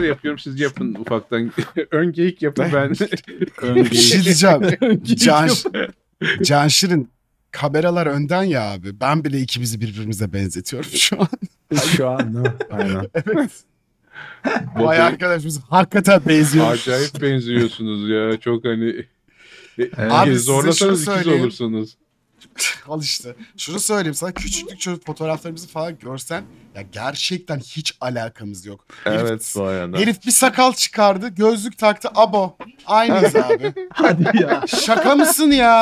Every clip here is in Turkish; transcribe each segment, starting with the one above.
neler yapıyorum siz yapın ufaktan. Ön geyik yapın ben. Bir şey diyeceğim. Can, Can Şirin kameralar önden ya abi. Ben bile ikimizi birbirimize benzetiyorum şu an. Şu an mi? Aynen. Vay arkadaş biz hakikaten benziyoruz. Acayip benziyorsunuz ya. Çok hani Abi e, size zorlasanız ikiz söyleyeyim. olursunuz. Al işte. Şunu söyleyeyim sana küçüklük çocuk fotoğraflarımızı falan görsen ya gerçekten hiç alakamız yok. Evet bu arada. Herif bir sakal çıkardı, gözlük taktı, abo. Aynıyız abi. Hadi ya. Şaka mısın ya?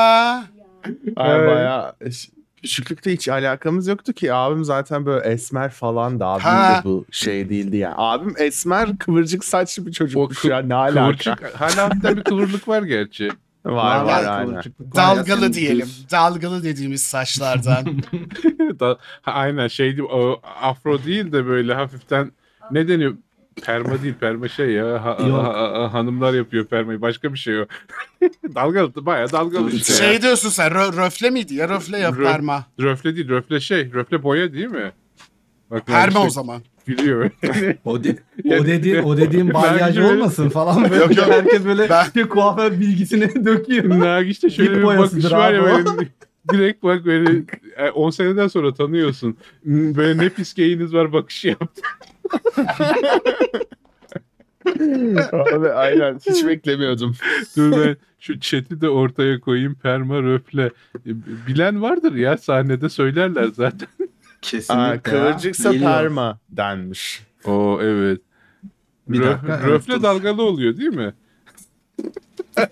Ay Evet. bayağı ş- küçüklükte hiç alakamız yoktu ki. Abim zaten böyle esmer falan da abim Ha. de bu şey değildi yani. Abim esmer kıvırcık saçlı bir O çocukmuş kı- ya ne alaka. Kıvırcık. Hala hafiften bir kıvırlık var gerçi. Var var aynen. var ya, Dalgalı diyelim. düz. Dalgalı dediğimiz saçlardan. Da- ha, aynen şey o afro değil de böyle hafiften ne deniyor? Perma değil perma şey ya. Ha- ha- ha- hanımlar yapıyor permayı. Başka bir şey o. dalgalı bayağı dalgalı işte. ya. şey diyorsun sen rö- röfle miydi ya röfle ya Rö- perma. Röfle değil röfle şey. Röfle boya değil mi? Bak, Perma işte o zaman. Gülüyor. O, de, o, dedi, o dediğin balyaj olmasın falan böyle. Yok, yok. Herkes böyle Ben- bir kuaför bilgisini döküyor. Nagi işte şöyle bir bakış var ya böyle direkt bak böyle e, 10 seneden sonra tanıyorsun. Hmm, Böyle ne pis geyiniz var bakışı yaptı. Abi aynen hiç beklemiyordum. Dur ben şu chat'i de ortaya koyayım. Perma röfle. E, Bilen vardır ya sahnede söylerler zaten. Kesinlikle. Aa, ya. kıvırcıksa Geliyor. perma denmiş. Oo evet. Bir Rö- dakika, evet, röfle dur. dalgalı oluyor değil mi?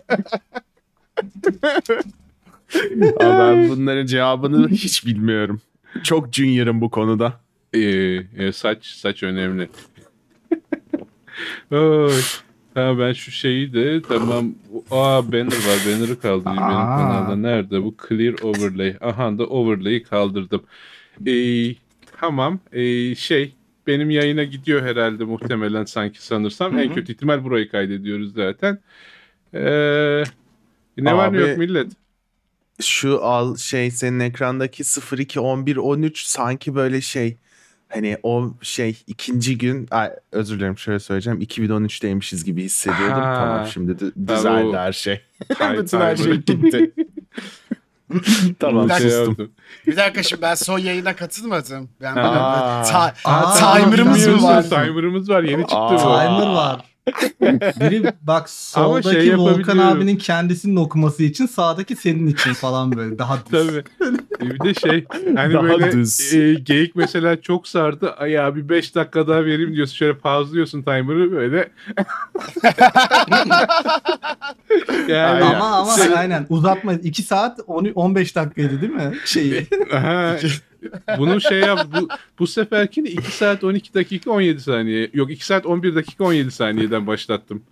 Abi ben bunların cevabını hiç bilmiyorum. Çok junior'ım bu konuda. Ee, e, saç saç önemli. Oy. Tamam ben şu şeyi de tamam. Aa banner var. Banner'ı kaldırayım benim Aa. kanalda. Nerede bu? Clear overlay. Aha da overlay'i kaldırdım. Ee, tamam. Ee, şey benim yayına gidiyor herhalde muhtemelen sanki sanırsam. En kötü ihtimal burayı kaydediyoruz zaten. Ee, ne var ne Abi- yok millet? Şu al şey senin ekrandaki 02 11 13 sanki böyle şey hani o şey ikinci gün ay, özür dilerim şöyle söyleyeceğim 2013'teymişiz gibi hissediyordum. Ha. Tamam şimdi düzeldi her şey. Bütün her şey gitti. tamam Bir Şey yaptım. Bir dakika şimdi ben son yayına katılmadım. Ben Aa. ta- Aa, timer'ımız mı var? Timer'ımız var. Yeni çıktı Aa. bu. Timer var. Biri bak Ama şey soldaki Volkan abinin kendisinin okuması için sağdaki senin için falan böyle daha düz. Tabii. E, Bir de şey hani Daha böyle düz. e, geyik mesela çok sardı. Ay ya bir 5 dakika daha vereyim diyorsun. Şöyle pauzluyorsun timer'ı böyle. yani, Ama ama Şey- aynen uzatma 2 saat 10 15 dakikaydı değil mi? Şeyi. Aha, bunu şey yap bu, bu seferkini 2 saat 12 dakika 17 saniye. Yok 2 saat 11 dakika 17 saniyeden başlattım.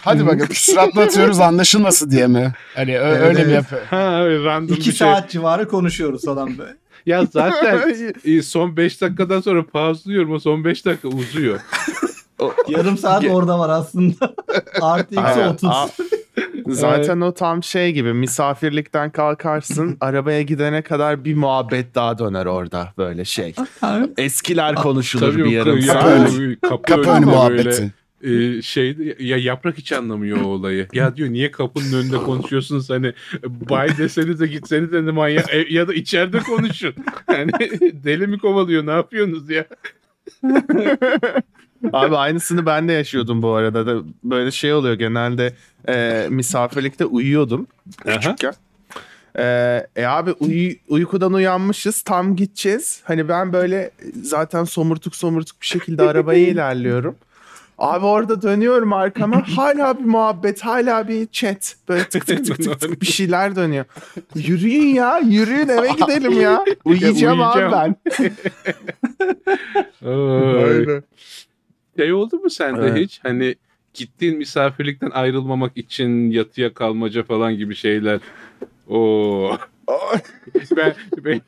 Hadi bakalım küsuratla atıyoruz anlaşılmasın diye mi? Hani ö- Evet, öyle mi yapıyor? Ha öyle random 2 bir şey. saat civarı konuşuyoruz falan böyle. Ya zaten e, son 5 dakikadan sonra pauzluyorum. O son 5 dakika uzuyor. Yarım saat orada var aslında. Artı eksi Aynen. 30. Zaten o tam şey gibi misafirlikten kalkarsın arabaya gidene kadar bir muhabbet daha döner orada böyle şey. Eskiler konuşulur Tabii bir yarım ya- saat. o kapı, Kapı önü muhabbeti. Böyle, e, şey ya yaprak hiç anlamıyor o olayı. Ya diyor niye kapının önünde konuşuyorsunuz hani bay desenize gitsenize de manyak e, ya da içeride konuşun. Hani deli mi kovalıyor ne yapıyorsunuz ya? Abi aynısını ben de yaşıyordum bu arada da böyle şey oluyor genelde e, misafirlikte uyuyordum küçükken. E, e abi uyu- uykudan uyanmışız tam gideceğiz. Hani ben böyle zaten somurtuk somurtuk bir şekilde arabaya ilerliyorum. Abi orada dönüyorum arkama hala bir muhabbet hala bir chat böyle tık tık tık tık, tık bir şeyler dönüyor. Yürüyün ya yürüyün eve gidelim ya. Uyuyacağım abi ben. Ay. Şey oldu mu sende Evet. hiç? Hani gittiğin misafirlikten ayrılmamak için yatıya kalmaca falan gibi şeyler. Oo. ben, ben...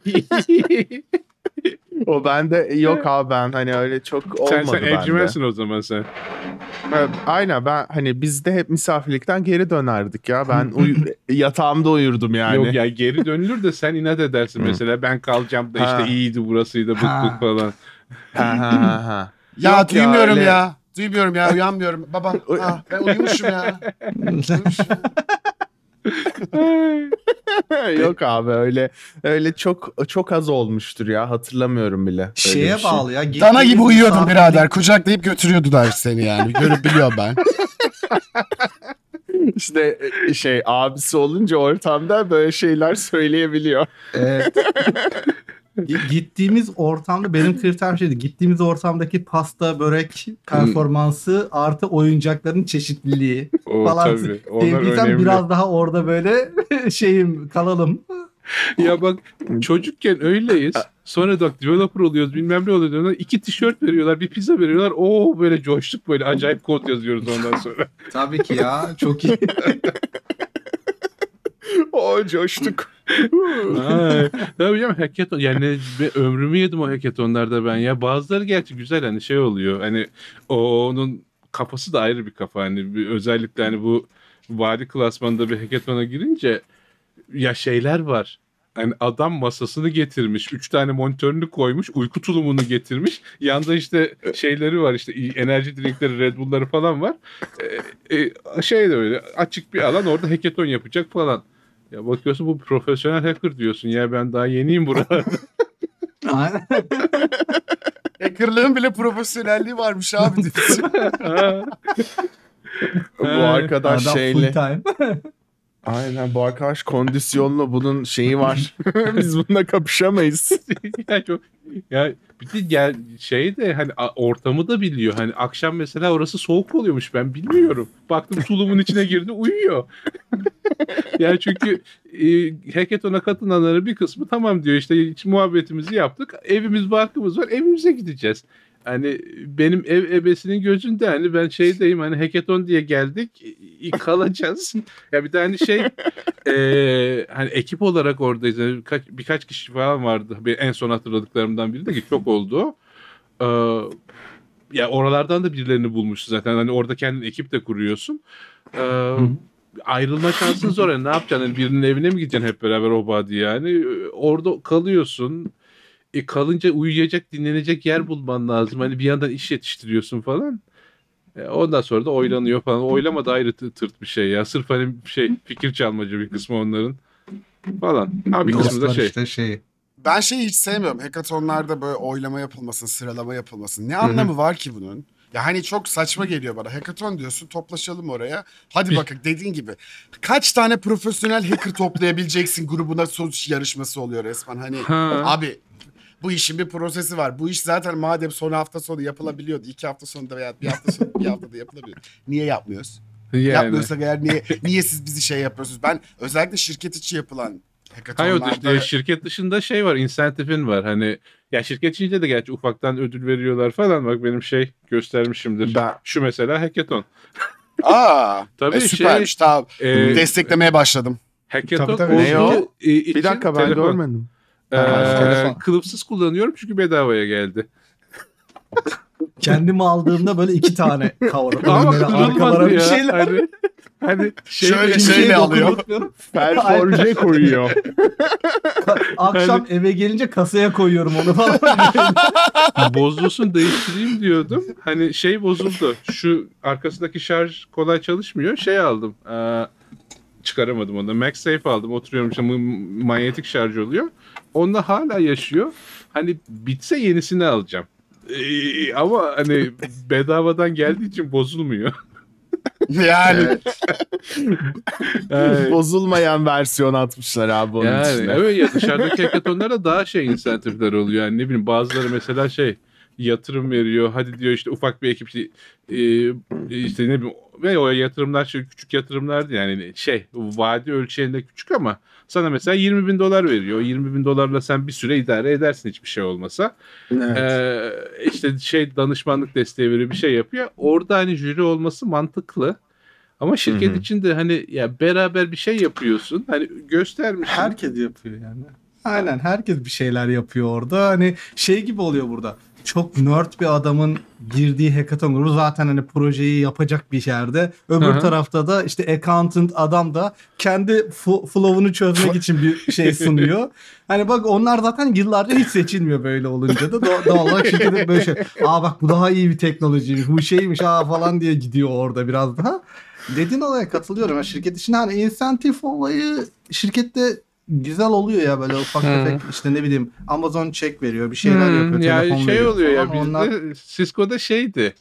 O bende yok abi ben hani öyle çok olmadı sen sen bende. o zaman sen. Ha, Aynen ben hani biz de hep misafirlikten geri dönerdik ya. Ben uyu- yatağımda uyurdum yani. Yok ya geri dönülür de sen inat edersin mesela ben kalacağım da Ha. işte iyiydi burasıydı bıktık Ha. falan. Ha, ha, ha, ha. Ya Yok duymuyorum öyle- ya. Duymuyorum ya uyanmıyorum. Baba ah, ben uyumuşum ya. Uyumuşum. Yok abi öyle öyle çok çok az olmuştur ya hatırlamıyorum bile. öyle Şeye bir şey. bağlı ya. Dana gibi uyuyordun birader. Kucaklayıp götürüyordular seni yani. Görüp biliyorum ben. İşte e, şey abisi olunca ortamda böyle şeyler söyleyebiliyor. Evet. Gi- Gittiğimiz ortamda benim kriterim şeydi. Gittiğimiz ortamdaki pasta, börek performansı artı oyuncakların çeşitliliği O falan. tabii. Onlar biraz daha orada böyle şeyim kalalım. Ya bak çocukken öyleyiz. Sonra da developer oluyoruz bilmem ne oluyor. diyorlar. İki tişört veriyorlar bir pizza veriyorlar. Oo böyle coştuk böyle acayip kod yazıyoruz ondan sonra. Tabii ki ya çok iyi. O coştuk. Ay, Tabii hackathon yani be- ömrümü yedim o hackathonlarda ben ya. Bazıları gerçi güzel hani şey oluyor hani o- onun kafası da ayrı bir kafa hani bir, özellikle hani bu vadi klasmanında bir hackathon'a girince ya şeyler var. Hani adam masasını getirmiş, üç tane monitörünü koymuş, uyku tulumunu getirmiş. Yanında işte şeyleri var işte enerji drinkleri, Red Bull'ları falan var. Ee, şey de öyle açık bir alan orada hackathon yapacak falan. Ya bakıyorsun bu profesyonel hacker diyorsun ya ben daha yeniyim burada. Aynen. Hackerlığın bile profesyonelliği varmış abi. diyorsun. Bu arkadaş Adam şeyle. Aynen bu arkadaş kondisyonlu bunun şeyi var. Biz bununla kapışamayız. ya çok ya bir de gel şey de hani ortamı da biliyor. Hani akşam mesela orası soğuk oluyormuş ben bilmiyorum. Baktım tulumun içine girdi uyuyor. yani çünkü e, hackathon'a katılanların bir kısmı tamam diyor işte hiç muhabbetimizi yaptık. Evimiz barkımız var evimize gideceğiz. Hani benim ev ebesinin gözünde hani ben şeydeyim hani hackathon diye geldik kalacağız. ya bir de hani şey e, hani ekip olarak oradayız. Yani birkaç, birkaç kişi falan vardı. Bir, en son hatırladıklarımdan biri de ki çok oldu. Ee, ya oralardan da birilerini bulmuşsun zaten. Hani orada kendin ekip de kuruyorsun. Ee, ayrılma şansın zor. Yani ne yapacaksın? Hani birinin evine mi gideceksin hep beraber o body yani? Orada kalıyorsun. E, kalınca uyuyacak, dinlenecek yer bulman lazım. Hani bir yandan iş yetiştiriyorsun falan. E, ondan sonra da oylanıyor falan. Oylama da ayrı tı- tırt bir şey ya. Sırf hani şey fikir çalmacı bir kısmı onların falan. Ha bir kısmı da şey. işte şey. Ben şeyi hiç sevmiyorum. Hackathonlarda böyle oylama yapılmasın, sıralama yapılmasın. Ne anlamı var ki bunun? Ya hani çok saçma geliyor bana. Hackathon diyorsun toplaşalım oraya. Hadi bakın dediğin gibi. Kaç tane profesyonel hacker toplayabileceksin grubuna sonuç yarışması oluyor resmen. Hani Ha. abi bu işin bir prosesi var. Bu iş zaten madem son hafta sonu yapılabiliyordu. iki hafta sonunda veya bir hafta sonu bir haftada yapılabiliyor. Niye yapmıyoruz? Yani. Yapmıyorsak eğer niye, niye siz bizi şey yapıyorsunuz? Ben özellikle şirket içi yapılan Hayır işte şirket dışında şey var, insentifin var. Hani ya şirket içinde de gerçi ufaktan ödül veriyorlar falan. Bak benim şey göstermişimdir. Ben- Şu mesela hackathon. Aa, Tabii e, şey, süpermiş tamam. e, Desteklemeye başladım. hackathon Tabii, tabii. Ne o? e, için Bir dakika ben telefon. görmedim. Ee, kılıfsız kullanıyorum çünkü bedavaya geldi. Kendimi aldığımda böyle iki tane kavram. Ama kırılmadı bir ya. şeyler. Hani, hani şey, Şöyle şeyle alıyor. Perforje koyuyor. Akşam eve gelince kasaya koyuyorum onu falan. bozulsun değiştireyim diyordum. Hani şey bozuldu. Şu arkasındaki şarj kolay çalışmıyor. Şey aldım. Ee, çıkaramadım onu. MagSafe aldım. Oturuyorum işte manyetik şarj oluyor. Onda hala yaşıyor. Hani bitse yenisini alacağım. Ee, ama hani bedavadan geldiği için bozulmuyor. Yani Ay. Bozulmayan versiyon atmışlar abi onun yani içine. evet ya dışarıdaki hackathonlarda daha şey insentifler oluyor. Yani ne bileyim bazıları mesela şey yatırım veriyor. Hadi diyor işte ufak bir ekip işte, e, işte ne bileyim ve o yatırımlar şey küçük yatırımlardı yani şey vadi ölçeğinde küçük ama sana mesela 20 bin dolar veriyor. O 20 bin dolarla sen bir süre idare edersin hiçbir şey olmasa. Evet. Ee, işte şey danışmanlık desteği veriyor bir şey yapıyor. Orada hani jüri olması mantıklı. Ama şirket Hı hı. içinde hani ya beraber bir şey yapıyorsun. Hani göstermiş. herkes yapıyor yani. Aynen herkes bir şeyler yapıyor orada. Hani şey gibi oluyor burada. Çok nerd bir adamın girdiği hackathon grubu zaten hani projeyi yapacak bir yerde. Öbür Hı hı. tarafta da işte accountant adam da kendi flow'unu çözmek için bir şey sunuyor. Hani bak onlar zaten yıllarca hiç seçilmiyor böyle olunca da doğal, doğal olarak şirketin böyle şey. Aa bak bu daha iyi bir teknolojiymiş bu şeymiş aa falan diye gidiyor orada biraz daha. Dediğin olaya katılıyorum. Ya şirket için hani insentif olayı şirkette güzel oluyor ya böyle ufak tefek işte ne bileyim Amazon çek veriyor bir şeyler Hmm, yapıyor. ya telefon şey veriyor oluyor ya bizde Onlar- Cisco'da şeydi.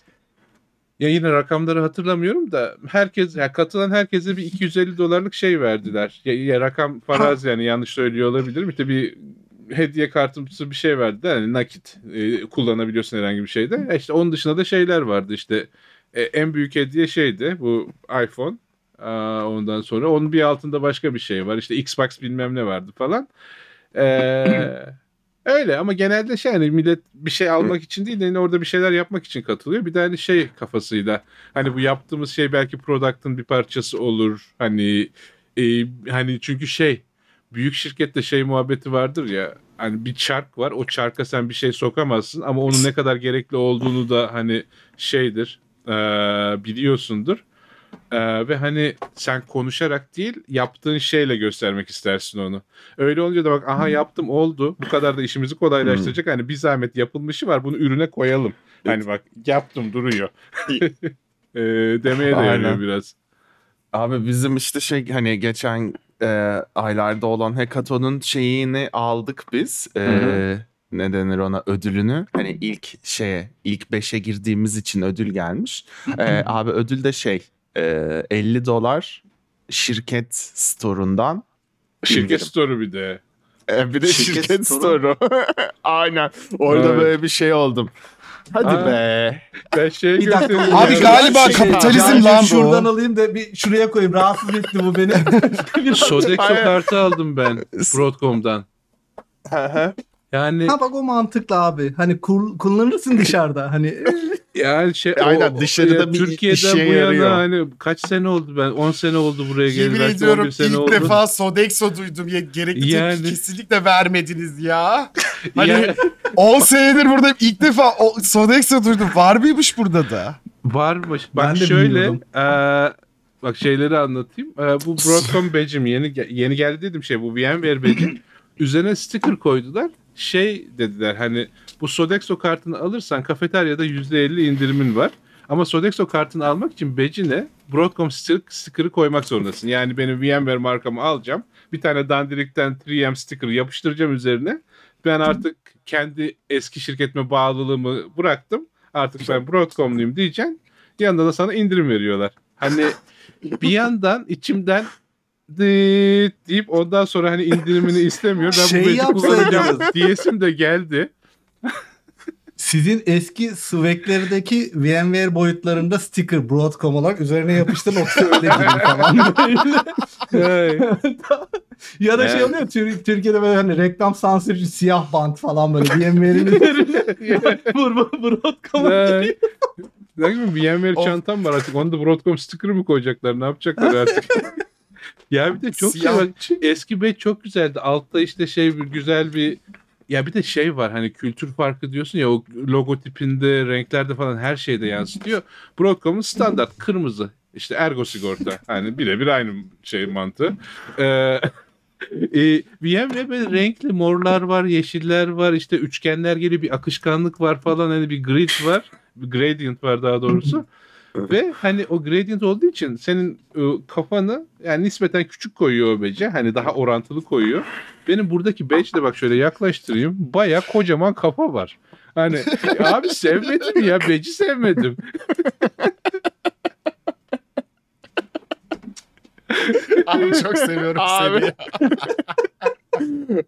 Ya yine rakamları hatırlamıyorum da herkes ya katılan herkese bir 250 dolarlık şey verdiler. Ya, ya rakam farazi yani yanlış söylüyor olabilirim. İşte bir hediye kartımsı bir şey verdiler. Yani nakit e, kullanabiliyorsun herhangi bir şeyde. E işte onun dışında da şeyler vardı işte. E, en büyük hediye şeydi bu iPhone. Ondan sonra onun bir altında başka bir şey var. İşte Xbox bilmem ne vardı falan. Ee, öyle ama genelde şey hani millet bir şey almak için değil de yine orada bir şeyler yapmak için katılıyor. Bir de hani şey kafasıyla hani bu yaptığımız şey belki product'ın bir parçası olur. Hani e, hani çünkü şey büyük şirkette şey muhabbeti vardır ya hani bir çark var o çarka sen bir şey sokamazsın ama onun ne kadar gerekli olduğunu da hani şeydir e, biliyorsundur. E, ve hani sen konuşarak değil yaptığın şeyle göstermek istersin onu. Öyle olunca da bak aha yaptım oldu. Bu kadar da işimizi kolaylaştıracak. Hani bir zahmet yapılmışı var. Bunu ürüne koyalım. Hani bak yaptım duruyor. e, demeye de yarıyor biraz. Abi bizim işte şey hani geçen e, aylarda olan hackathon'un şeyini aldık biz. E, ne denir ona ödülünü. Hani ilk şeye ilk beşe girdiğimiz için ödül gelmiş. E, abi ödül de şey e, 50 dolar şirket store'undan Şirket İndirim. store'u bir de. E, bir de Şirket şirket, store'u. Aynen. Orada Evet. böyle bir şey oldum. Hadi Aa. be. Ben şey Bir dakika. Abi ya. galiba Şey, kapitalizm Cancım lan bu. Şuradan alayım da bir şuraya koyayım. Rahatsız etti bu beni. Sodexo kartı aldım ben Broadcom'dan. Yani ha bak o mantıklı abi. Hani kul- kullanırsın dışarıda. Hani yani şey Aynen, o- dışarıda ya bir Türkiye'den işe bu yana yarıyor. hani kaç sene oldu ben 10 sene oldu buraya geleli Yemin ediyorum 11 sene ilk oldu. defa Sodexo duydum. Ya, gerekli Yani- tepki kesinlikle vermediniz ya. Hani Ya- 10 senedir buradayım. İlk defa o Sodexo duydum. Var mıymış burada da? Varmış. Bak Ben de şöyle bilmiyordum. eee, bak şeyleri anlatayım. Eee, bu Broadcom badge'im yeni ge- yeni geldi dedim şey bu VMware badge'im. Üzerine sticker koydular. Şey dediler hani bu Sodexo kartını alırsan kafeteryada %50 indirimin var. Ama Sodexo kartını almak için badge'ine Broadcom stick- sticker'ı koymak zorundasın. Yani benim VMware markamı alacağım. Bir tane dandirikten 3M sticker yapıştıracağım üzerine. Ben artık kendi eski şirketime bağlılığımı bıraktım. Artık ben Broadcom'luyum diyeceksin. Yanında da sana indirim veriyorlar. Hani bir yandan içimden deyip ondan sonra hani indirimini istemiyor. Ben Şey bu bezi kullanacağım diyesim de geldi. sizin eski Swag'lerdeki VMware boyutlarında sticker Broadcom olarak üzerine yapıştırın yoksa öyle gidin falan. Böyle. ya da şey oluyor Tür- Türkiye'de böyle hani reklam sansürcü siyah bant falan böyle VMware'in üzerine vur vur Broadcom'a Ne? Ne gibi bir VMware çantam var artık. Onu da Broadcom sticker'ı mı koyacaklar? Ne yapacaklar artık? Ya bir de çok Siyah. var. Eski bet çok güzeldi. Altta işte şey bir güzel bir ya bir de şey var hani kültür farkı diyorsun ya o logotipinde, renklerde falan her şeyde yansıtıyor. Broadcom'un standart kırmızı. İşte ergo sigorta. Hani birebir aynı şey mantığı. Ee, e, böyle renkli morlar var, yeşiller var, işte üçgenler geliyor, bir akışkanlık var falan hani bir grid var. Bir gradient var daha doğrusu. Ve hani o gradient olduğu için senin e, kafanı yani nispeten küçük koyuyor o bece. Hani daha orantılı koyuyor. Benim buradaki badge de bak şöyle yaklaştırayım. Baya kocaman kafa var. Hani abi sevmedim ya. Badge'i sevmedim. Abi çok seviyorum Abi. seni.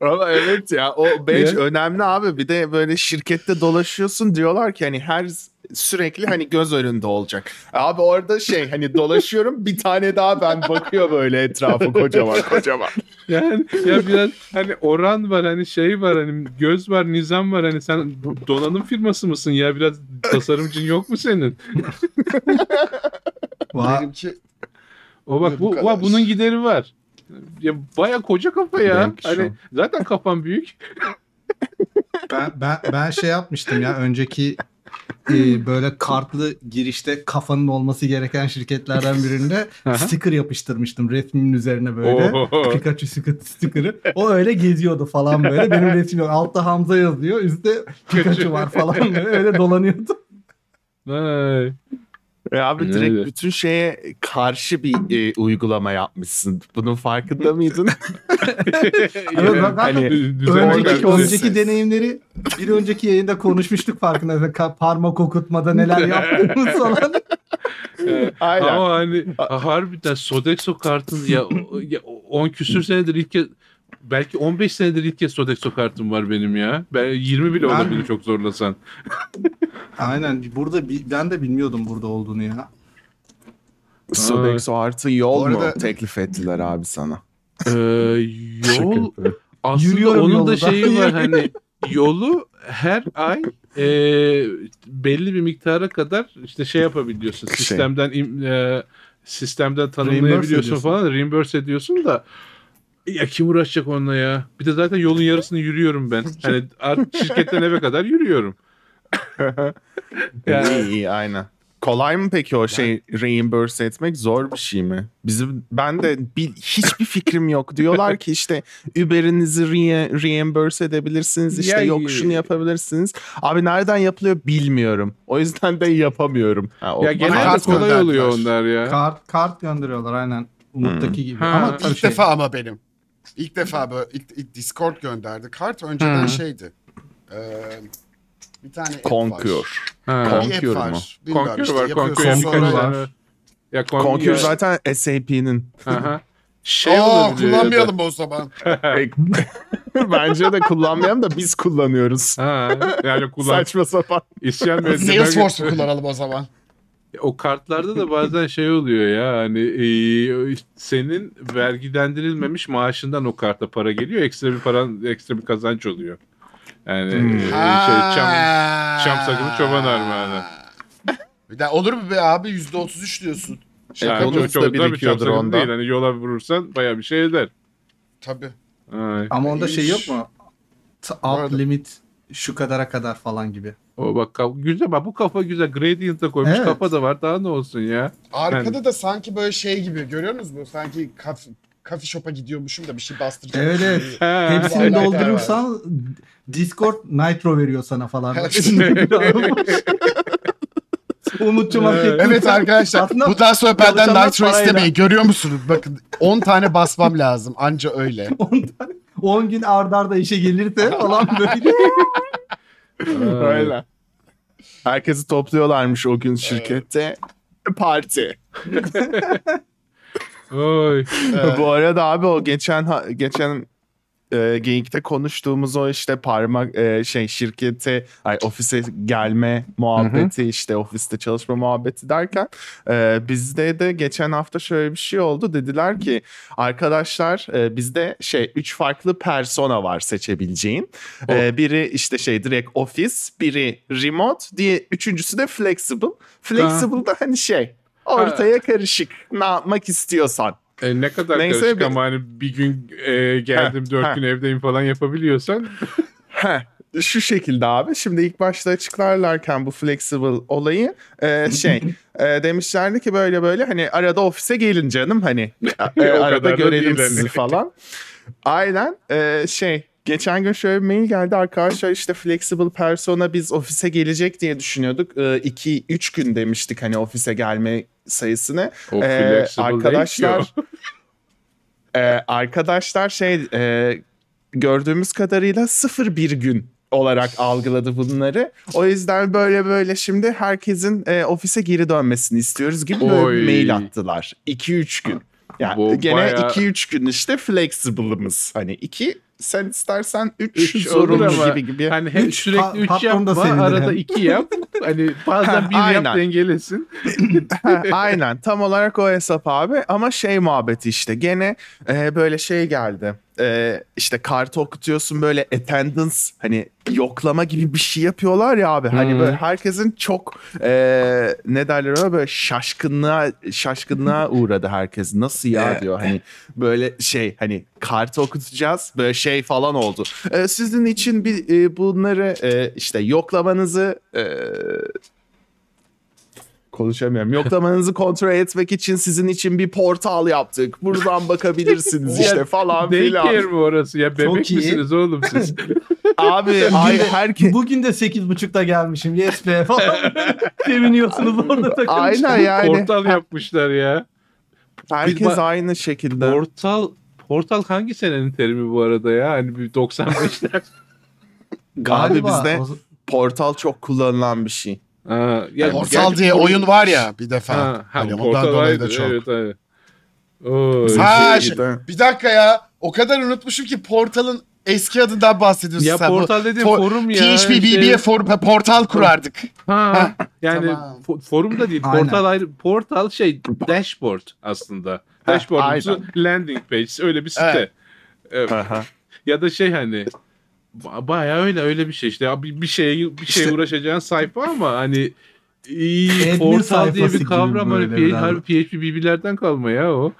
Ama evet ya o badge Ya. önemli abi. Bir de böyle şirkette dolaşıyorsun diyorlar ki hani her sürekli hani göz önünde olacak. Abi orada şey hani dolaşıyorum bir tane daha ben bakıyor böyle etrafı kocaman kocaman. Yani ya biraz hani oran var hani şey var hani göz var nizam var hani sen donanım firması mısın ya biraz tasarımcın yok mu senin? Benimki O bak Bu bu, va- bunun gideri var. Ya baya koca kafa ya. Benimki Hani an. zaten kafam büyük. Ben, ben, ben şey yapmıştım ya önceki e, böyle kartlı girişte kafanın olması gereken şirketlerden birinde sticker yapıştırmıştım resmimin üzerine böyle. Oho. Pikachu sticker- sticker'ı. O öyle geziyordu falan böyle. Benim resmim yok. Altta Hamza yazıyor. Üstte Pikachu var falan böyle. Öyle dolanıyordu. E abi Öyle. direkt bütün şeye karşı bir e, uygulama yapmışsın. Bunun farkında mıydın? Evet, bak- hani önceki, önceki deneyimleri bir önceki yayında konuşmuştuk farkında. Parmak okutmada neler yaptığımız falan. Aynen. Ama hani harbiden Sodexo kartın ya, ya 10 küsür senedir ilk kez belki 15 senedir ilk kez Sodexo kartım var benim ya. Ben 20 bile Ben- olabilir çok zorlasan. Aynen. Burada bi- ben de bilmiyordum burada olduğunu ya. Sodexo artı yol arada- mu teklif ettiler abi sana? Ee, yol aslında Yürüyorum onun da yolda. şeyi var hani yolu her ay e, belli bir miktara kadar işte şey yapabiliyorsun. Şey. Sistemden e, sistemden Reimburse tanımlayabiliyorsun ediyorsun. falan. Reimburse ediyorsun da ya kim uğraşacak onunla ya? Bir de zaten yolun yarısını yürüyorum ben. Hani artık şirketten eve kadar yürüyorum. Yani- İyi iyi aynen. Kolay mı peki o şey reimburse etmek zor bir şey mi? Bizim ben de bir, hiçbir fikrim yok. Diyorlar ki işte Uber'inizi re, reimburse edebilirsiniz. İşte Ya- yok şunu yapabilirsiniz. Abi nereden yapılıyor bilmiyorum. O yüzden de yapamıyorum. Ha, o- Ya genelde kart kolay oluyor onlar ya. Kart kart gönderiyorlar aynen. Umut'taki gibi. Ha. Ama İlk şey, defa ama benim. İlk defa böyle ilk, ilk Discord gönderdi. Kart önceden Hı. şeydi. Ee, bir tane app var. Conquer. Ha. Bir Conquer app var. mu? Bilmiyorum Conquer işte var. yapıyorsun Conquer Conquer var. Ya Conquer, Conquer zaten SAP'nin. Aha. Şey ya da- kullanmayalım o zaman. Bence de kullanmayalım da biz kullanıyoruz. Ha, yani kullan Saçma sapan. isyan ve Salesforce'u kullanalım o zaman. O kartlarda da bazen şey oluyor ya hani e, senin vergilendirilmemiş maaşından o karta para geliyor. Ekstra bir paran ekstra bir kazanç oluyor. Yani e, şey çam, çam sakılı çoban armağanı. Bir de olur mu be abi %33 diyorsun. Şaka Yani bonusu çok, da çok da bir çam birikiyordur sakılı onda. değil. Hani yola vurursan baya bir şey eder. Tabii. Ay. Ama onda şey yok mu? Alt limit şu kadara kadar falan gibi. O bak güzel bak bu kafa güzel. Gradient'a koymuş Evet. kafa da var. Daha ne olsun ya. Arkada da sanki böyle şey gibi görüyor musunuz? Sanki kaf, coffee shop'a gidiyormuşum da bir şey bastıracak. Evet evet. Hepsini doldurursan Discord Nitro veriyor sana falan. Umut'cum hak. Evet arkadaşlar Aslında bu daha sonra benden nitro parayla. istemeyin. Görüyor musunuz? Bakın 10 tane basmam lazım. Anca öyle. 10 tane 10 gün ardarda arda işe gelirse falan böyle. Öyle. Herkesi topluyorlarmış o gün şirkette. Parti. Oy. Bu arada abi o geçen geçen e, geyikte konuştuğumuz o işte parmak e, şey şirkete ay ofise gelme muhabbeti işte ofiste çalışma muhabbeti derken e, bizde de geçen hafta şöyle bir şey oldu. Dediler ki arkadaşlar e, bizde şey üç farklı persona var seçebileceğin. E, biri işte şey direkt ofis biri remote diye üçüncüsü de flexible. Flexible da hani şey ortaya karışık. Ne yapmak istiyorsan E, ne kadar Neyse, karışık bir- ama hani bir gün e, geldim dört gün evdeyim falan yapabiliyorsan Heh, şu şekilde abi. Şimdi ilk başta açıklarlarken bu flexible olayı e, şey e, demişlerdi ki böyle böyle hani arada ofise gelin canım hani e, arada görelim sizi hani. falan. Aynen e, şey geçen gün şöyle bir mail geldi arkadaşlar işte flexible persona biz ofise gelecek diye düşünüyorduk. 2-3 gün demiştik hani ofise gelme sayısını. o Ee, arkadaşlar e, arkadaşlar şey e, gördüğümüz kadarıyla sıfır bir gün olarak algıladı bunları. O yüzden böyle böyle şimdi herkesin e, ofise geri dönmesini istiyoruz gibi böyle bir mail attılar. 2-3 gün. Yani Bu gene bayağı- 2-3 gün işte flexible'ımız. Hani 2 sen istersen 3 Üç zorunlu olur ama gibi gibi. Hani hep Üç, sürekli pa- 3 patron da yapma arada hem. 2 yap. Hani bazen bir Aynen. yap dengelesin. Aynen tam olarak o hesap abi ama şey muhabbeti işte gene e, böyle şey geldi. E, işte kartı okutuyorsun böyle attendance hani yoklama gibi bir şey yapıyorlar ya abi. Hani Hı. böyle herkesin çok e, ne derler ona böyle şaşkınlığa şaşkınlığa uğradı herkes. Nasıl ya diyor hani böyle şey hani kartı okutacağız böyle şey falan oldu. E, sizin için bir e, bunları e, işte yoklamanızı e, konuşamıyorum. Yoklamanızı kontrol etmek için sizin için bir portal yaptık. Buradan bakabilirsiniz işte falan Daycare filan. mi orası? Ya bebek iyi. misiniz oğlum siz? Abi ay herkes Bugün de 8.30'da gelmişim. Yes be falan. Seviniyorsunuz orada takılmış. aynen yani. Portal yapmışlar ya. Herkes Biz- aynı şekilde. Portal Portal hangi senenin terimi bu arada ya? Hani bir 95'ler. Abi bizde portal çok kullanılan bir şey. Ha, ya Portal gerçi diye por- oyun var ya bir defa. Ha, ha, hani ondan Portal dolayı da çok. Evet, evet. Oo, Ha, şey- bir dakika ya. O kadar unutmuşum ki Portal'ın eski adından bahsediyorsun ya sen. Portal dediğin for- forum ya. PHP BB'ye şey- for- portal kurardık. Ha, yani Tamam. fo- forum da değil. Aynen. Portal ayrı. Portal şey dashboard aslında. Dashboard'umuz landing page öyle bir site. Evet. Evet. Ya da şey hani ba- bayağı öyle öyle bir şey işte bir, bir şeye bir şeye İşte- uğraşacağın sayfa ama hani iyi portal diye bir kavram hani böyle P- biraz. harbi PHP BB'lerden kalma ya o.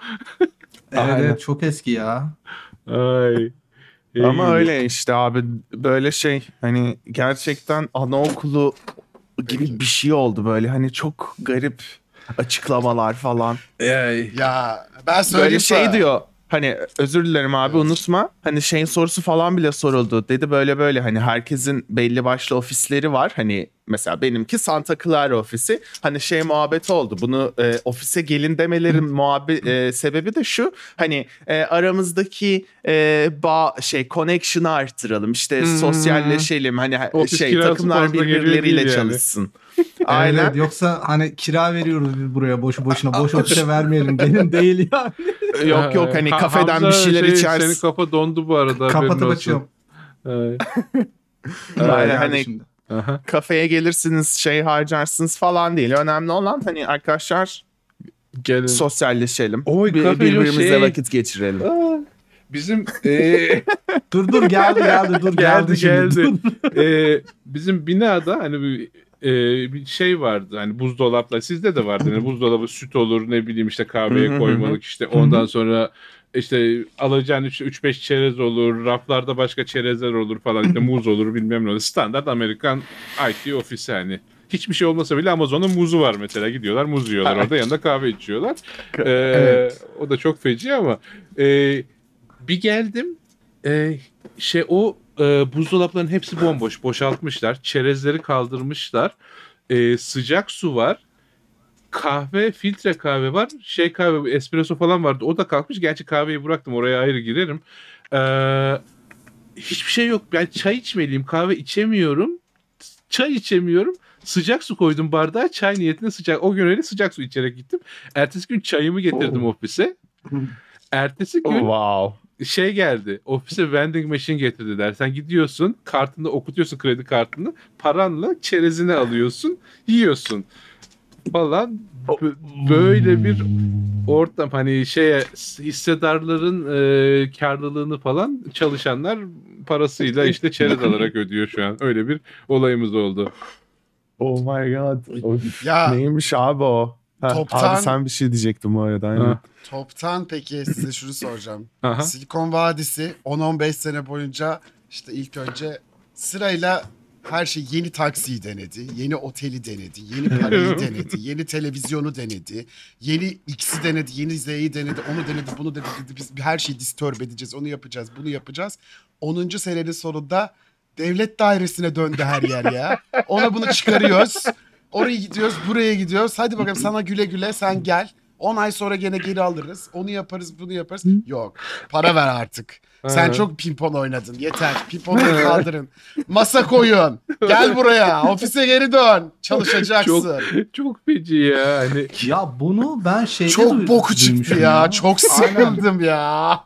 Evet, evet çok eski ya. Ay. Ama İyi. öyle işte abi böyle şey hani gerçekten anaokulu gibi bir şey oldu böyle hani çok garip açıklamalar falan. Ya ben söyleyeyim Böyle şey sana. diyor hani özür dilerim abi unutma. Hani şeyin sorusu falan bile soruldu. Dedi böyle böyle hani herkesin belli başlı ofisleri var. Hani mesela benimki Santa Clara ofisi. Hani şey muhabbeti oldu. Bunu e, ofise gelin demelerin muhabbet e, sebebi de şu. Hani e, aramızdaki e, bağ şey connection'ı arttıralım. İşte Hmm. sosyalleşelim. Hani Ofis şey takımlar birbirleriyle değil yani. Aynen. Evet, yoksa hani kira veriyoruz biz buraya boşu boşuna. Boş ofise vermeyelim. Gelin değil ya. Yok yok hani Ha- kafeden Hamza, bir şeyler şey, içersin. Senin kafa dondu bu arada. Kapatıp açıyorum. Aynen, Yani hani şimdi. Aha. kafeye gelirsiniz şey harcarsınız falan değil. Önemli olan hani arkadaşlar Gelin. sosyalleşelim. Oy, Bir- birbirimizle şey- vakit geçirelim. Aa, Bizim eee Dur dur geldi geldi dur geldi, geldi şimdi. geldi. Dur. Eee, bizim binada hani bir, eee, bir şey vardı hani buzdolaplar sizde de vardı hani buzdolabı süt olur ne bileyim işte kahveye koymalık işte ondan sonra işte alacağın 3-5 çerez olur raflarda başka çerezler olur falan işte muz olur bilmem ne olur. Standart Amerikan IT ofisi hani. Hiçbir şey olmasa bile Amazon'un muzu var mesela. Gidiyorlar muz yiyorlar orada yanında kahve içiyorlar. Ee, Evet. o da çok feci ama e, bir geldim e, şey o e, buzdolapların hepsi bomboş boşaltmışlar çerezleri kaldırmışlar. E, sıcak su var kahve filtre kahve var şey kahve espresso falan vardı o da kalkmış. Gerçi kahveyi bıraktım oraya ayrı girerim. Ee, hiçbir şey yok ben çay içmeliyim kahve içemiyorum çay içemiyorum. Sıcak su koydum bardağa çay niyetine sıcak o gün öyle sıcak su içerek gittim. Ertesi gün çayımı getirdim ofise. Ertesi gün wow. Şey geldi. Ofise vending machine getirdiler. Sen gidiyorsun, kartını okutuyorsun kredi kartını. Paranla çerezini alıyorsun, yiyorsun. Falan B- böyle bir ortam hani şeye hissedarların e, karlılığını falan çalışanlar parasıyla işte çerez alarak ödüyor şu an. Öyle bir olayımız oldu. Oh my god. O- Ya Neymiş abi o? Ha, Toptan- Abi sen bir şey diyecektin bu arada. Aynen. Ha. toptan peki size şunu soracağım. Aha. Silikon Vadisi 10-15 sene boyunca işte ilk önce sırayla her şey yeni taksiyi denedi, yeni oteli denedi, yeni parayı denedi, yeni televizyonu denedi, yeni X'i denedi, yeni Z'yi denedi, onu denedi, bunu denedi. Dedi, Biz her şeyi disturb edeceğiz, onu yapacağız, bunu yapacağız. 10. senenin sonunda devlet dairesine döndü her yer ya. Ona bunu çıkarıyoruz. Oraya gidiyoruz, buraya gidiyoruz. Hadi bakalım sana güle güle sen gel. 10 ay sonra gene geri alırız. Onu yaparız, bunu yaparız. Yok. Para ver artık. Sen çok pimpon oynadın. Yeter. Pimponu kaldırın. Masa koyun. Gel buraya. Ofise geri dön. Çalışacaksın. Çok çok feci ya. Hani Ya bunu ben şeyde Çok duy- boku çıktı duymuşum ya. Çok Aynen. sıkıldım ya.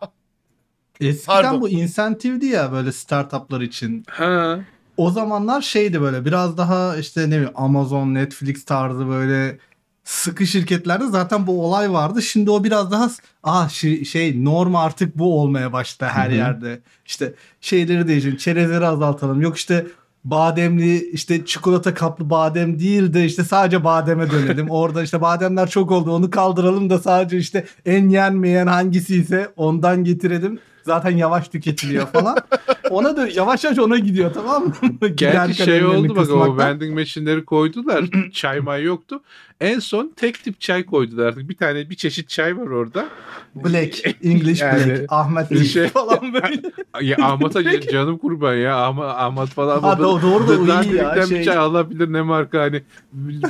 Eskiden Pardon. bu insentivdi ya böyle startuplar için. ha O zamanlar şeydi böyle biraz daha işte ne bileyim Amazon, Netflix tarzı böyle sıkı şirketlerde zaten bu olay vardı. Şimdi o biraz daha ah şey, norm artık bu olmaya başladı her yerde. İşte şeyleri değiştirelim, çerezleri azaltalım. Yok işte bademli işte çikolata kaplı badem değil de işte sadece bademe dönelim. Orada işte bademler çok oldu onu kaldıralım da sadece işte en yenmeyen hangisi ise ondan getirelim. Zaten yavaş tüketiliyor falan. Ona da yavaş yavaş ona gidiyor tamam mı? Gerçi şey oldu bak o vending machine'leri koydular. çay may yoktu. En son tek tip çay koydular artık. Bir tane bir çeşit çay var orada. Black, English Yani Black, Ahmet Lee şey- falan böyle. Ya Ahmet'a ca- canım kurban ya. Ahmet, Ahmet falan. Ha, do- doğru da iyi ya, şey- bir çay alabilir ne marka hani.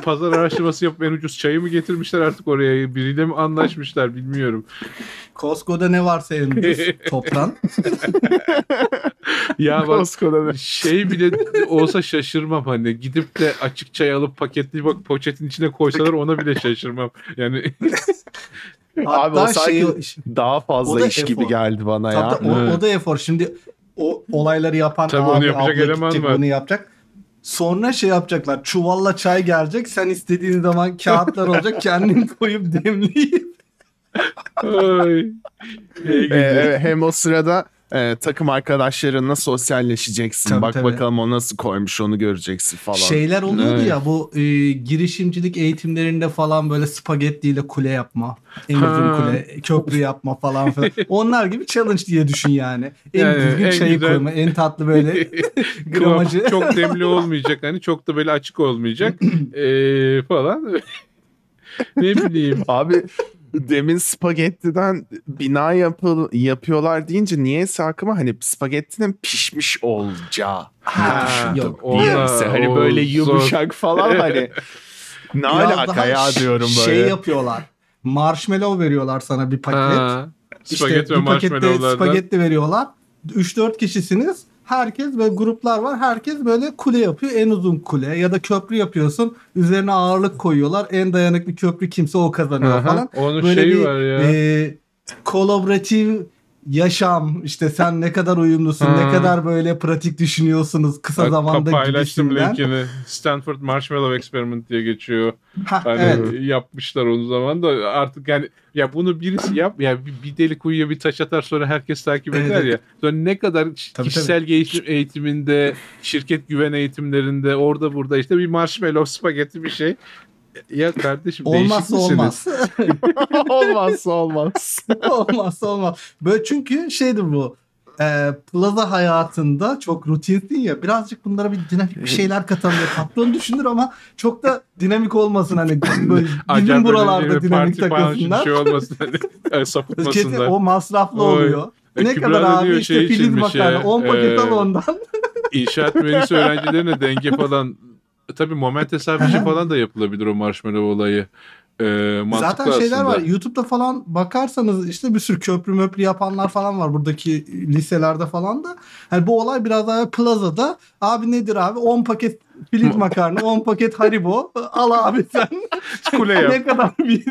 Pazar araştırması yapıp en ucuz çayı mı getirmişler artık oraya? Biriyle mi anlaşmışlar bilmiyorum. Costco'da ne varsa en ucuz toptan. Ya bak bir- şey bile olsa şaşırmam hani gidip de açık çay alıp paketli bak poşetin içine koysalar ona bile şaşırmam. Yani Abi o sanki şey, daha fazla iş gibi efor. geldi bana ya. tabii, o, o da efor. Şimdi o olayları yapan Tabii abi, onu yapacak abla eleman gidecek, var. bunu yapacak. Sonra şey yapacaklar. Çuvalla çay gelecek. Sen istediğin zaman kağıtlar olacak. Kendin koyup demleyip. ay. Ee, hem o sırada e, takım arkadaşlarınla sosyalleşeceksin. Tabii, Bak tabii. bakalım o nasıl koymuş onu göreceksin falan. Şeyler oluyordu Evet. ya bu e, girişimcilik eğitimlerinde falan böyle spagettiyle kule yapma. En uzun kule, köprü yapma falan filan. Onlar gibi challenge diye düşün yani. En Yani düzgün en çayı güzel- koyma, en tatlı böyle gramajı. Çok demli olmayacak hani çok da böyle açık olmayacak Ee, falan. ne bileyim. Abi demin spagettiden bina yapı, yapıyorlar deyince niyeyse aklıma hani spagettinin pişmiş olacağı Ha, düşündüm. yok. Ona- hani böyle yumuşak falan hani ne alaka ya diyorum böyle. Şey yapıyorlar. Marshmallow veriyorlar sana bir paket. Ha, İşte spagetti ve bir pakette marshmallowlardan. spagetti veriyorlar. 3-4 kişisiniz. Herkes böyle gruplar var. Herkes böyle kule yapıyor. En uzun kule ya da köprü yapıyorsun. Üzerine ağırlık koyuyorlar. En dayanıklı köprü kimse o kazanıyor Aha, falan. Onun Böyle şeyi bir var ya. e, kolaboratif yaşam işte sen ne kadar uyumlusun Ha. ne kadar böyle pratik düşünüyorsunuz kısa Bak, zamanda paylaştım linkini. Stanford Marshmallow Experiment diye geçiyor. Ha, Hani evet. yapmışlar onu zaman da artık yani ya bunu birisi yap ya bir, deli kuyuya bir taş atar sonra herkes takip eder evet. ya. Sonra ne kadar Tabii, kişisel eğitim eğitiminde, şirket güven eğitimlerinde orada burada işte bir marshmallow spagetti bir şey. Ya kardeşim Olmazsa olmaz. Olmazsa olmaz. Olmazsa olmaz. Böyle çünkü şeydir bu. E, plaza hayatında çok rutinsin ya birazcık bunlara bir dinamik bir şeyler katalım diye patron düşünür ama çok da dinamik olmasın hani böyle bizim buralarda dinamik takılsınlar. Şey olmasın hani Kesin sapıtmasınlar. o masraflı Oy. oluyor. E, ne Kübra kadar da abi diyor işte şey filiz makarna ya, 10 paket e, al ondan. İnşaat mühendisi öğrencilerine denge falan tabii moment hesabı falan da yapılabilir o marshmallow olayı. Mantıklı Zaten şeyler aslında. var. YouTube'da falan bakarsanız işte bir sürü köprü möprü yapanlar falan var buradaki liselerde falan da. Hani bu olay biraz daha plazada. Abi nedir abi? 10 paket pirinç makarna, 10 paket haribo. Al abi sen. Kule yap. ne kadar biz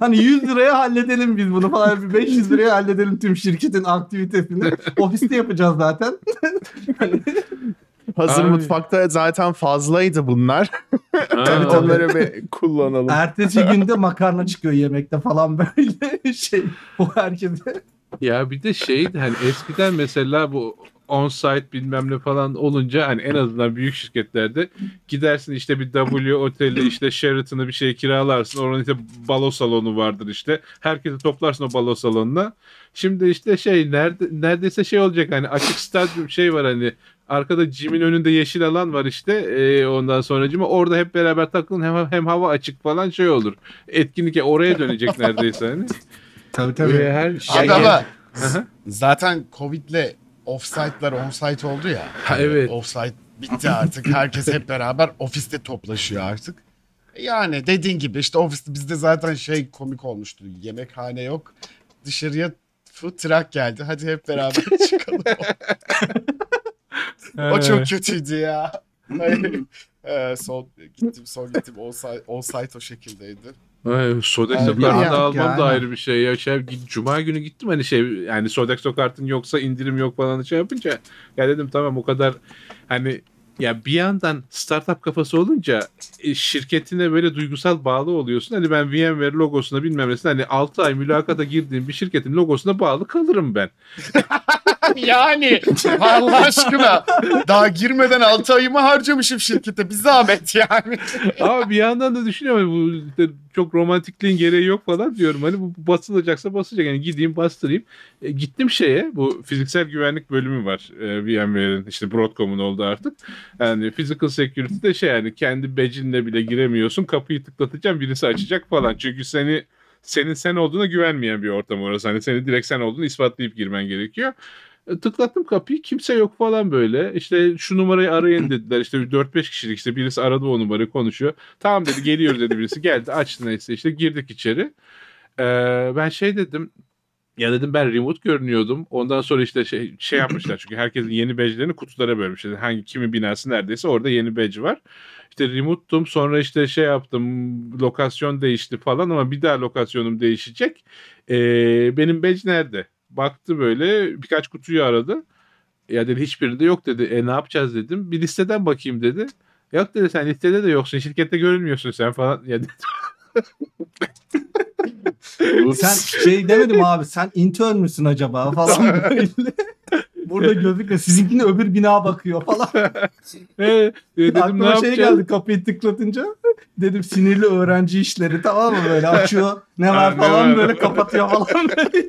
hani 100 liraya halledelim biz bunu falan bir 500 liraya halledelim tüm şirketin aktivitesini. Ofiste yapacağız zaten. Hazır Abi. mutfakta zaten fazlaydı bunlar. Tabii. Onları bir kullanalım. ertesi günde makarna çıkıyor yemekte falan böyle şey. O herkese. Ya bir de şey hani eskiden mesela bu on-site bilmem ne falan olunca hani en azından büyük şirketlerde gidersin işte bir W oteli işte Sheraton'ı bir şey kiralarsın. Oranın işte balo salonu vardır işte. Herkesi toplarsın o balo salonuna. Şimdi işte şey nerede neredeyse şey olacak hani açık stadyum şey var hani arkada gym'in önünde yeşil alan var işte Ee, ondan sonra orada hep beraber takılın hem, hem hava açık falan şey olur. Etkinlik ya oraya dönecek neredeyse hani. Tabii tabii. Ee, her Abi şey- ama Aha. zaten Covid'le offsite'lar onsite oldu ya. Ha, evet. Offsite bitti artık. Herkes hep beraber ofiste toplaşıyor artık. Yani dediğin gibi işte ofiste bizde zaten şey komik olmuştu. Yemekhane yok. Dışarıya food truck geldi. Hadi hep beraber çıkalım. o çok kötüydü ya. Ee, son gittim son gittim on-site, on-site o şekildeydi. Ay, Sodex kartını artık almam yani. da ayrı bir şey ya. Şey, Cuma günü gittim hani şey yani Sodex kartın yoksa indirim yok falan şey yapınca ya dedim tamam o kadar hani ya bir yandan startup kafası olunca e, şirketine böyle duygusal bağlı oluyorsun. Hani ben VMware logosuna bilmem nesine hani 6 ay mülakata girdiğim bir şirketin logosuna bağlı kalırım ben. yani Allah aşkına daha girmeden 6 ayımı harcamışım şirkete bir zahmet yani. Ama bir yandan da düşünüyorum bu işte çok romantikliğin gereği yok falan diyorum. Hani bu basılacaksa basacak. Yani gideyim bastırayım. E, gittim şeye bu fiziksel güvenlik bölümü var. E, VMware'in işte Broadcom'un oldu artık. Yani physical security de şey yani kendi badge'inle bile giremiyorsun. Kapıyı tıklatacağım birisi açacak falan. Çünkü seni senin sen olduğuna güvenmeyen bir ortam orası. Hani seni direkt sen olduğunu ispatlayıp girmen gerekiyor. E, tıklattım kapıyı kimse yok falan böyle. İşte şu numarayı arayın dediler. İşte 4-5 kişilik işte birisi aradı o numarayı konuşuyor. Tamam dedi geliyoruz dedi birisi. Geldi açtı neyse işte girdik içeri. Ee, ben şey dedim ya dedim ben remote görünüyordum. Ondan sonra işte şey, şey yapmışlar çünkü herkesin yeni badge'lerini kutulara bölmüşler. Hangi kimin binası neredeyse orada yeni badge var. İşte remote'tum sonra işte şey yaptım lokasyon değişti falan ama bir daha lokasyonum değişecek. Ee, benim badge nerede? Baktı böyle birkaç kutuyu aradı. Ya dedi hiçbirinde yok dedi. E ne yapacağız dedim. Bir listeden bakayım dedi. Yok dedi sen listede de yoksun. Şirkette görünmüyorsun sen falan. Ya dedi, Sen şey demedim abi sen intern müsün acaba falan böyle. Burada gözükmüyor. Sizinkine öbür bina bakıyor falan. e, e, dedim ne Aklıma şey yapacağız? geldi kapıyı tıklatınca. Dedim sinirli öğrenci işleri tamam mı böyle açıyor. Ne var ne falan var? böyle kapatıyor falan böyle.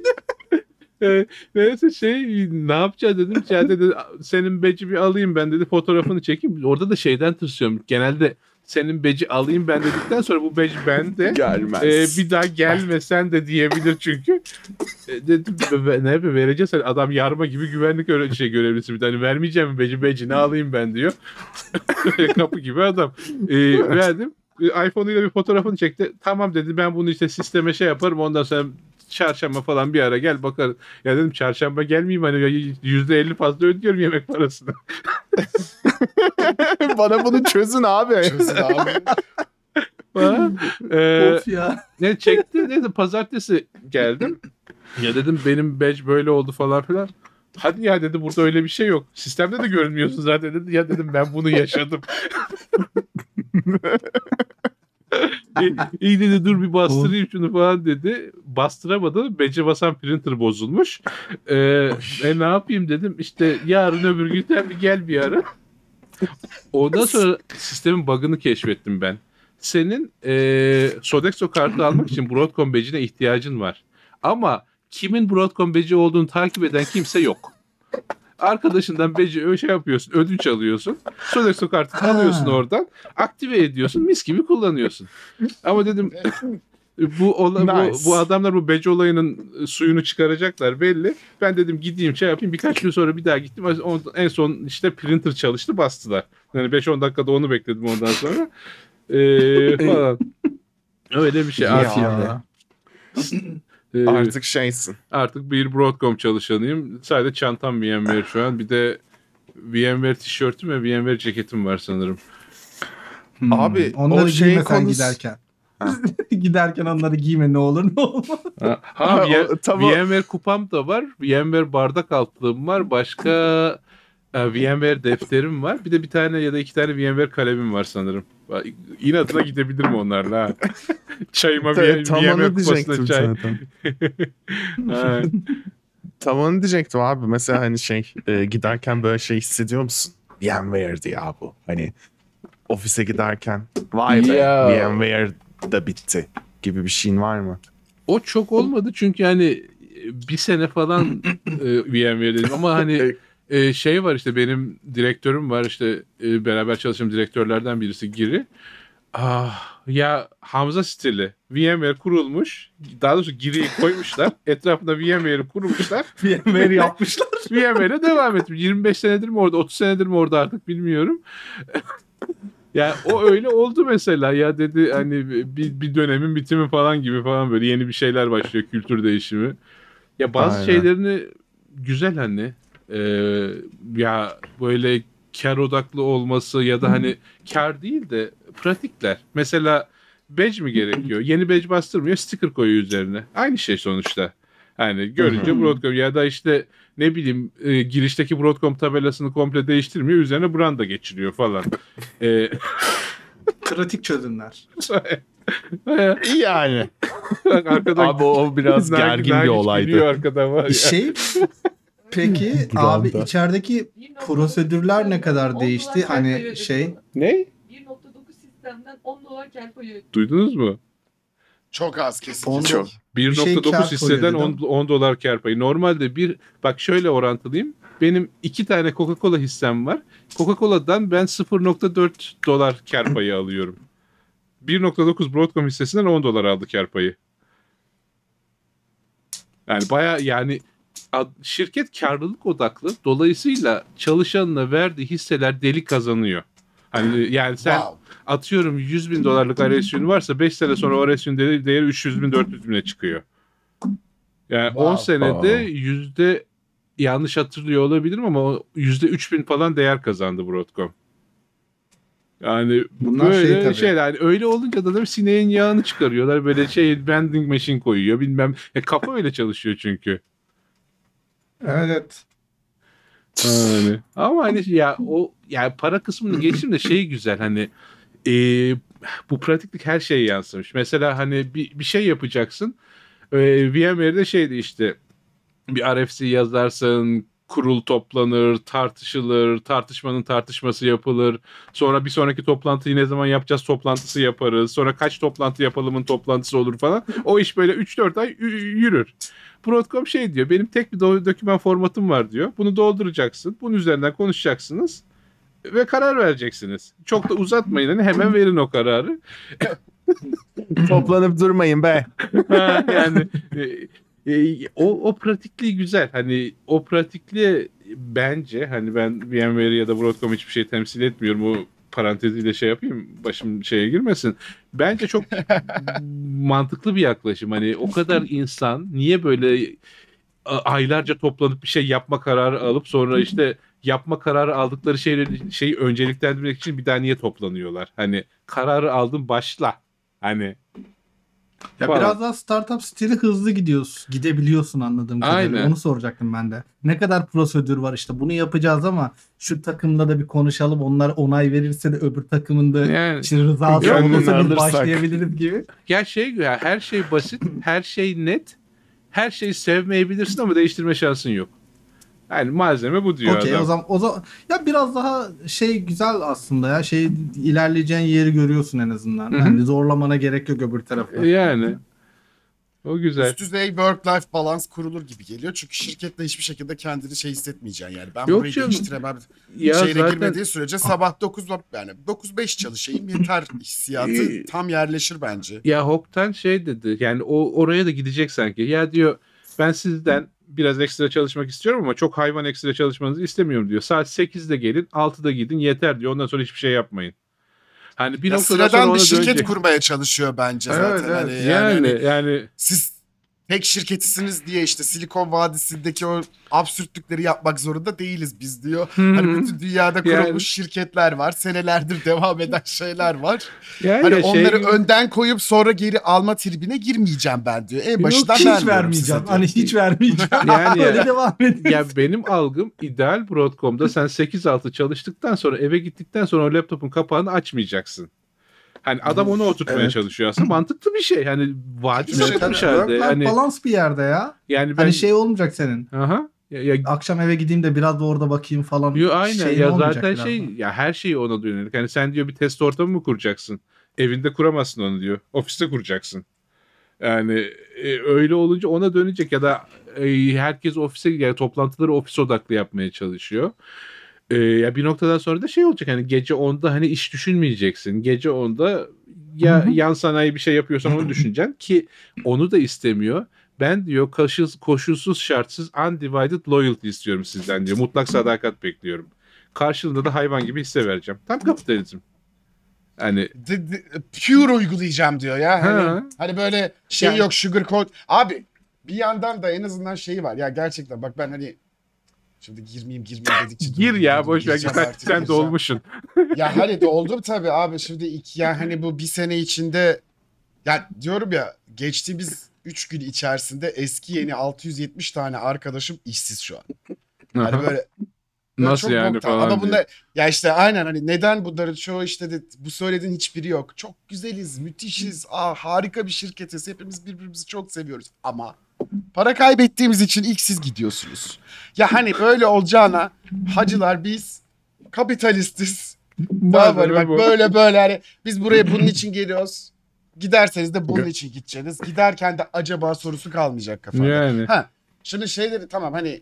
E, neyse şey ne yapacağız dedim. Ya dedi senin beci bir alayım ben dedi fotoğrafını çekeyim. Orada da şeyden tırsıyorum. Genelde senin beci alayım ben dedikten sonra bu beci bende. Gelmez. Ee, bir daha gelmesen de diyebilir çünkü. E, dedim "Be- be- ne yapayım vereceğiz Hani adam yarma gibi güvenlik öyle şey görevlisi bir tane vermeyeceğim mi beci beci ne alayım ben diyor. Kapı gibi adam. Ee, verdim. İPhone ile bir fotoğrafını çekti. Tamam dedi ben bunu işte sisteme şey yaparım ondan sonra çarşamba falan bir ara gel bakar. Ya dedim çarşamba gelmeyeyim hani yüzde elli fazla ödüyorum yemek parasını. Bana bunu çözün abi. Çözün abi. Falan. Ee, of ya. ne çekti neyse pazartesi geldim. Ya dedim benim badge böyle oldu falan filan. Hadi ya dedi burada öyle bir şey yok. Sistemde de görünmüyorsun zaten dedi. Ya dedim ben bunu yaşadım. İyi- dedi dur bir bastırayım şunu falan dedi. Bastıramadı. Bece basan printer bozulmuş. Ee, e ne yapayım dedim. İşte yarın öbür gün sen bir gel bir ara. Ondan sonra sistemin bug'ını keşfettim ben. Senin e, Sodexo kartı almak için Broadcom badge'ine ihtiyacın var. Ama kimin Broadcom badge olduğunu takip eden kimse yok. Arkadaşından öyle şey yapıyorsun, ödünç alıyorsun. Sodexo kartını alıyorsun oradan, aktive ediyorsun, mis gibi kullanıyorsun. Ama dedim bu, ola, Nice. bu, bu adamlar bu badge olayının suyunu çıkaracaklar belli. Ben dedim gideyim şey yapayım. Birkaç gün sonra bir daha gittim. En son işte printer çalıştı bastılar. Yani 5-10 dakikada onu bekledim ondan sonra. Ee, falan. Öyle bir şey. Ya. E, Artık şeysin. artık bir Broadcom çalışanıyım. Sadece çantam VMware şu an. Bir de VMware tişörtüm ve VMware ceketim var sanırım. Hmm. Abi, onları o şey giyme sen konusu- giderken. giderken onları giyme ne olur ne olmaz. Ha, Ha, ha, o- tamam. VMware kupam da var. VMware bardak altlığım var. Başka VMware defterim var. Bir de bir tane ya da iki tane VMware kalemim var sanırım. Bak, İnadına gidebilirim onlarla ha. Çayıma bir tam VMware kupasına çay. zaten. Tam onu diyecektim abi. Mesela hani şey e, giderken böyle şey hissediyor musun? VMware'di ya bu. Hani ofise giderken vay be Ya. VMware da bitti gibi bir şeyin var mı? O çok olmadı çünkü hani bir sene falan e, VMware dedim ama hani e, şey var işte benim direktörüm var işte e, beraber çalıştığım direktörlerden birisi Giri. Ah, ya Hamza stili VMware kurulmuş. Daha doğrusu Giri'yi koymuşlar. Etrafında VMware'i kurmuşlar. VMware yapmışlar. VMware'e devam etmiş. 25 senedir mi orada 30 senedir mi orada artık bilmiyorum. ya o öyle oldu mesela ya dedi hani bir, bir dönemin bitimi falan gibi falan böyle yeni bir şeyler başlıyor kültür değişimi. Ya bazı Aynen. şeylerini güzel hani Ee, ya böyle kar odaklı olması ya da hani kar değil de pratikler. Mesela badge mi gerekiyor? Yeni badge bastırmıyor sticker koyuyor üzerine. Aynı şey sonuçta. Hani görünce Broadcom ya da işte ne bileyim e, girişteki Broadcom tabelasını komple değiştirmiyor. Üzerine branda geçiriyor falan. e, Pratik çözümler. Yani. arkadan Abi o biraz gergin bir olaydı. ya. Şey peki abi içerideki prosedürler ne kadar değişti? Hani şey Ne? 1.9 sistemden 10 dolar kar payı Duydunuz mu? Çok az kesin. On- Çok. 1.9 şey kar hisseden koyuyor 10, 10 dolar kar payı. Normalde bir bak şöyle orantılıyım. Benim iki tane Coca-Cola hissem var. Coca-Cola'dan ben 0.4 dolar kar payı alıyorum. 1.9 Broadcom hissesinden 10 dolar aldı kar payı. Yani baya yani şirket karlılık odaklı. Dolayısıyla çalışanına verdiği hisseler deli kazanıyor. Hani yani sen Wow. atıyorum 100 bin dolarlık RSU'un varsa 5 sene sonra o RSU'nun değeri, değeri 300 bin 400 bine çıkıyor. Yani 10 Wow. senede Aa. yüzde yanlış hatırlıyor olabilirim ama yüzde 3 bin falan değer kazandı Broadcom. Yani Bunlar şey böyle tabii. şeyler yani öyle olunca da, sineğin yağını çıkarıyorlar. Böyle şey vending machine koyuyor bilmem. Ya kafa öyle çalışıyor çünkü. Evet. Yani. Ama hani ya o yani para kısmını geçtim de şey güzel hani e, bu pratiklik her şeye yansımış. Mesela hani bir, bir şey yapacaksın. E, VMware'de şeydi işte bir RFC yazarsın, kurul toplanır, tartışılır, tartışmanın tartışması yapılır. Sonra bir sonraki toplantıyı ne zaman yapacağız toplantısı yaparız. Sonra kaç toplantı yapalımın toplantısı olur falan. O iş böyle 3-4 ay yürür. Broadcom şey diyor benim tek bir do- doküman formatım var diyor. Bunu dolduracaksın. Bunun üzerinden konuşacaksınız ve karar vereceksiniz. Çok da uzatmayın hani hemen verin o kararı. Toplanıp durmayın be. Ha, yani e, e, o o pratikliği güzel. Hani o pratikliği bence hani ben VMware ya da Broadcom hiçbir şey temsil etmiyorum. O paranteziyle şey yapayım başım şeye girmesin. Bence çok mantıklı bir yaklaşım. Hani o kadar insan niye böyle aylarca toplanıp bir şey yapma kararı alıp sonra işte yapma kararı aldıkları şeyleri şeyi önceliklendirmek için bir daha niye toplanıyorlar? Hani kararı aldın başla. Hani Ya Falan. biraz daha startup stili hızlı gidiyorsun. Gidebiliyorsun anladığım kadarıyla. Aynen. Onu soracaktım ben de. Ne kadar prosedür var işte bunu yapacağız ama şu takımla da bir konuşalım. Onlar onay verirse de öbür takımın da yani rızası olursa biz başlayabiliriz gibi. Ya şey ya her şey basit, her şey net. Her şeyi sevmeyebilirsin ama değiştirme şansın yok. Yani malzeme bu diyor Okey adam. o zaman o zaman ya biraz daha şey güzel aslında ya şey ilerleyeceğin yeri görüyorsun en azından. Hı hı. Yani zorlamana gerek yok öbür tarafa. Yani. O güzel. Üst düzey work-life balance kurulur gibi geliyor. Çünkü şirketle hiçbir şekilde kendini şey hissetmeyeceksin yani. Ben Yok burayı canım. değiştiremem. Ya Şeyine zaten girmediği sürece sabah 9 yani 9-5 çalışayım yeter hissiyatı Ee, tam yerleşir bence. ya Hoktan şey dedi. Yani o oraya da gidecek sanki. Ya diyor ben sizden biraz ekstra çalışmak istiyorum ama çok hayvan ekstra çalışmanızı istemiyorum diyor. Saat 8'de gelin, 6'da gidin yeter diyor. Ondan sonra hiçbir şey yapmayın. Hani bir Ya noktadan sonra sıradan ona bir şirket dönecek. kurmaya çalışıyor bence Evet, zaten. evet. Hani yani, Yani hani yani siz tek şirketisiniz diye işte Silikon Vadisi'ndeki o absürtlükleri yapmak zorunda değiliz biz diyor. Hı. Hani bütün dünyada kurulmuş Yani- şirketler var. Senelerdir devam eden şeyler var. yani Hani şey- onları önden koyup sonra geri alma tribine girmeyeceğim ben diyor. En başından hiç vermiyorum vermeyeceğim. Hani hiç vermeyeceğim. Yani- Öyle devam edin. ya benim algım ideal Broadcom'da sen 8-6 çalıştıktan sonra eve gittikten sonra o laptopun kapağını açmayacaksın. Hani adam onu oturtmaya Evet. çalışıyor aslında. Mantıklı bir şey. Hani vaadi Kötü bir şey satmış tabii. halde. Hani, balance bir yerde ya. yani ben... Hani şey olmayacak senin. Aha. Ya, ya, Akşam eve gideyim de biraz da orada bakayım falan. yo, aynen. Ya zaten şey da. ya her şeyi ona yönelik. Hani sen diyor bir test ortamı mı kuracaksın? Evinde kuramazsın onu diyor. Ofiste kuracaksın. Yani e, öyle olunca ona dönecek ya da e, herkes ofise yani toplantıları ofis odaklı yapmaya çalışıyor. E, ya bir noktadan sonra da şey olacak hani gece 10'da hani iş düşünmeyeceksin. Gece 10'da ya Hı hı. yan sanayi bir şey yapıyorsan onu düşüneceksin ki onu da istemiyor. Ben diyor koşulsuz, koşulsuz şartsız undivided loyalty istiyorum sizden diyor. Mutlak sadakat bekliyorum. Karşılığında da hayvan gibi hisse vereceğim. Tam kapitalizm. Hani De- de- pure uygulayacağım diyor ya. Hani, Ha. hani böyle şey Yani- yok sugar coat. Abi bir yandan da en azından şeyi var. Ya gerçekten bak ben hani şimdi girmeyeyim girmeyeyim dedikçe. gir ya boş ver sen, sen dolmuşsun. Ya hani doldum tabii abi şimdi iki ya hani bu bir sene içinde ya diyorum ya geçtiğimiz 3 gün içerisinde eski yeni 670 tane arkadaşım işsiz şu an. Hani Aha. böyle Nasıl çok yani nokta. falan Ama bunda ya işte aynen hani neden bunların çoğu işte de, bu söylediğin hiçbiri yok. Çok güzeliz, müthişiz, aa, harika bir şirketiz. Hepimiz birbirimizi çok seviyoruz. Ama para kaybettiğimiz için ilk siz gidiyorsunuz. Ya hani böyle olacağına hacılar biz kapitalistiz. Daha böyle bak böyle böyle hani biz buraya bunun için geliyoruz. Giderseniz de bunun için gideceksiniz. Giderken de acaba sorusu kalmayacak kafanda. Yani. Ha, şimdi şeyleri tamam hani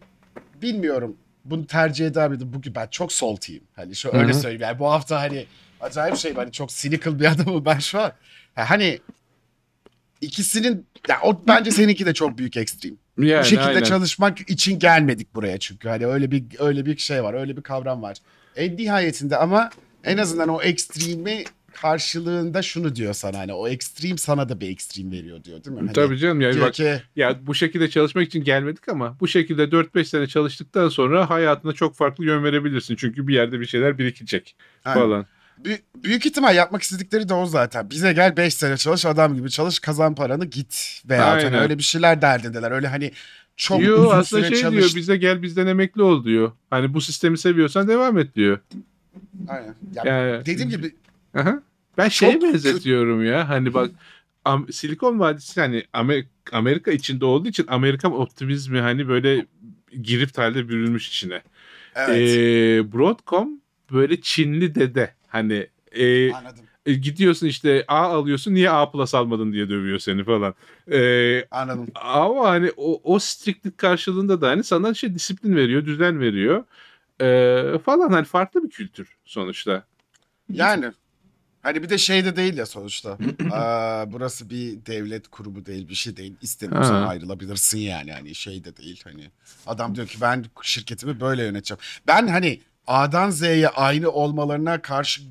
bilmiyorum bunu tercih eder miydim bugün ben çok salty'yim. Hani şu öyle söyleyeyim yani bu hafta hani acayip şey hani çok cynical bir adamım ben şu an. Ha, hani ikisinin ya o bence seninki de çok büyük ekstrem. Yani, Bu şekilde aynen. çalışmak için gelmedik buraya çünkü hani öyle bir öyle bir şey var, öyle bir kavram var. En nihayetinde ama en azından o ekstremi karşılığında şunu diyor sana hani o ekstrem sana da bir ekstrem veriyor diyor değil mi? Hani Tabii canım yani bak ki ya bu şekilde çalışmak için gelmedik ama bu şekilde 4-5 sene çalıştıktan sonra hayatına çok farklı yön verebilirsin. Çünkü bir yerde bir şeyler birikecek Aynen. falan. Büyük, büyük ihtimal yapmak istedikleri de o zaten. Bize gel 5 sene çalış adam gibi çalış kazan paranı git. Veya hani öyle bir şeyler derdindeler. Öyle hani çok Yo uzun aslında süre şey çalış. diyor bize gel bizden emekli ol diyor. Hani bu sistemi seviyorsan devam et diyor. Aynen. Ya, Yani, dediğim gibi Aha. Ben şeye Çok benzetiyorum ya. Hani bak Am- Silikon Vadisi hani Amer- Amerika içinde olduğu için Amerikan optimizmi hani böyle girift halde bürünmüş içine. evet Ee, Broadcom böyle Çinli dede. Hani e, anladım. e, gidiyorsun işte A alıyorsun niye A plus almadın diye dövüyor seni falan. Ee, Anladım. ama hani o, o strictlik karşılığında da hani sana şey disiplin veriyor, düzen veriyor. Ee, falan hani farklı bir kültür sonuçta. Yani hani bir de şey de değil ya sonuçta. Aa, burası bir devlet kurumu değil bir şey değil. İstemiyorsan Ha. ayrılabilirsin yani. Hani şey de değil hani. Adam diyor ki ben şirketimi böyle yöneteceğim. Ben hani A'dan Z'ye aynı olmalarına karşı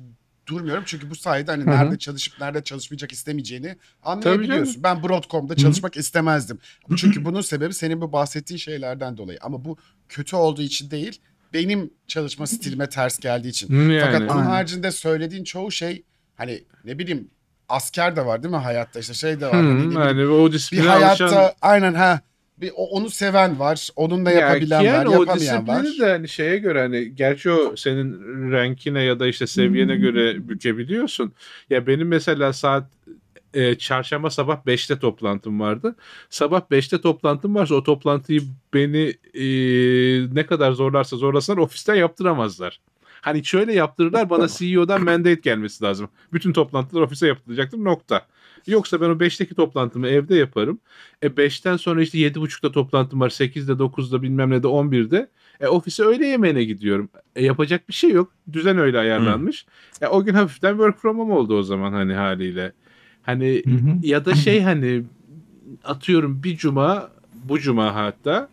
durmuyorum. Çünkü bu sayede hani Hı hı. nerede çalışıp nerede çalışmayacak istemeyeceğini anlayabiliyorsun. Ben Broadcom'da çalışmak istemezdim. Çünkü bunun sebebi senin bu bahsettiğin şeylerden dolayı. Ama bu kötü olduğu için değil. Benim çalışma stilime ters geldiği için. Hı, Yani. Fakat bunun Aynen. haricinde söylediğin çoğu şey hani ne bileyim asker de var değil mi hayatta işte şey de var. Hı, hani yani o bir hayatta alışan... aynen ha bir o- onu seven var. Onunla Ya yapabilen yani var, o yapamayan var. disiplini de hani şeye göre hani gerçi o senin rankine ya da işte seviyene göre bükebiliyorsun. Ya benim mesela saat e, çarşamba sabah 5'te toplantım vardı. Sabah 5'te toplantım varsa o toplantıyı beni e, ne kadar zorlarsa zorlasınlar ofisten yaptıramazlar. Hani şöyle yaptırırlar bana CEO'dan mandate gelmesi lazım. Bütün toplantılar ofise yapılacaktır nokta. Yoksa ben o 5'teki toplantımı evde yaparım. E 5'ten sonra işte 7.30'da toplantım var. 8'de 9'da bilmem ne de 11'de. E ofise öğle yemeğine gidiyorum. E yapacak bir şey yok. Düzen öyle ayarlanmış. E o gün hafiften work from home oldu o zaman hani haliyle. Hani Hı hı. ya da şey hani atıyorum bir cuma bu cuma hatta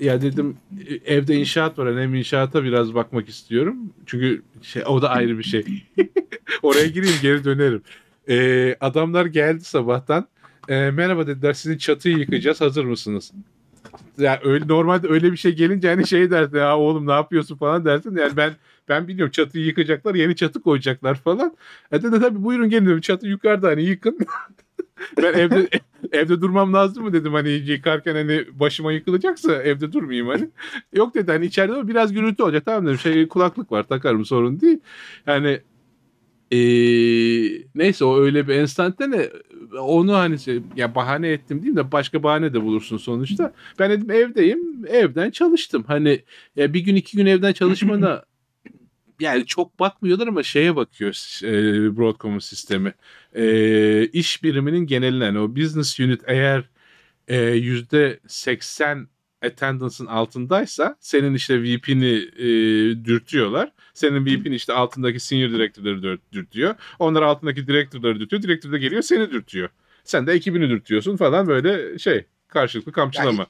ya dedim e, evde inşaat var. Hani hem inşaata biraz bakmak istiyorum. Çünkü şey, o da ayrı bir şey. Oraya gireyim geri dönerim. E, adamlar geldi sabahtan. E, merhaba dediler sizin çatıyı yıkacağız hazır mısınız? Ya öyle normalde öyle bir şey gelince hani şey dersin ya oğlum ne yapıyorsun falan dersin. Yani ben ben biliyorum çatıyı yıkacaklar yeni çatı koyacaklar falan. E dedi tabii buyurun gelin dedim çatı yukarıda hani yıkın. ben evde evde durmam lazım mı dedim hani yıkarken hani başıma yıkılacaksa evde durmayayım hani. Yok dedi hani içeride biraz gürültü olacak tamam dedim şey kulaklık var takarım sorun değil. Yani eee, neyse o öyle bir enstantane onu hani şey, ya bahane ettim diyeyim de başka bahane de bulursun sonuçta. Ben dedim evdeyim evden çalıştım. Hani ya bir gün iki gün evden çalışmana yani çok bakmıyorlar ama şeye bakıyor e, Broadcom'un sistemi. E, iş biriminin geneline yani o business unit eğer yüzde 80 attendance'ın altındaysa senin işte VP'ni e, dürtüyorlar. Senin VP'ni işte altındaki senior director'ları dür- dürtüyor. Onlar altındaki director'ları dürtüyor. Director da geliyor seni dürtüyor. Sen de ekibini dürtüyorsun falan böyle şey karşılıklı kamçılama.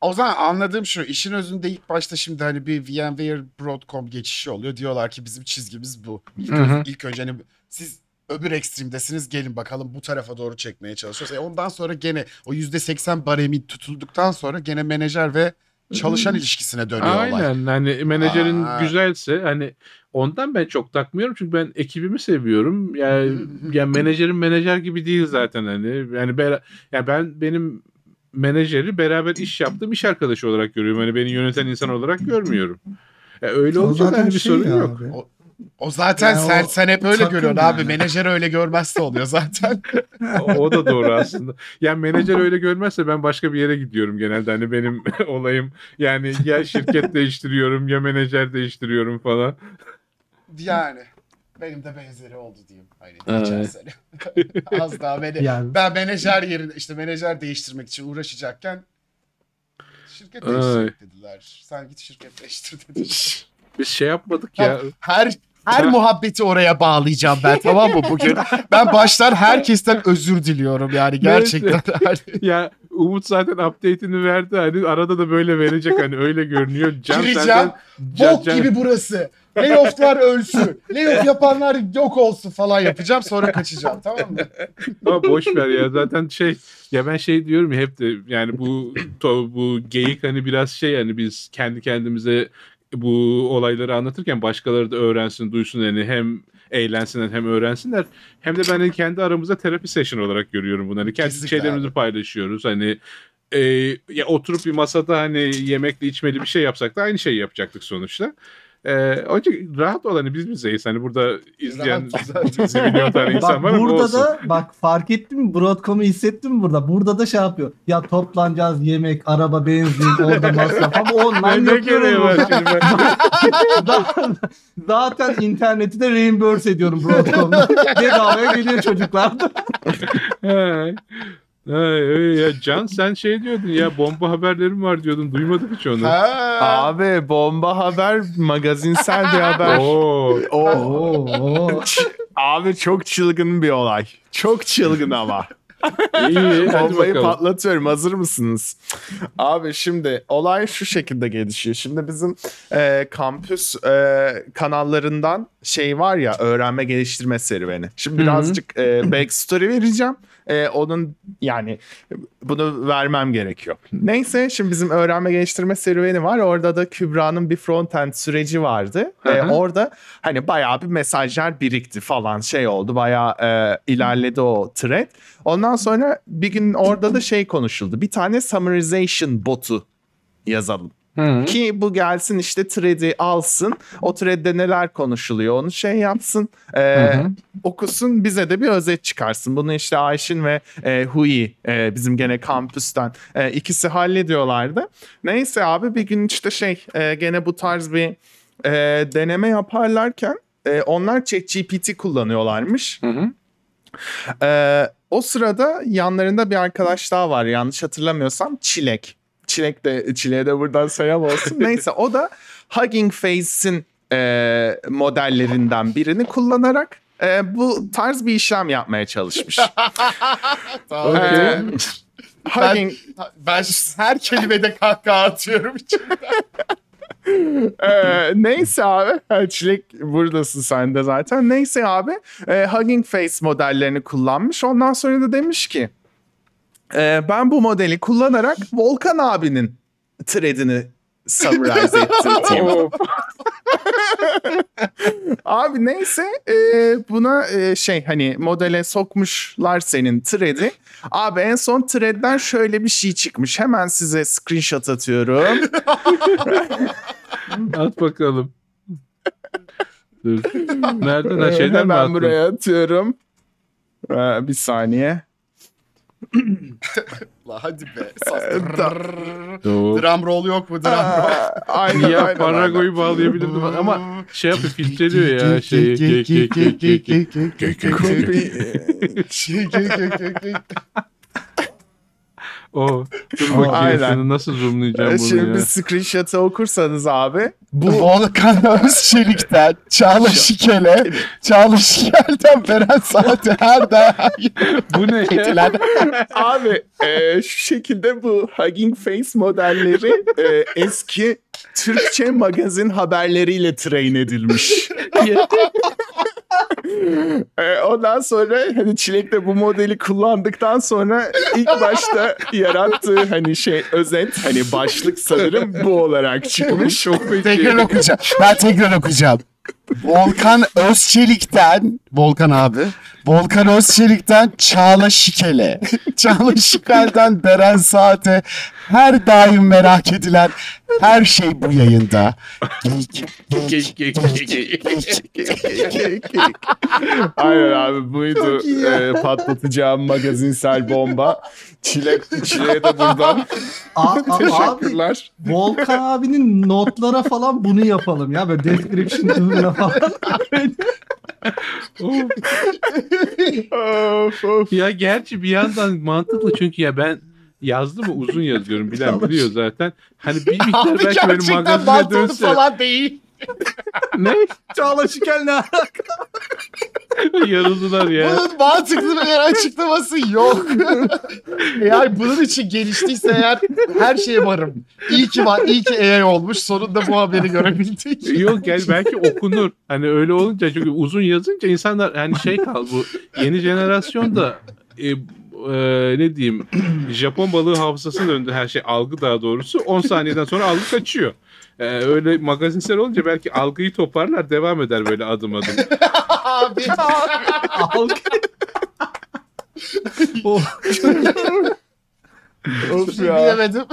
O zaman anladığım şu işin özünde ilk başta şimdi hani bir VMware Broadcom geçişi oluyor. Diyorlar ki bizim çizgimiz bu. İlk, ilk önce hani siz öbür ekstremdesiniz gelin bakalım bu tarafa doğru çekmeye çalışıyoruz. E ondan sonra gene o %80 baremi tutulduktan sonra gene menajer ve çalışan ilişkisine dönüyor olay. Aynen hani menajerin Aa. güzelse hani ondan ben çok takmıyorum çünkü ben ekibimi seviyorum. Yani yani menajerin menajer gibi değil zaten hani. Yani bera- yani ben benim menajeri beraber iş yaptığım iş arkadaşı olarak görüyorum. Hani beni yöneten insan olarak görmüyorum. Ya öyle O olunca da hani bir şey sorun ya yok. abi. O zaten Yani sen o sen hep öyle görüyorsun yani. abi. Menajer öyle görmezse oluyor zaten. O, o da doğru aslında. Yani menajer öyle görmezse ben başka bir yere gidiyorum genelde. Hani benim olayım yani ya şirket değiştiriyorum ya menajer değiştiriyorum falan. yani benim de benzeri oldu diyeyim. Hani Evet. geçen sene. Az daha beni Yani ben menajer yerine işte menajer değiştirmek için uğraşacakken şirket Ay. değiştirmek dediler. Sen git şirket değiştir dediler. Biz şey yapmadık ya. Her her muhabbeti oraya bağlayacağım ben tamam mı bugün? Ben baştan herkesten özür diliyorum yani gerçekten. ya Umut zaten update'ini verdi. Hani arada da böyle verecek hani öyle görünüyor. Can Gireceğim. senden Can- Bok Can- gibi burası. Layoff'lar ölsün. Layoff yapanlar yok olsun falan yapacağım sonra kaçacağım tamam mı? Ama boş ver ya zaten şey ya ben şey diyorum ya hep de yani bu to, bu geyik hani biraz şey yani biz kendi kendimize bu olayları anlatırken başkaları da öğrensin, duysun yani hem eğlensinler hem öğrensinler. Hem de ben hani kendi aramızda terapi session olarak görüyorum bunları. Hani kendi Kesinlikle şeylerimizi abi. paylaşıyoruz. Hani e, ya oturup bir masada hani yemekli içmeli bir şey yapsak da aynı şeyi yapacaktık sonuçta. Ee, onun için rahat ol hani biz bizeyiz. Hani burada izleyen bizi milyon tane insan Bak var ama burada olsun. da bak fark ettin mi Broadcom'u hissettin mi burada? Burada da şey yapıyor. Ya toplanacağız yemek, araba, benzin, orada masraf ama onlar Ne, yapıyorum var burada. şimdi ben? Zaten- Zaten interneti de reimburse ediyorum Broadcom'da. Bedavaya geliyor çocuklar. Ya Can sen şey diyordun ya bomba haberlerim var diyordun duymadık hiç onu. Ha. Abi bomba haber magazinsel bir haber. Oo. Oo, oo. abi çok çılgın bir olay. Çok çılgın ama. İyi Bombayı patlatıyorum. Hazır mısınız? Abi şimdi olay şu şekilde gelişiyor. Şimdi bizim e, kampüs e, kanallarından şey var ya öğrenme geliştirme serüveni. Şimdi birazcık e, backstory vereceğim. E, onun yani bunu vermem gerekiyor. Neyse şimdi bizim öğrenme geliştirme serüveni var. Orada da Kübra'nın bir frontend süreci vardı. Hı E, orada hani bayağı bir mesajlar birikti falan şey oldu. Bayağı e, ilerledi o thread. Ondan sonra bir gün orada da şey konuşuldu. Bir tane summarization botu yazalım. Hı. Ki bu gelsin işte thread'i alsın. O thread'de neler konuşuluyor onu şey yapsın. e, Hı hı. okusun bize de bir özet çıkarsın. Bunu işte Ayşin ve e, Hui e, bizim gene kampüsten e, ikisi hallediyorlardı. Neyse abi bir gün işte şey e, gene bu tarz bir e, deneme yaparlarken e, onlar ChatGPT kullanıyorlarmış. Hı hı. Ee, o sırada yanlarında bir arkadaş daha var yanlış hatırlamıyorsam Çilek. Çilek de Çilek'e de buradan selam olsun. Neyse o da Hugging Face'in e, modellerinden birini kullanarak e, bu tarz bir işlem yapmaya çalışmış. Tamam. Ee, Hugging Ben her kelimede kahkaha atıyorum. Ee, neyse abi. Çilek buradasın sen de zaten. Neyse abi. e, Hugging Face modellerini kullanmış. Ondan sonra da demiş ki e, ben bu modeli kullanarak Volkan abinin threadini summarize ettirdim. Of. Abi neyse e, buna e, şey hani modele sokmuşlar senin thread'i. Abi en son thread'den şöyle bir şey çıkmış. Hemen size screenshot atıyorum. At bakalım. Dur. Nereden ha şeyden mi Hemen attın? buraya atıyorum. Ee, bir saniye. La hadi be. Drum roll yok mu drum roll? Aynen, Ya Parago'yu bağlayabilirdim ama şey yapıyor filtreliyor ya şeyi. Ge- ge- ge- ge- ge- aynen. O. Dur bakayım Aynen. şunu nasıl zoomlayacağım bunu Şimdi ya. bir screenshot'ı okursanız abi. Bu Volkan Özçelik'ten, Çağla Şikel'e, Çağla Şikel'den Beren Saat'e her Bu ne ya? Abi e, şu şekilde bu Hugging Face modelleri e, eski Türkçe magazin haberleriyle train edilmiş. E, ondan sonra hani Çilek de bu modeli kullandıktan sonra ilk başta yarattığı hani şey özet hani başlık sanırım bu olarak çıkmış. Çok. Tekrar okuyacağım. Ben tekrar okuyacağım. Volkan Özçelik'ten Volkan abi. Volkan Özçelik'ten Çağla Şikel'e. Çağla Şikel'den Beren Saat'e her daim merak edilen her şey bu yayında. Aynen abi buydu e, patlatacağım magazinsel bomba. Çilek Çilek'e de buradan A- a- abi teşekkürler. Volkan abinin notlara falan bunu yapalım ya böyle description kısmına falan. of, of. Ya gerçi bir yandan mantıklı çünkü ya ben yazdım mı uzun yazıyorum bilen biliyor zaten. Hani bir miktar Abi belki benim gerçekten magazine mantıklı dönse. falan değil. Ne? Çağla Şikel ne alaka? Yarıldılar ya. Bunun mantıklı bir açıklaması yok. eğer bunun için geliştiyse eğer her şeye varım. İyi ki var, iyi ki AI olmuş. Sonunda bu haberi görebildik. Yok gel belki okunur. Hani öyle olunca çünkü uzun yazınca insanlar hani şey kal bu yeni jenerasyon da e, e, ne diyeyim Japon balığı hafızasının önünde her şey algı daha doğrusu 10 saniyeden sonra algı kaçıyor. E, öyle magazinsel olunca belki algıyı toparlar devam eder böyle adım adım. Abi. Algı. o, Of ya. Bilemedim.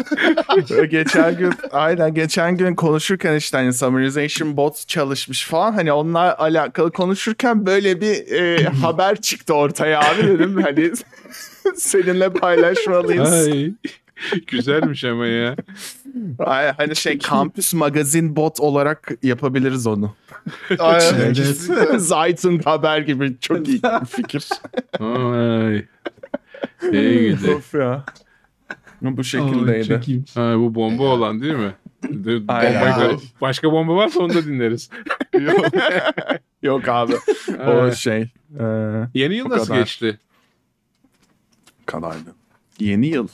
geçen gün aynen geçen gün konuşurken işte hani summarization bot çalışmış falan hani onunla alakalı konuşurken böyle bir e, haber çıktı ortaya abi dedim hani seninle paylaşmalıyız. Ay. Güzelmiş ama ya. Ay, hani şey kampüs magazin bot olarak yapabiliriz onu. Aynen. Evet. kesinlikle. Zaytun haber gibi çok iyi bir fikir. Ay. İyi gidi. of ya. Bu Ay, şekildeydi. çok iyiymiş. Ha, bu bomba olan değil mi? Ka- başka bomba varsa onu da dinleriz. Yok abi. O Ay. şey. E, Yeni yıl nasıl kadar. geçti? kadardı. Yeni yıl.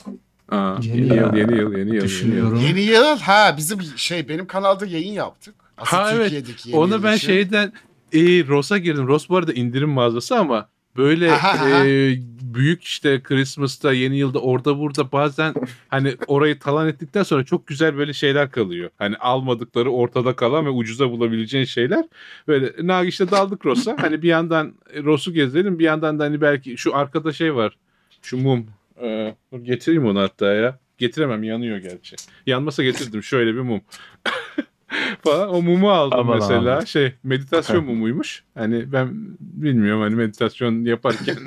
Aa, Yeni yeni, yıl, yeni yıl, yeni yıl, yeni yıl. Düşünüyorum. Yeni yıl ha bizim şey benim kanalda yayın yaptık. Aslında Ha, evet. Yıl ben için. şeyden e, Ross'a girdim. Ross bu arada indirim mağazası ama böyle Aha, aha. e, büyük işte Christmas'ta yeni yılda orada burada bazen hani orayı talan ettikten sonra çok güzel böyle şeyler kalıyor. Hani almadıkları ortada kalan ve ucuza bulabileceğin şeyler. Böyle Nagiş'te daldık Ross'a. Hani bir yandan Ross'u gezelim bir yandan da hani belki şu arkada şey var. Şu mum. Ee, dur getireyim onu hatta ya. Getiremem yanıyor gerçi. Yanmasa getirdim şöyle bir mum. falan. O mumu aldım Aman mesela. abi. Şey meditasyon mumuymuş. Hani ben bilmiyorum hani meditasyon yaparken.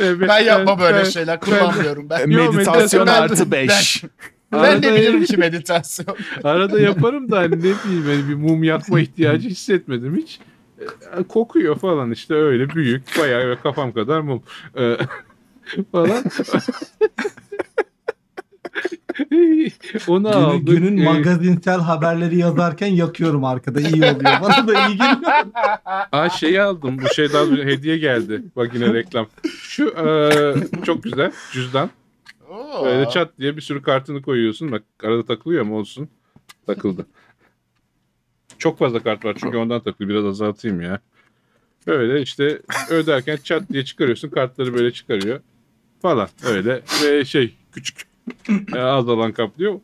Evet, Ben yapma böyle ben- şeyler kullanmıyorum ben. Yo, Meditasyon meditasyon artı 5. Ben de Arada- bilirim ki meditasyon. Arada yaparım da hani ne bileyim hani bir mum yakma ihtiyacı hissetmedim hiç. Ee, Kokuyor falan işte öyle büyük bayağı kafam kadar mum. Ee, falan. Onu Günün, aldık. günün Ee, magazinsel haberleri yazarken yakıyorum arkada. iyi oluyor. Bana da iyi geliyor. Aa şeyi aldım. Bu şey daha hediye geldi. Bak yine reklam. Şu eee, çok güzel cüzdan. Oo. Böyle çat diye bir sürü kartını koyuyorsun. Bak arada takılıyor mu olsun. Takıldı. Çok fazla kart var çünkü ondan takılıyor. Biraz azaltayım ya. Böyle işte öderken çat diye çıkarıyorsun. Kartları böyle çıkarıyor. Falan öyle. Ve şey küçük. e, az alan kaplıyor.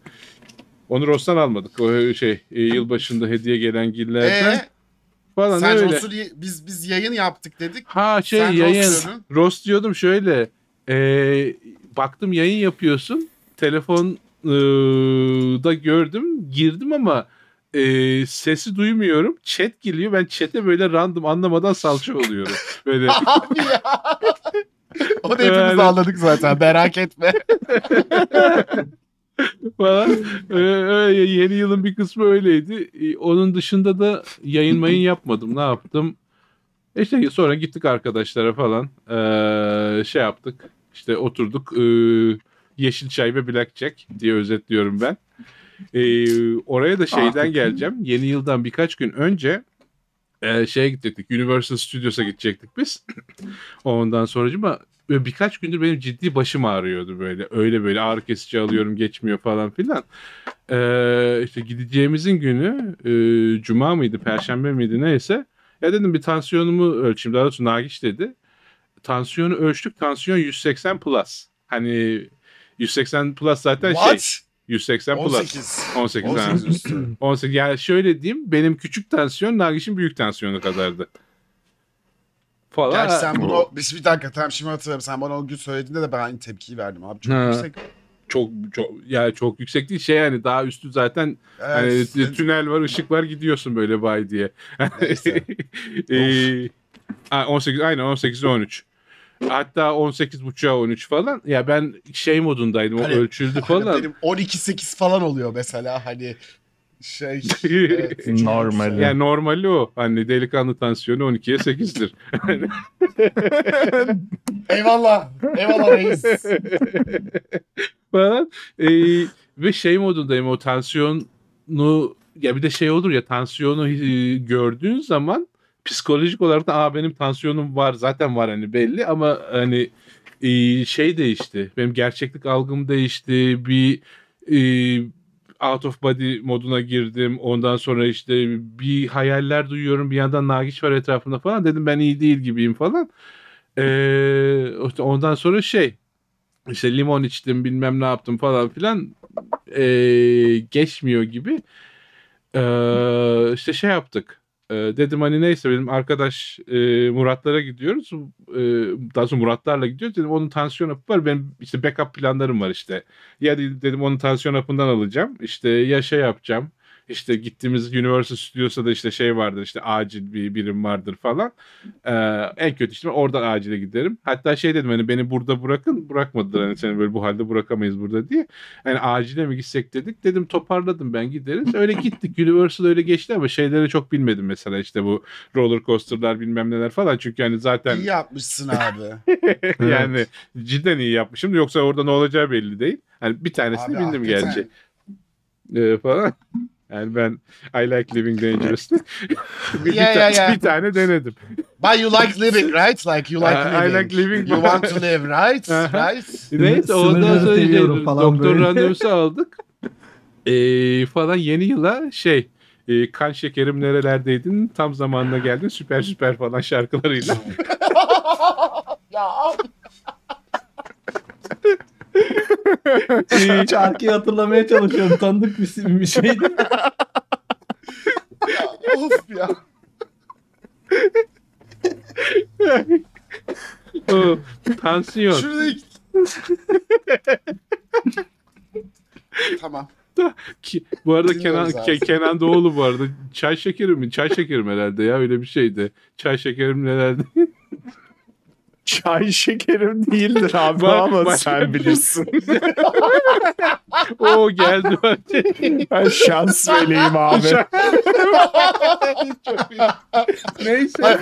Onu Ross'tan almadık. O şey e, yılbaşında hediye gelen gillerden Ee, falan sen öyle. Ross'u biz biz yayın yaptık dedik. Ha şey Sen yayın. Ross diyordum şöyle. e, baktım yayın yapıyorsun. Telefon e, da gördüm. Girdim ama e, sesi duymuyorum. Chat geliyor. Ben chat'e böyle random anlamadan salça oluyorum. Böyle Abi ya. Onu hepimiz Yani- anladık zaten merak etme. falan. E, öyle yeni yılın bir kısmı öyleydi. Onun dışında da yayın mayın yapmadım. Ne yaptım? İşte sonra gittik arkadaşlara falan. E, şey yaptık. İşte oturduk. E, yeşil çay ve blackjack diye özetliyorum ben. E, oraya da şeyden geleceğim. Yeni yıldan birkaç gün önce e, şeye gidecektik. Universal Studios'a gidecektik biz. Ondan sonracıma böyle birkaç gündür benim ciddi başım ağrıyordu böyle. Öyle böyle ağrı kesici alıyorum geçmiyor falan filan. Ee, işte gideceğimizin günü e, cuma mıydı perşembe miydi neyse Ya dedim bir tansiyonumu ölçeyim. Daha doğrusu Nagiş dedi. Tansiyonu ölçtük. Tansiyon 180 plus. Hani 180 plus zaten şey. What? 180 plus. 18. 18. 18 18. üstü. 18. Yani şöyle diyeyim. Benim küçük tansiyon Nagiş'in büyük tansiyonu kadardı. Falan. Gerçi sen bunu bir, bir dakika tamam şimdi hatırlıyorum. Sen bana o gün söylediğinde de ben aynı tepkiyi verdim abi. Çok Ha. yüksek. çok çok yani çok yüksek değil şey yani daha üstü zaten Evet. hani tünel var ışık var gidiyorsun böyle bay diye. Neyse. Ee, ha, 18 aynen 18 13. Hatta 18 buçuğa 13 falan. Ya ben şey modundaydım. O Hani- ölçüldü falan. Benim 12-8 falan oluyor mesela hani şey. evet. Normali. Yani normali o. Hani delikanlı tansiyonu 12'ye 8'dir. Eyvallah. Eyvallah reis. falan. Ee, ve şey modundayım o tansiyonu ya bir de şey olur ya tansiyonu e, gördüğün zaman psikolojik olarak da Aa, benim tansiyonum var zaten var hani belli ama hani e, şey değişti. Benim gerçeklik algım değişti. Bir e, out of body moduna girdim. Ondan sonra işte bir hayaller duyuyorum. Bir yandan Nagiç var etrafında falan. Dedim ben iyi değil gibiyim falan. Ee, ondan sonra şey işte limon içtim bilmem ne yaptım falan filan ee, geçmiyor gibi. Ee, işte şey yaptık. Dedim hani neyse benim arkadaş e, Muratlara gidiyoruz. Ee, daha sonra Muratlarla gidiyoruz. Dedim onun tansiyon hapı var. Benim işte backup planlarım var işte. Ya dedim onun tansiyon hapından alacağım. İşte ya şey yapacağım. İşte gittiğimiz Universal Studios'a da işte şey vardır işte acil bir birim vardır falan. Ee, en kötü işte oradan acile giderim. Hatta şey dedim hani beni burada bırakın. Bırakmadılar hani seni böyle bu halde bırakamayız burada diye. Hani acile mi gitsek dedik. Dedim toparladım ben gideriz. Öyle gittik. Universal öyle geçti ama şeyleri çok bilmedim mesela işte bu roller coaster'lar bilmem neler falan. Çünkü hani zaten İyi yapmışsın abi. yani cidden iyi yapmışım. Yoksa orada ne olacağı belli değil. Hani bir tanesini Abi, bildim hakikaten. gerçi. Ee, falan. Yani ben I like living dangerously. bir, Yeah, ta- yeah, yeah. bir tane denedim. But you like living right? Like you like I- I living. like living. You want to live right? Right? Neyse ondan sonra falan doktor randevusu aldık. Ee, falan yeni yıla şey e, kan şekerim nerelerdeydin tam zamanına geldin süper süper falan şarkılarıyla. ya Şarkıyı hatırlamaya çalışıyorum. Tanıdık bir, bir şeydi. Of ya. o, tansiyon. Şurada tamam. Ki, bu arada Kenan Dinliyoruz. Ke- Kenan Doğulu bu arada çay şekeri mi? Çay şekerim herhalde ya öyle bir şeydi. Çay şekerim nelerdi? Çay şekerim değildir abi Bak, ama başka sen bilirsin. o geldi. ben şans vereyim abi. Neyse.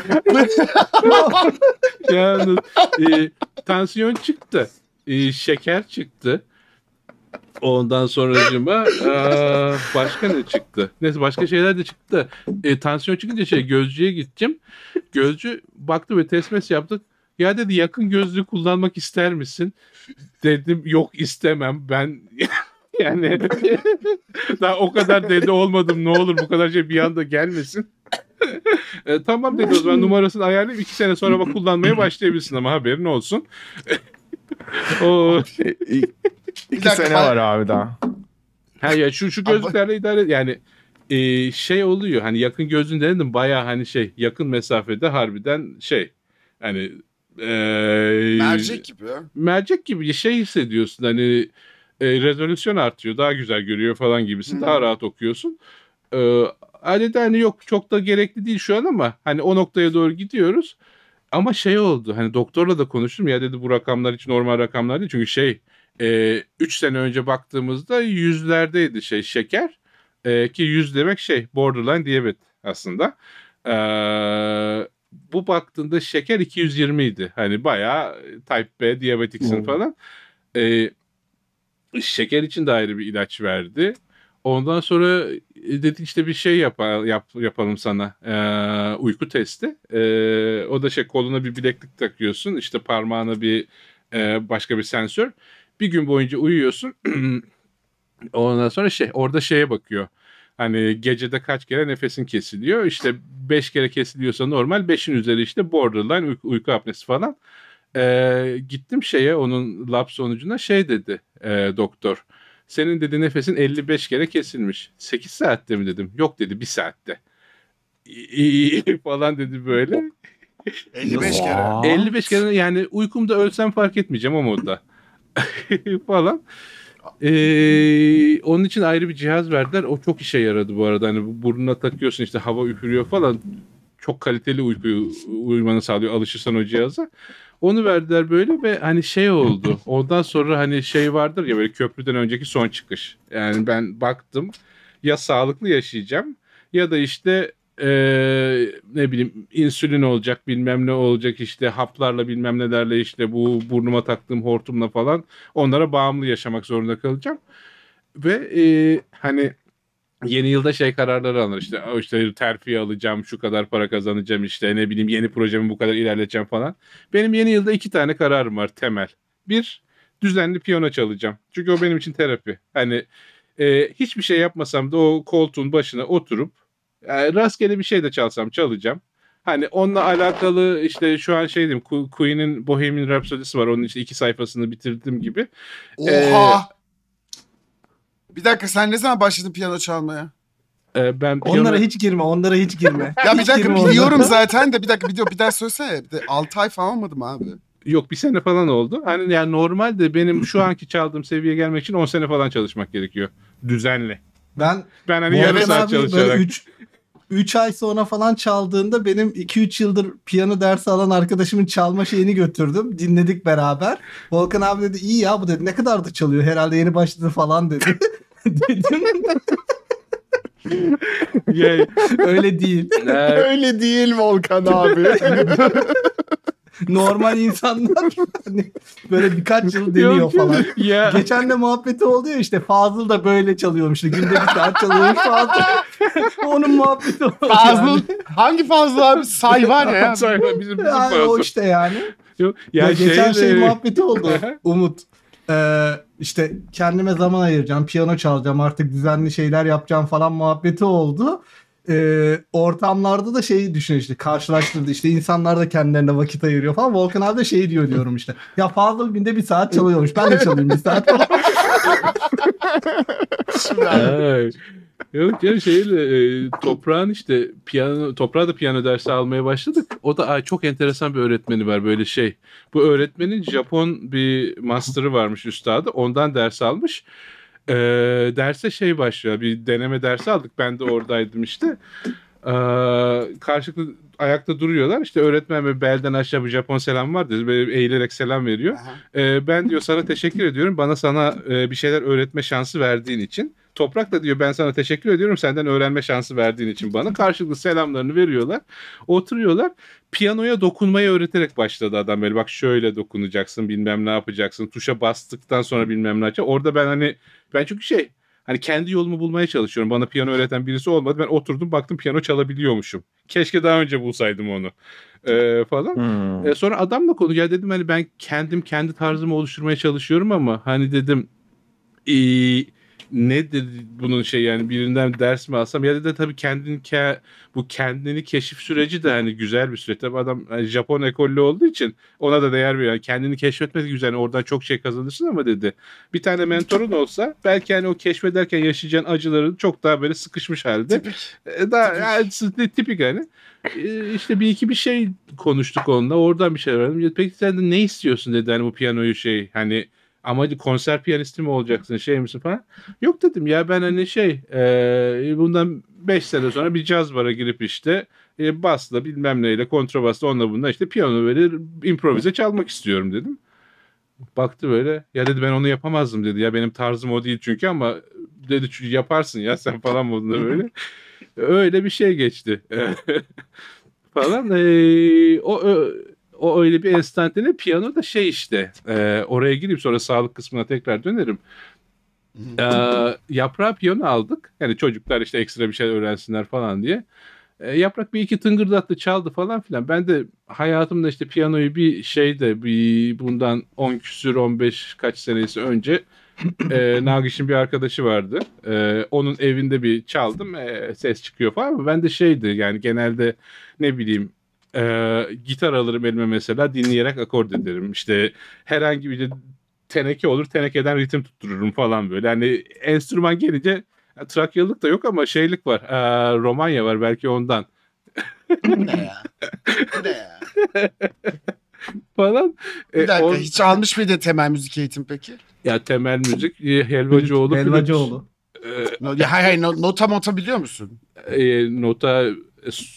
Yalnız e, tansiyon çıktı. E, şeker çıktı. Ondan sonra başka ne çıktı? Neyse başka şeyler de çıktı. E, tansiyon çıkınca şey gözcüye gittim. Gözcü baktı ve test yaptık. Ya dedi yakın gözlüğü kullanmak ister misin? Dedim yok istemem. Ben yani daha o kadar dede olmadım. Ne olur bu kadar şey bir anda gelmesin. E, tamam dedi o zaman numarasını ayarlayayım. iki sene sonra bak kullanmaya başlayabilirsin ama haberin olsun. o, İki dakika, sene var abi daha. ha ya şu şu gözlüklerle idare yani e, şey oluyor hani yakın gözlüğün denedim baya hani şey yakın mesafede harbiden şey hani e, Mercek gibi. mercek gibi şey hissediyorsun hani e, rezolüsyon artıyor daha güzel görüyor falan gibisin Hı. daha rahat okuyorsun. E, adeta hani yok çok da gerekli değil şu an ama hani o noktaya doğru gidiyoruz. Ama şey oldu hani doktorla da konuştum ya dedi bu rakamlar hiç normal rakamlar değil. Çünkü şey 3 sene önce baktığımızda yüzlerdeydi şey şeker E, ki yüz demek şey borderline diyabet aslında. E, bu baktığında şeker 220 idi. Hani bayağı type B diyabetiksin Hmm. falan. E, şeker için de ayrı bir ilaç verdi. Ondan sonra e, dedik işte bir şey yap, yap, yapalım sana. Ee, uyku testi. Ee, o da şey koluna bir bileklik takıyorsun. İşte parmağına bir e, başka bir sensör. Bir gün boyunca uyuyorsun. Ondan sonra şey orada şeye bakıyor. Hani gecede kaç kere nefesin kesiliyor. İşte 5 kere kesiliyorsa normal. 5'in üzeri işte borderline uyku, uyku apnesi falan. Ee, gittim şeye onun lab sonucuna şey dedi e, doktor. Senin dedi nefesin 55 kere kesilmiş. 8 saatte mi dedim. Yok dedi 1 saatte. Falan dedi böyle. 55 kere. 55 kere yani uykumda ölsem fark etmeyeceğim o modda. falan. Ee, onun için ayrı bir cihaz verdiler. O çok işe yaradı bu arada. Hani bu burnuna takıyorsun işte hava üfürüyor falan. Çok kaliteli uykuyu uyumanı sağlıyor alışırsan o cihaza. Onu verdiler böyle ve hani şey oldu. Ondan sonra hani şey vardır ya böyle köprüden önceki son çıkış. Yani ben baktım ya sağlıklı yaşayacağım ya da işte eee, ne bileyim insülin olacak bilmem ne olacak işte haplarla bilmem nelerle işte bu burnuma taktığım hortumla falan onlara bağımlı yaşamak zorunda kalacağım. Ve eee, hani yeni yılda şey kararları alınır işte "Aa, işte terfi alacağım şu kadar para kazanacağım işte ne bileyim yeni projemi bu kadar ilerleteceğim falan. Benim yeni yılda iki tane kararım var temel. Bir düzenli piyano çalacağım. Çünkü o benim için terapi. Hani e, hiçbir şey yapmasam da o koltuğun başına oturup e, rastgele bir şey de çalsam çalacağım. Hani onunla alakalı işte şu an şey diyeyim Queen'in Bohemian Rhapsody'si var. Onun işte iki sayfasını bitirdim gibi. Oha! Bir dakika sen ne zaman başladın piyano çalmaya? E, ben piyano... Onlara hiç girme, onlara hiç girme. Ya bir dakika biliyorum onlara. zaten de bir dakika video bir daha söylesene. Bir de 6 ay falan olmadı mı abi? Yok bir sene falan oldu. Hani yani normalde benim şu anki çaldığım seviyeye gelmek için 10 sene falan çalışmak gerekiyor. Düzenli. Ben Ben hani yarım saat abi böyle çalışarak. 3 3 ay sonra falan çaldığında benim 2-3 yıldır piyano dersi alan arkadaşımın çalma şeyini götürdüm. Dinledik beraber. Volkan abi dedi iyi ya bu dedi ne kadar da çalıyor herhalde yeni başladı falan dedi. Dedim öyle değil. Öyle değil Volkan abi. Normal insanlar hani böyle birkaç yıl deniyor falan. Ya Geçen de muhabbeti oldu ya işte Fazıl da böyle çalıyormuş. Günde bir saat çalıyormuş Fazıl. Onun muhabbeti oldu. Fazıl yani. hangi Fazıl abi say var ya. ya. Sonra bizim bizim Yani o işte yani. Yok, Ya, Ya, geçen şey, şey de- muhabbeti oldu. Umut. Ee, işte kendime zaman ayıracağım, piyano çalacağım, artık düzenli şeyler yapacağım falan muhabbeti oldu. Ee, ortamlarda da şeyi düşünüyor işte karşılaştırdı işte insanlar da kendilerine vakit ayırıyor falan. Volkan abi de şey diyor diyorum işte. Ya Fazıl günde bir saat çalıyormuş. Ben de çalayım bir saat falan. Ay. Yok ya şeyle e, toprağın işte piyano toprağa da piyano dersi almaya başladık. O da ay, çok enteresan bir öğretmeni var böyle şey. Bu öğretmenin Japon bir master'ı varmış üstadı. Ondan ders almış. Ee, derse şey başlıyor. Bir deneme dersi aldık. Ben de oradaydım işte. Ee, karşılıklı ayakta duruyorlar. İşte öğretmen ve belden aşağı bir Japon selam var dedi. Böyle eğilerek selam veriyor. Ee, ben diyor sana teşekkür ediyorum. Bana sana e, bir şeyler öğretme şansı verdiğin için. Toprak da diyor ben sana teşekkür ediyorum senden öğrenme şansı verdiğin için bana. Karşılıklı selamlarını veriyorlar. Oturuyorlar. Piyanoya dokunmayı öğreterek başladı adam böyle bak şöyle dokunacaksın bilmem ne yapacaksın. Tuşa bastıktan sonra bilmem ne yapacak. Orada ben hani ben çünkü şey hani kendi yolumu bulmaya çalışıyorum. Bana piyano öğreten birisi olmadı. Ben oturdum baktım piyano çalabiliyormuşum. Keşke daha önce bulsaydım onu. Ee, falan. Hmm. E, sonra adamla konu ya dedim hani ben kendim kendi tarzımı oluşturmaya çalışıyorum ama hani dedim eee, nedir bunun şey yani birinden ders mi alsam ya da tabii kendini ke- bu kendini keşif süreci de hani güzel bir süreç. Tabii adam hani Japon ekollü olduğu için ona da değer veriyor. Yani kendini keşfetmek güzel. Yani oradan çok şey kazanırsın ama dedi. Bir tane mentorun olsa belki hani o keşfederken yaşayacağın acıların çok daha böyle sıkışmış halde. Tipik. E, Daha yani, s- tipik hani. E, işte bir iki bir şey konuştuk onunla. Oradan bir şey öğrendim. Peki sen de ne istiyorsun dedi hani bu piyanoyu şey hani amacı konser piyanisti mi olacaksın şey misin falan. Yok dedim ya ben hani şey e, bundan 5 sene sonra bir caz bara girip işte e, basla bilmem neyle kontrabasla onunla bununla işte piyano böyle improvize çalmak istiyorum dedim. Baktı böyle ya dedi ben onu yapamazdım dedi ya benim tarzım o değil çünkü ama dedi "Çünkü yaparsın ya sen falan modunda böyle. Öyle bir şey geçti. falan. Ee, o, o o öyle bir enstantane piyano da şey işte e, oraya gireyim sonra sağlık kısmına tekrar dönerim. Ee, yaprağı piyano aldık. Yani çocuklar işte ekstra bir şey öğrensinler falan diye. Ee, yaprak bir iki tıngırdattı çaldı falan filan. Ben de hayatımda işte piyanoyu bir şeyde bir bundan 10 küsür 15 kaç senesi önce e, Nagiş'in bir arkadaşı vardı. E, onun evinde bir çaldım. e, ses çıkıyor falan ben de şeydi yani genelde ne bileyim e, gitar alırım elime mesela dinleyerek akord ederim. İşte herhangi bir teneke olur tenekeden ritim tuttururum falan böyle. Hani enstrüman gelince ya, Trakyalılık da yok ama şeylik var. e, Romanya var belki ondan Bu ne ya? Bu ne ya? falan. E, Bir dakika on- hiç almış mıydı temel müzik eğitim peki? ya temel müzik e, Helvacıoğlu. Helvacıoğlu. E, No, ya hayır hayır no- nota nota biliyor musun? e, nota e,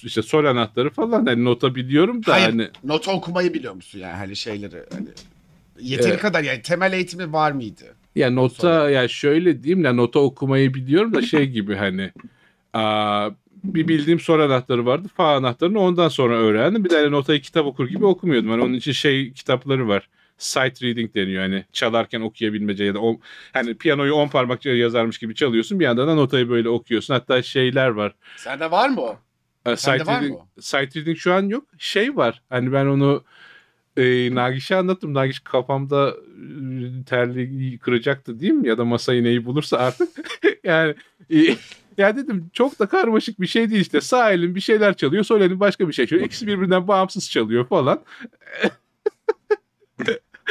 işte sol anahtarı falan hani nota biliyorum da Hayır. hani Nota okumayı biliyor musun yani hani şeyleri hani yeteri Evet. kadar yani temel eğitimi var mıydı? ya nota Sonra. ya şöyle diyeyim ya nota okumayı biliyorum da şey gibi hani aa, bir bildiğim sol anahtarı vardı. Fa anahtarını ondan sonra öğrendim. Bir de hani notayı kitap okur gibi okumuyordum. Hani onun için şey kitapları var. Sight reading deniyor hani çalarken okuyabilmece ya da o hani piyanoyu 10 parmakça yazarmış gibi çalıyorsun bir yandan da notayı böyle okuyorsun. Hatta şeyler var. Sende var mı o? E, var reading, sight reading şu an yok. Şey var. Hani ben onu e, Nagiş'e anlattım. Nagiş kafamda e, terliği kıracaktı değil mi? Ya da masayı neyi bulursa artık. yani e, ya dedim çok da karmaşık bir şey değil işte. Sağ elin bir şeyler çalıyor. Sol elin başka bir şey çalıyor. İkisi birbirinden bağımsız çalıyor falan.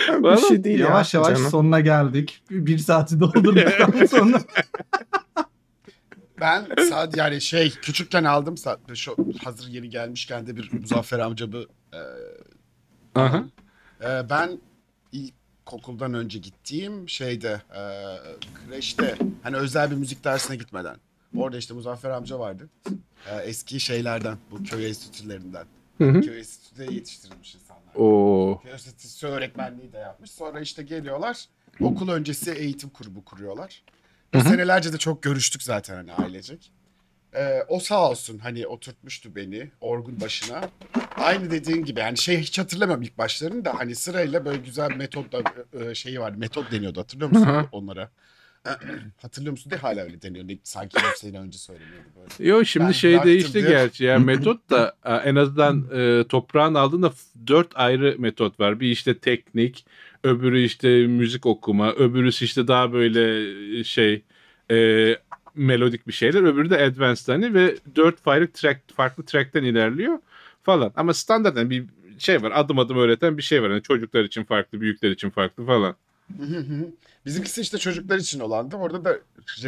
bir şey değil Yavaş ya. yavaş canım. sonuna geldik. Bir saati doldurduktan sonra. Ben sadece yani şey küçükken aldım sa- şu hazır yeni gelmişken de bir Muzaffer amcamı e, Aha. e, ben ilkokuldan önce gittiğim şeyde e, kreşte hani özel bir müzik dersine gitmeden orada işte Muzaffer amca vardı. E, eski şeylerden bu köy enstitülerinden. Hı hı. Köy enstitüde yetiştirilmiş insanlar. Oo. Köy enstitüsü öğretmenliği de yapmış. Sonra işte geliyorlar okul öncesi eğitim grubu kuruyorlar. Hı hı. Senelerce de çok görüştük zaten hani ailecek. Ee, o sağ olsun hani oturtmuştu beni orgun başına. Aynı dediğin gibi yani şey hiç hatırlamam ilk başlarını da hani sırayla böyle güzel metot da e, şeyi vardı. Metot deniyordu hatırlıyor musun Hı hı. onlara? hatırlıyor musun de hala öyle deniyor. Ne- Sanki sene önce söyleniyordu böyle. Yo şimdi Ben şey bıraktım değişti diyor. gerçi. Yani metot da e, en azından e, toprağın aldığında f- dört ayrı metot var. Bir işte teknik, öbürü işte müzik okuma, öbürüsü işte daha böyle e, şey e, melodik bir şeyler, öbürü de advanced hani ve dört farklı track farklı trackten ilerliyor falan. Ama standart yani bir şey var. Adım adım öğreten bir şey var. Yani çocuklar için farklı, büyükler için farklı falan. Bizimkisi işte çocuklar için olandı. Orada da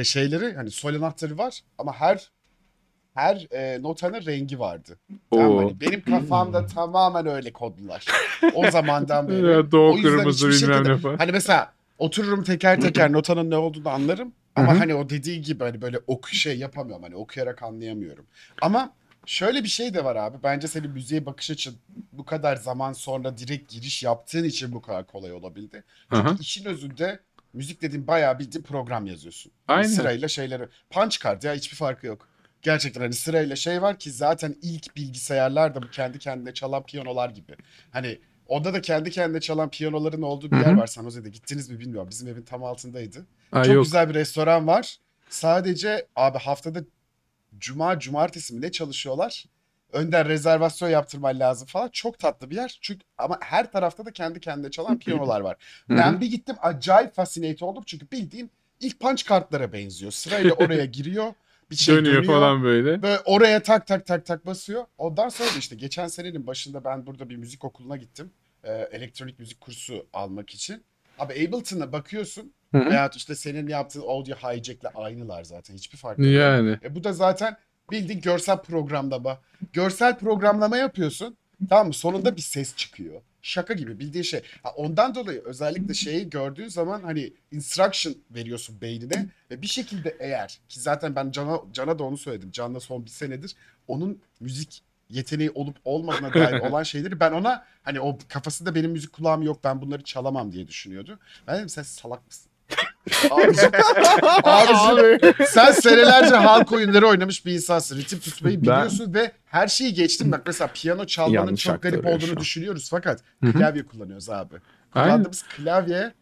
şeyleri hani sol anahtarı var ama her her e, notanın rengi vardı. Tamam. Hani benim kafamda tamamen öyle kodlular. O zamandan beri. Ya, Doğu O yüzden kırmızı hiçbir bilmem şekilde- ne falan. Hani mesela otururum teker teker notanın ne olduğunu anlarım. Ama Hı hı. hani o dediği gibi hani böyle oku şey yapamıyorum. Hani okuyarak anlayamıyorum. Ama şöyle bir şey de var abi. Bence senin müziğe bakış açın bu kadar zaman sonra direkt giriş yaptığın için bu kadar kolay olabildi. Çünkü Aha. işin özünde müzik dediğin bayağı bildiğin program yazıyorsun. Yani Aynen. Sırayla şeyleri. Punch card ya hiçbir farkı yok. Gerçekten hani sırayla şey var ki zaten ilk bilgisayarlar da bu kendi kendine çalan piyanolar gibi. Hani onda da kendi kendine çalan piyanoların olduğu bir Hı yer hı. var San Jose'de. Gittiniz mi bilmiyorum. Bizim evin tam altındaydı. Aa, Çok yok. güzel bir restoran var. Sadece abi haftada cuma cumartesi mi ne çalışıyorlar? Önden rezervasyon yaptırman lazım falan. Çok tatlı bir yer. Çünkü ama her tarafta da kendi kendine çalan piyanolar var. Hı hı. ben bir gittim acayip fascinate oldum. Çünkü bildiğin ilk punch kartlara benziyor. Sırayla oraya giriyor. Bir şey dönüyor, dönüyor. falan böyle. Böyle oraya tak tak tak tak basıyor. Ondan sonra da işte geçen senenin başında ben burada bir müzik okuluna gittim. Ee, elektronik müzik kursu almak için. Abi Ableton'a bakıyorsun. Hı hı. Veyahut işte senin yaptığın audio hijack'le aynılar zaten. Hiçbir farkı yok. Yani. E bu da zaten bildiğin görsel programlama. Görsel programlama yapıyorsun. Tamam mı? Sonunda bir ses çıkıyor. Şaka gibi bildiğin şey. Ha, ondan dolayı özellikle şeyi gördüğün zaman hani instruction veriyorsun beynine ve bir şekilde eğer ki zaten ben Can'a Can'a da onu söyledim. Can'la son bir senedir onun müzik yeteneği olup olmadığına dair olan şeyleri ben ona hani o kafasında benim müzik kulağım yok ben bunları çalamam diye düşünüyordu. Ben dedim sen salak mısın? Abicim, sen senelerce halk oyunları oynamış bir insansın. Ritim tutmayı Ben- biliyorsun ve her şeyi geçtin. Bak mesela piyano çalmanın Yanlış çok garip olduğunu düşünüyoruz fakat Hı hı. klavye kullanıyoruz abi. Aynen. Kullandığımız klavye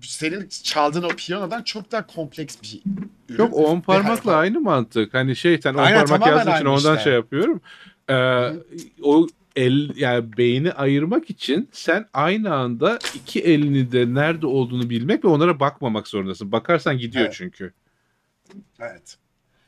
senin çaldığın o piyanodan çok daha kompleks bir ürün. Yok on Ve parmakla hani- aynı mantık. Hani şey sen on Aynen, parmak yazdığın için ondan işte. şey yapıyorum. Ee, o el yani beyni ayırmak için sen aynı anda iki elini de nerede olduğunu bilmek ve onlara bakmamak zorundasın. Bakarsan gidiyor Evet. çünkü. Evet.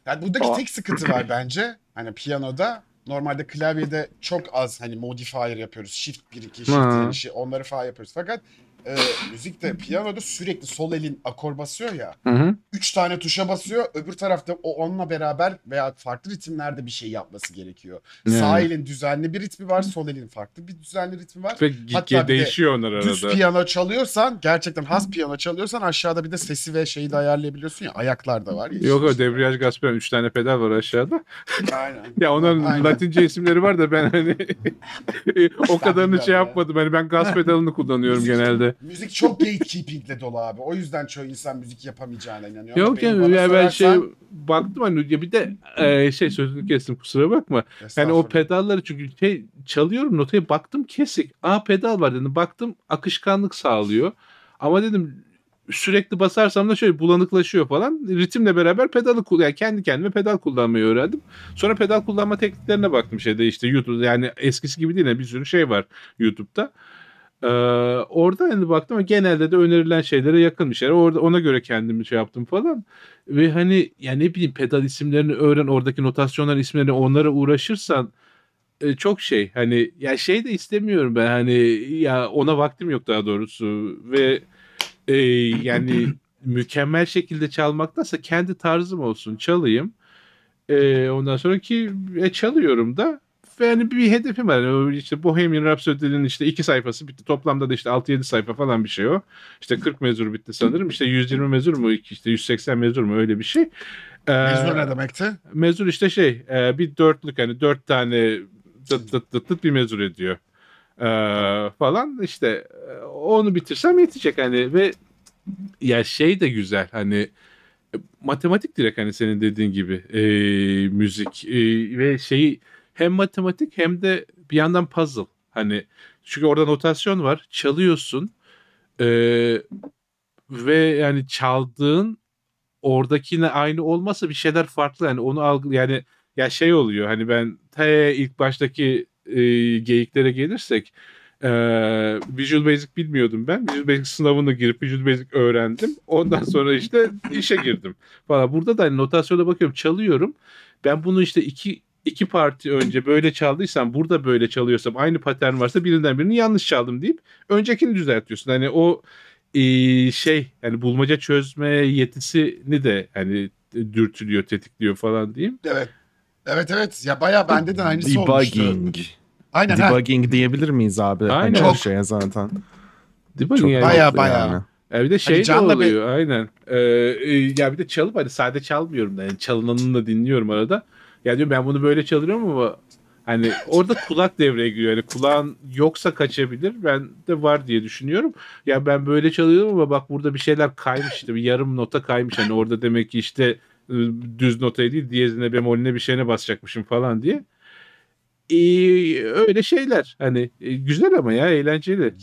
Yani buradaki tek sıkıntı var bence. Hani piyanoda normalde klavyede çok az hani modifier yapıyoruz. Shift 1 2 shift Ha. 2 şey onları falan yapıyoruz. Fakat e, müzikte piyanoda sürekli sol elin akor basıyor ya. Hı hı. Üç tane tuşa basıyor. Öbür tarafta o onunla beraber veya farklı ritimlerde bir şey yapması gerekiyor. Sağ Yani. elin düzenli bir ritmi var. Sol elin farklı bir düzenli ritmi var. Ve Hatta bir de değişiyor onlar Düz arada. piyano çalıyorsan gerçekten has piyano çalıyorsan aşağıda bir de sesi ve şeyi de ayarlayabiliyorsun ya. Ayaklar da var ya. Yok o işte. debriyaj gaz pedal 3 tane pedal var aşağıda. Aynen. Ya onların Aynen. Latince isimleri var da ben hani o kadarını şey ya. yapmadım. Hani ben gaz pedalını kullanıyorum genelde. Müzik çok gatekeepingle dolu abi. O yüzden çoğu insan müzik yapamayacağına inanıyor. Ama Yok ya, bana ya ben şey baktım hani ya bir de e, şey sözünü kestim kusura bakma. Yani o pedalları çünkü şey çalıyorum notaya baktım kesik. Aa pedal var dedim. Baktım akışkanlık sağlıyor. Ama dedim sürekli basarsam da şöyle bulanıklaşıyor falan. Ritimle beraber pedalı yani kendi kendime pedal kullanmayı öğrendim. Sonra pedal kullanma tekniklerine baktım şeyde işte YouTube yani eskisi gibi değil bir sürü şey var YouTube'da. Ee, orada hani baktım ama genelde de önerilen şeylere yakın bir şeyler. Orada ona göre kendimi şey yaptım falan. Ve hani yani ne bileyim pedal isimlerini öğren, oradaki notasyonların isimlerini onlara uğraşırsan e, çok şey hani ya şey de istemiyorum ben hani ya ona vaktim yok daha doğrusu ve e, yani mükemmel şekilde çalmaktansa kendi tarzım olsun çalayım. E, ondan sonra ki e, çalıyorum da ve yani bir hedefim var. Yani işte Bohemian Rhapsody'nin işte iki sayfası bitti. Toplamda da işte 6-7 sayfa falan bir şey o. İşte 40 mezur bitti sanırım. İşte 120 mezur mu? İşte 180 mezur mu? Öyle bir şey. E, Mezun ne demekti? Mezur işte şey e, bir dörtlük hani dört tane tıt tıt tıt tıt bir mezur ediyor. E, falan işte e, onu bitirsem yetecek hani ve ya şey de güzel hani e, matematik direkt hani senin dediğin gibi e, müzik e, ve şeyi hem matematik hem de bir yandan puzzle hani çünkü orada notasyon var çalıyorsun e, ve yani çaldığın oradakine aynı olmasa bir şeyler farklı yani onu algı yani ya şey oluyor hani ben te ilk baştaki e, geyiklere gelirsek e, Visual Basic bilmiyordum ben. Visual Basic sınavına girip Visual Basic öğrendim. Ondan sonra işte işe girdim falan. Burada da hani notasyona bakıyorum çalıyorum. Ben bunu işte iki iki parti önce böyle çaldıysam burada böyle çalıyorsam aynı patern varsa birinden birini yanlış çaldım deyip öncekini düzeltiyorsun. Hani o e, şey yani bulmaca çözme yetisini de hani dürtülüyor, tetikliyor falan diyeyim. Evet. Evet evet. Ya bayağı bende de aynısı olmuştu. Debugging. Aynen ha. Debugging diyebilir miyiz abi? Aynen. Hani Çok. o şeye zaten. Mi? Çok Yani, bayağı. yani. Ya bir de şey de canla bir- oluyor aynen. Ee, e, ya bir de çalıp hani sade çalmıyorum da yani çalınanını da dinliyorum arada. Ya diyorum ben bunu böyle çalıyorum ama hani orada kulak devreye giriyor. Yani kulağın yoksa kaçabilir. Ben de var diye düşünüyorum. Ya ben böyle çalıyorum ama bak burada bir şeyler kaymış işte bir yarım nota kaymış. Hani orada demek ki işte e, düz notaya değil diyezine bemoline bir şeyine basacakmışım falan diye. Ee, öyle şeyler hani e, güzel ama ya eğlenceli.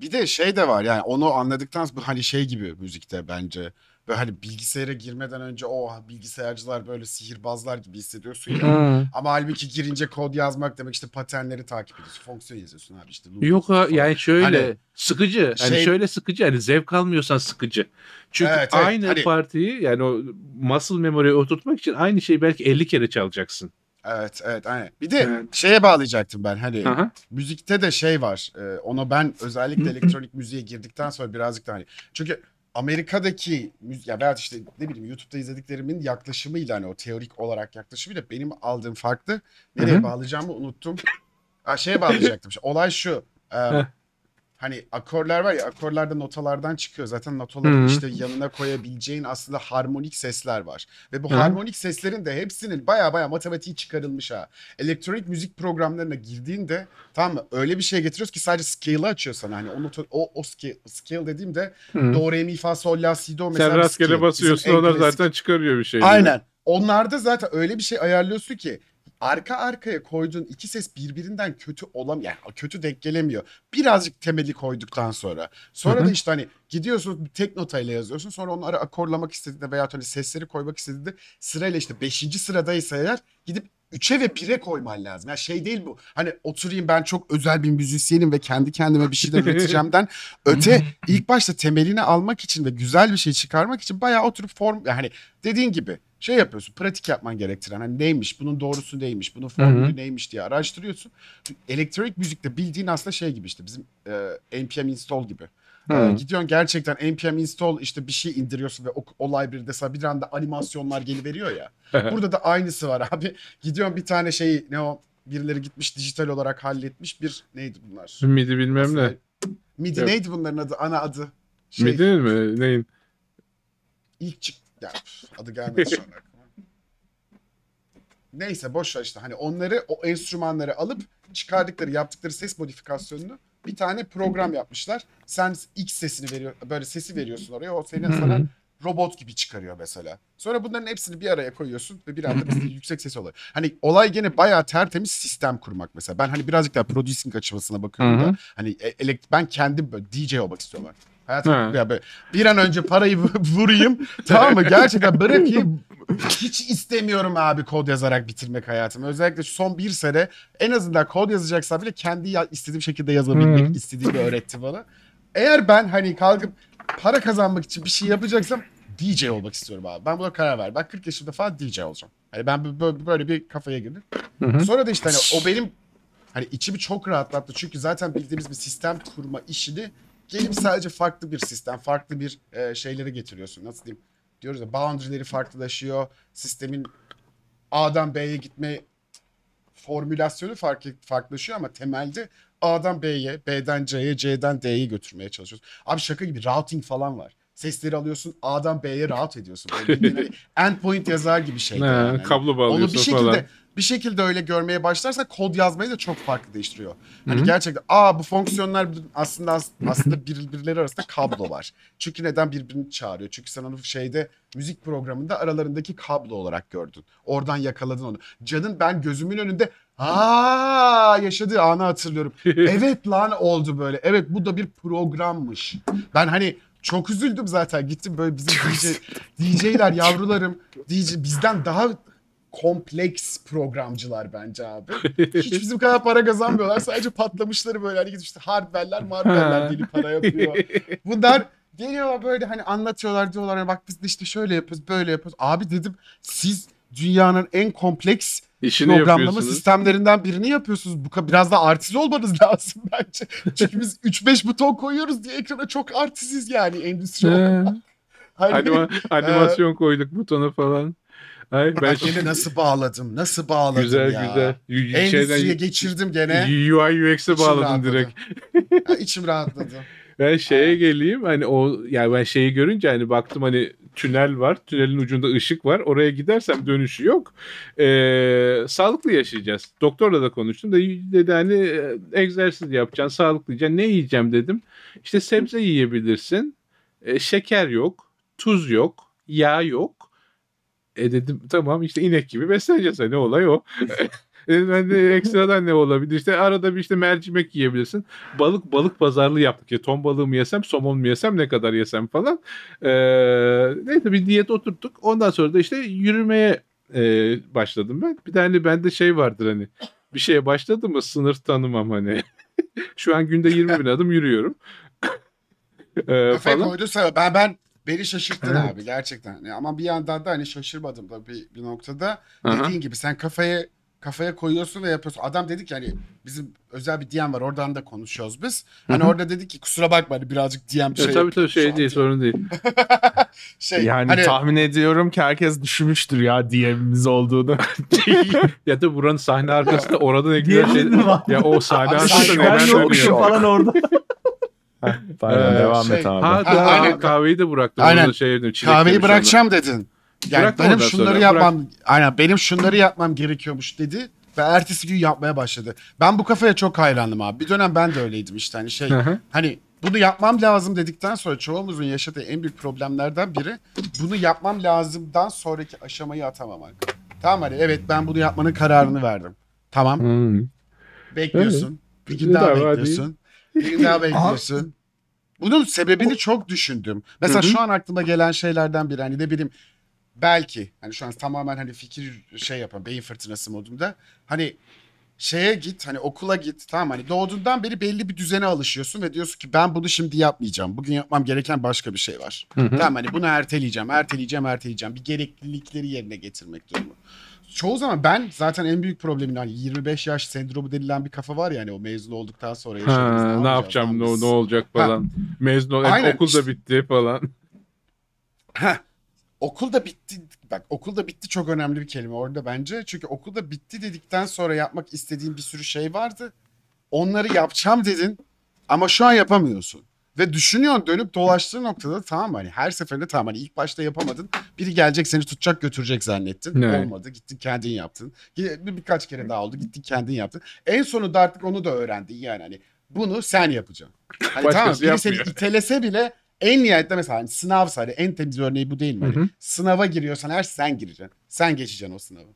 Bir de şey de var yani onu anladıktan sonra hani şey gibi müzikte bence. Böyle hani bilgisayara girmeden önce o bilgisayarcılar böyle sihirbazlar gibi hissediyorsun ya. Ama halbuki girince kod yazmak demek işte paternleri takip ediyorsun. Fonksiyon yazıyorsun abi işte. Yok ha yani şöyle Hani sıkıcı. Hani şey- şöyle sıkıcı hani zevk almıyorsan sıkıcı. Çünkü Evet, evet. aynı Hani- partiyi yani o muscle memory'e oturtmak için aynı şeyi belki 50 kere çalacaksın. Evet evet aynen. Bir de Evet. şeye bağlayacaktım ben hani Aha. müzikte de şey var. E, onu ben özellikle elektronik müziğe girdikten sonra birazcık da hani çünkü Amerika'daki müzik ya veya işte ne bileyim YouTube'da izlediklerimin yaklaşımıyla hani o teorik olarak yaklaşımıyla benim aldığım farklı. Nereye Hı hı. bağlayacağımı unuttum. Ha, şeye bağlayacaktım. Olay şu. e, Heh. Hani akorlar var ya akorlarda notalardan çıkıyor. Zaten notaların Hı hı. işte yanına koyabileceğin aslında harmonik sesler var. Ve bu Hı hı. harmonik seslerin de hepsinin baya baya matematiği çıkarılmış ha. Elektronik müzik programlarına girdiğinde tamam mı öyle bir şey getiriyoruz ki sadece scale'ı açıyor sana. Hani o, nota, o, o scale, scale dediğimde Hı. do, re, mi, fa, sol, la, si, do mesela Sen rastgele basıyorsun onlar klasik- zaten çıkarıyor bir şey. Aynen. Onlarda zaten öyle bir şey ayarlıyorsun ki arka arkaya koyduğun iki ses birbirinden kötü olam yani kötü denk gelemiyor. Birazcık temeli koyduktan sonra. Sonra da işte hani gidiyorsun tek notayla yazıyorsun. Sonra onları akorlamak istediğinde veya hani sesleri koymak istediğinde sırayla işte 5. sıradaysa eğer gidip 3'e ve 1'e koyman lazım. Yani şey değil bu. Hani oturayım ben çok özel bir müzisyenim ve kendi kendime bir şeyler üreteceğimden öte ilk başta temelini almak için ve güzel bir şey çıkarmak için bayağı oturup form yani dediğin gibi şey yapıyorsun. Pratik yapman gerektiren hani neymiş, bunun doğrusu neymiş, bunun formülü neymiş diye araştırıyorsun. Elektronik müzikte bildiğin aslında şey gibi işte bizim e, npm install gibi. E, gidiyorsun gerçekten npm install işte bir şey indiriyorsun ve o, o library'de sana bir anda animasyonlar geliveriyor ya. Burada da aynısı var abi. Gidiyorsun bir tane şeyi ne o birileri gitmiş dijital olarak halletmiş bir neydi bunlar? Midi bilmem ne. MIDI Yok. neydi bunların adı? Ana adı. Şey, Midi'nin mi? Neyin? ilk çık ya, adı gelmedi şu an aklıma. Neyse boş ver işte hani onları o enstrümanları alıp çıkardıkları yaptıkları ses modifikasyonunu bir tane program yapmışlar. Sen X sesini veriyor böyle sesi veriyorsun oraya o senin sana robot gibi çıkarıyor mesela. Sonra bunların hepsini bir araya koyuyorsun ve bir anda mesela yüksek ses oluyor. Hani olay gene bayağı tertemiz sistem kurmak mesela. Ben hani birazcık daha producing açısına bakıyorum Hı hı. da hani e- elekt ben kendim böyle DJ olmak istiyorum. Hayatım Ha. ya bir an önce parayı vu- vurayım tamam mı? Gerçekten bırakayım. Hiç istemiyorum abi kod yazarak bitirmek hayatımı. Özellikle şu son bir sene en azından kod yazacaksa bile kendi ya- istediğim şekilde yazabilmek Hı. istediğimi öğretti bana. Eğer ben hani kalkıp para kazanmak için bir şey yapacaksam DJ olmak istiyorum abi. Ben buna karar ver. Ben 40 yaşımda falan DJ olacağım. Hani ben böyle, bir kafaya girdim. hı. Sonra da işte hani o benim hani içimi çok rahatlattı. Çünkü zaten bildiğimiz bir sistem kurma işini gelip sadece farklı bir sistem, farklı bir e, şeyleri getiriyorsun. Nasıl diyeyim? Diyoruz ya boundary'leri farklılaşıyor. Sistemin A'dan B'ye gitme formülasyonu fark, farklılaşıyor ama temelde A'dan B'ye, B'den C'ye, C'den D'ye götürmeye çalışıyorsun. Abi şaka gibi routing falan var. Sesleri alıyorsun A'dan B'ye route ediyorsun. Böyle hani endpoint yazar gibi şey. Ha, kablo Onu bağlıyorsun bir şekilde falan. bir şekilde öyle görmeye başlarsa kod yazmayı da çok farklı değiştiriyor. Hani gerçekten aa bu fonksiyonlar aslında aslında birbirleri arasında kablo var. Çünkü neden birbirini çağırıyor? Çünkü sen onu şeyde müzik programında aralarındaki kablo olarak gördün. Oradan yakaladın onu. Can'ın ben gözümün önünde aa yaşadığı anı hatırlıyorum. evet lan oldu böyle. Evet bu da bir programmış. Ben hani çok üzüldüm zaten. Gittim böyle bizim DJ, DJ'ler yavrularım DJ bizden daha kompleks programcılar bence abi. Hiç bizim kadar para kazanmıyorlar. Sadece patlamışları böyle hani gidip işte hardware'ler marberler deli para yapıyor. Bunlar geliyorlar böyle hani anlatıyorlar diyorlar hani bak biz de işte şöyle yapıyoruz böyle yapıyoruz. Abi dedim siz dünyanın en kompleks İşini programlama yapıyorsunuz. sistemlerinden birini yapıyorsunuz. Bu biraz da artist olmanız lazım bence. Çünkü biz 3-5 buton koyuyoruz diye ekrana çok artistiz yani endüstri olarak. Hani, Anima, animasyon koyduk butona falan. Ay, ben gene nasıl bağladım? Nasıl bağladım güzel ya? güzel. Y- Endüstriye Şeyden, geçirdim gene. UI UX'e bağladım rahatladı. direkt. Ha, içim rahatladı. Ben şeye geleyim hani o yani ben şeyi görünce hani baktım hani tünel var. Tünelin ucunda ışık var. Oraya gidersem dönüşü yok. Ee, sağlıklı yaşayacağız. Doktorla da konuştum da dedi hani e, egzersiz yapacaksın, sağlıklı yiyeceksin. Ne yiyeceğim dedim. İşte sebze yiyebilirsin. E, şeker yok, tuz yok, yağ yok. E dedim tamam işte inek gibi besleneceğiz. Hani olay o. E, ben de ekstradan ne olabilir? İşte arada bir işte mercimek yiyebilirsin. Balık balık pazarlığı yaptık ya. Ton balığı mı yesem, somon mu yesem, ne kadar yesem falan. Ee, neyse bir diyet oturttuk. Ondan sonra da işte yürümeye e, başladım ben. Bir tane bende şey vardır hani. Bir şeye başladım mı sınır tanımam hani. Şu an günde 20 bin adım yürüyorum. Ee, Kafaya falan. koyduysa ben ben beni şaşırttın abi gerçekten. Ama bir yandan da hani şaşırmadım da bir, bir noktada. Aha. Dediğin gibi sen kafaya kafaya koyuyorsun ve yapıyorsun. Adam dedi ki hani bizim özel bir DM var oradan da konuşuyoruz biz. Hani orada dedi ki kusura bakma hani birazcık DM şey E, tabii tabii şey değil sorun değil. Şey, Yani hani, tahmin ediyorum ki herkes düşünmüştür ya DM'imiz olduğunu. ya da buranın sahne arkasında orada ne güzel şey. Ya o sahne arkasında neler şok. falan orada. Pardon Ee, devam şey- et abi. Ha, Ha, aynen. kahveyi de bıraktım. Aynen. Şey çilek kahveyi demiş bırakacağım dedin. Yani Bırak benim şunları sonra, yapmam aynen benim şunları yapmam gerekiyormuş dedi ve ertesi gün yapmaya başladı. Ben bu kafaya çok hayranım abi. Bir dönem ben de öyleydim işte hani şey Hı hı. hani bunu yapmam lazım dedikten sonra çoğumuzun yaşadığı en büyük problemlerden biri bunu yapmam lazımdan sonraki aşamayı atamamak. Tamam hani evet ben bunu yapmanın kararını verdim. Tamam. Hmm. Bekliyorsun. Bir gün daha bekliyorsun. Bir gün daha bekliyorsun. Bunun sebebini çok düşündüm. Mesela Hı hı. şu an aklıma gelen şeylerden biri hani ne bileyim belki hani şu an tamamen hani fikir şey yapan beyin fırtınası modunda hani şeye git hani okula git tamam hani doğduğundan beri belli bir düzene alışıyorsun ve diyorsun ki ben bunu şimdi yapmayacağım. Bugün yapmam gereken başka bir şey var. Hı hı. Tamam hani bunu erteleyeceğim, erteleyeceğim, erteleyeceğim. Bir gereklilikleri yerine getirmek durumu. Çoğu zaman ben zaten en büyük problemin hani 25 yaş sendromu denilen bir kafa var ya hani o mezun olduktan sonra yaşadığımız Ha, ne yapacağım, ne, ne olacak Ha. falan. Mezun ol, Aynen, okul da işte. bitti falan. Heh. Okulda bitti. Bak okulda bitti çok önemli bir kelime orada bence. Çünkü okulda bitti dedikten sonra yapmak istediğin bir sürü şey vardı. Onları yapacağım dedin ama şu an yapamıyorsun. Ve düşünüyorsun dönüp dolaştığı noktada tamam hani her seferinde tamam hani ilk başta yapamadın. Biri gelecek seni tutacak götürecek zannettin. Evet. Olmadı gittin kendin yaptın. Bir, bir- birkaç kere daha oldu gittin kendin yaptın. En sonunda artık onu da öğrendin yani hani bunu sen yapacaksın. Hani Başkası tamam biri seni yapmıyor. itelese bile en nihayetinde mesela hani sınav hani en temiz örneği bu değil mi? Hani Hı hı. Sınava giriyorsan her sen gireceksin. Sen geçeceksin o sınavı.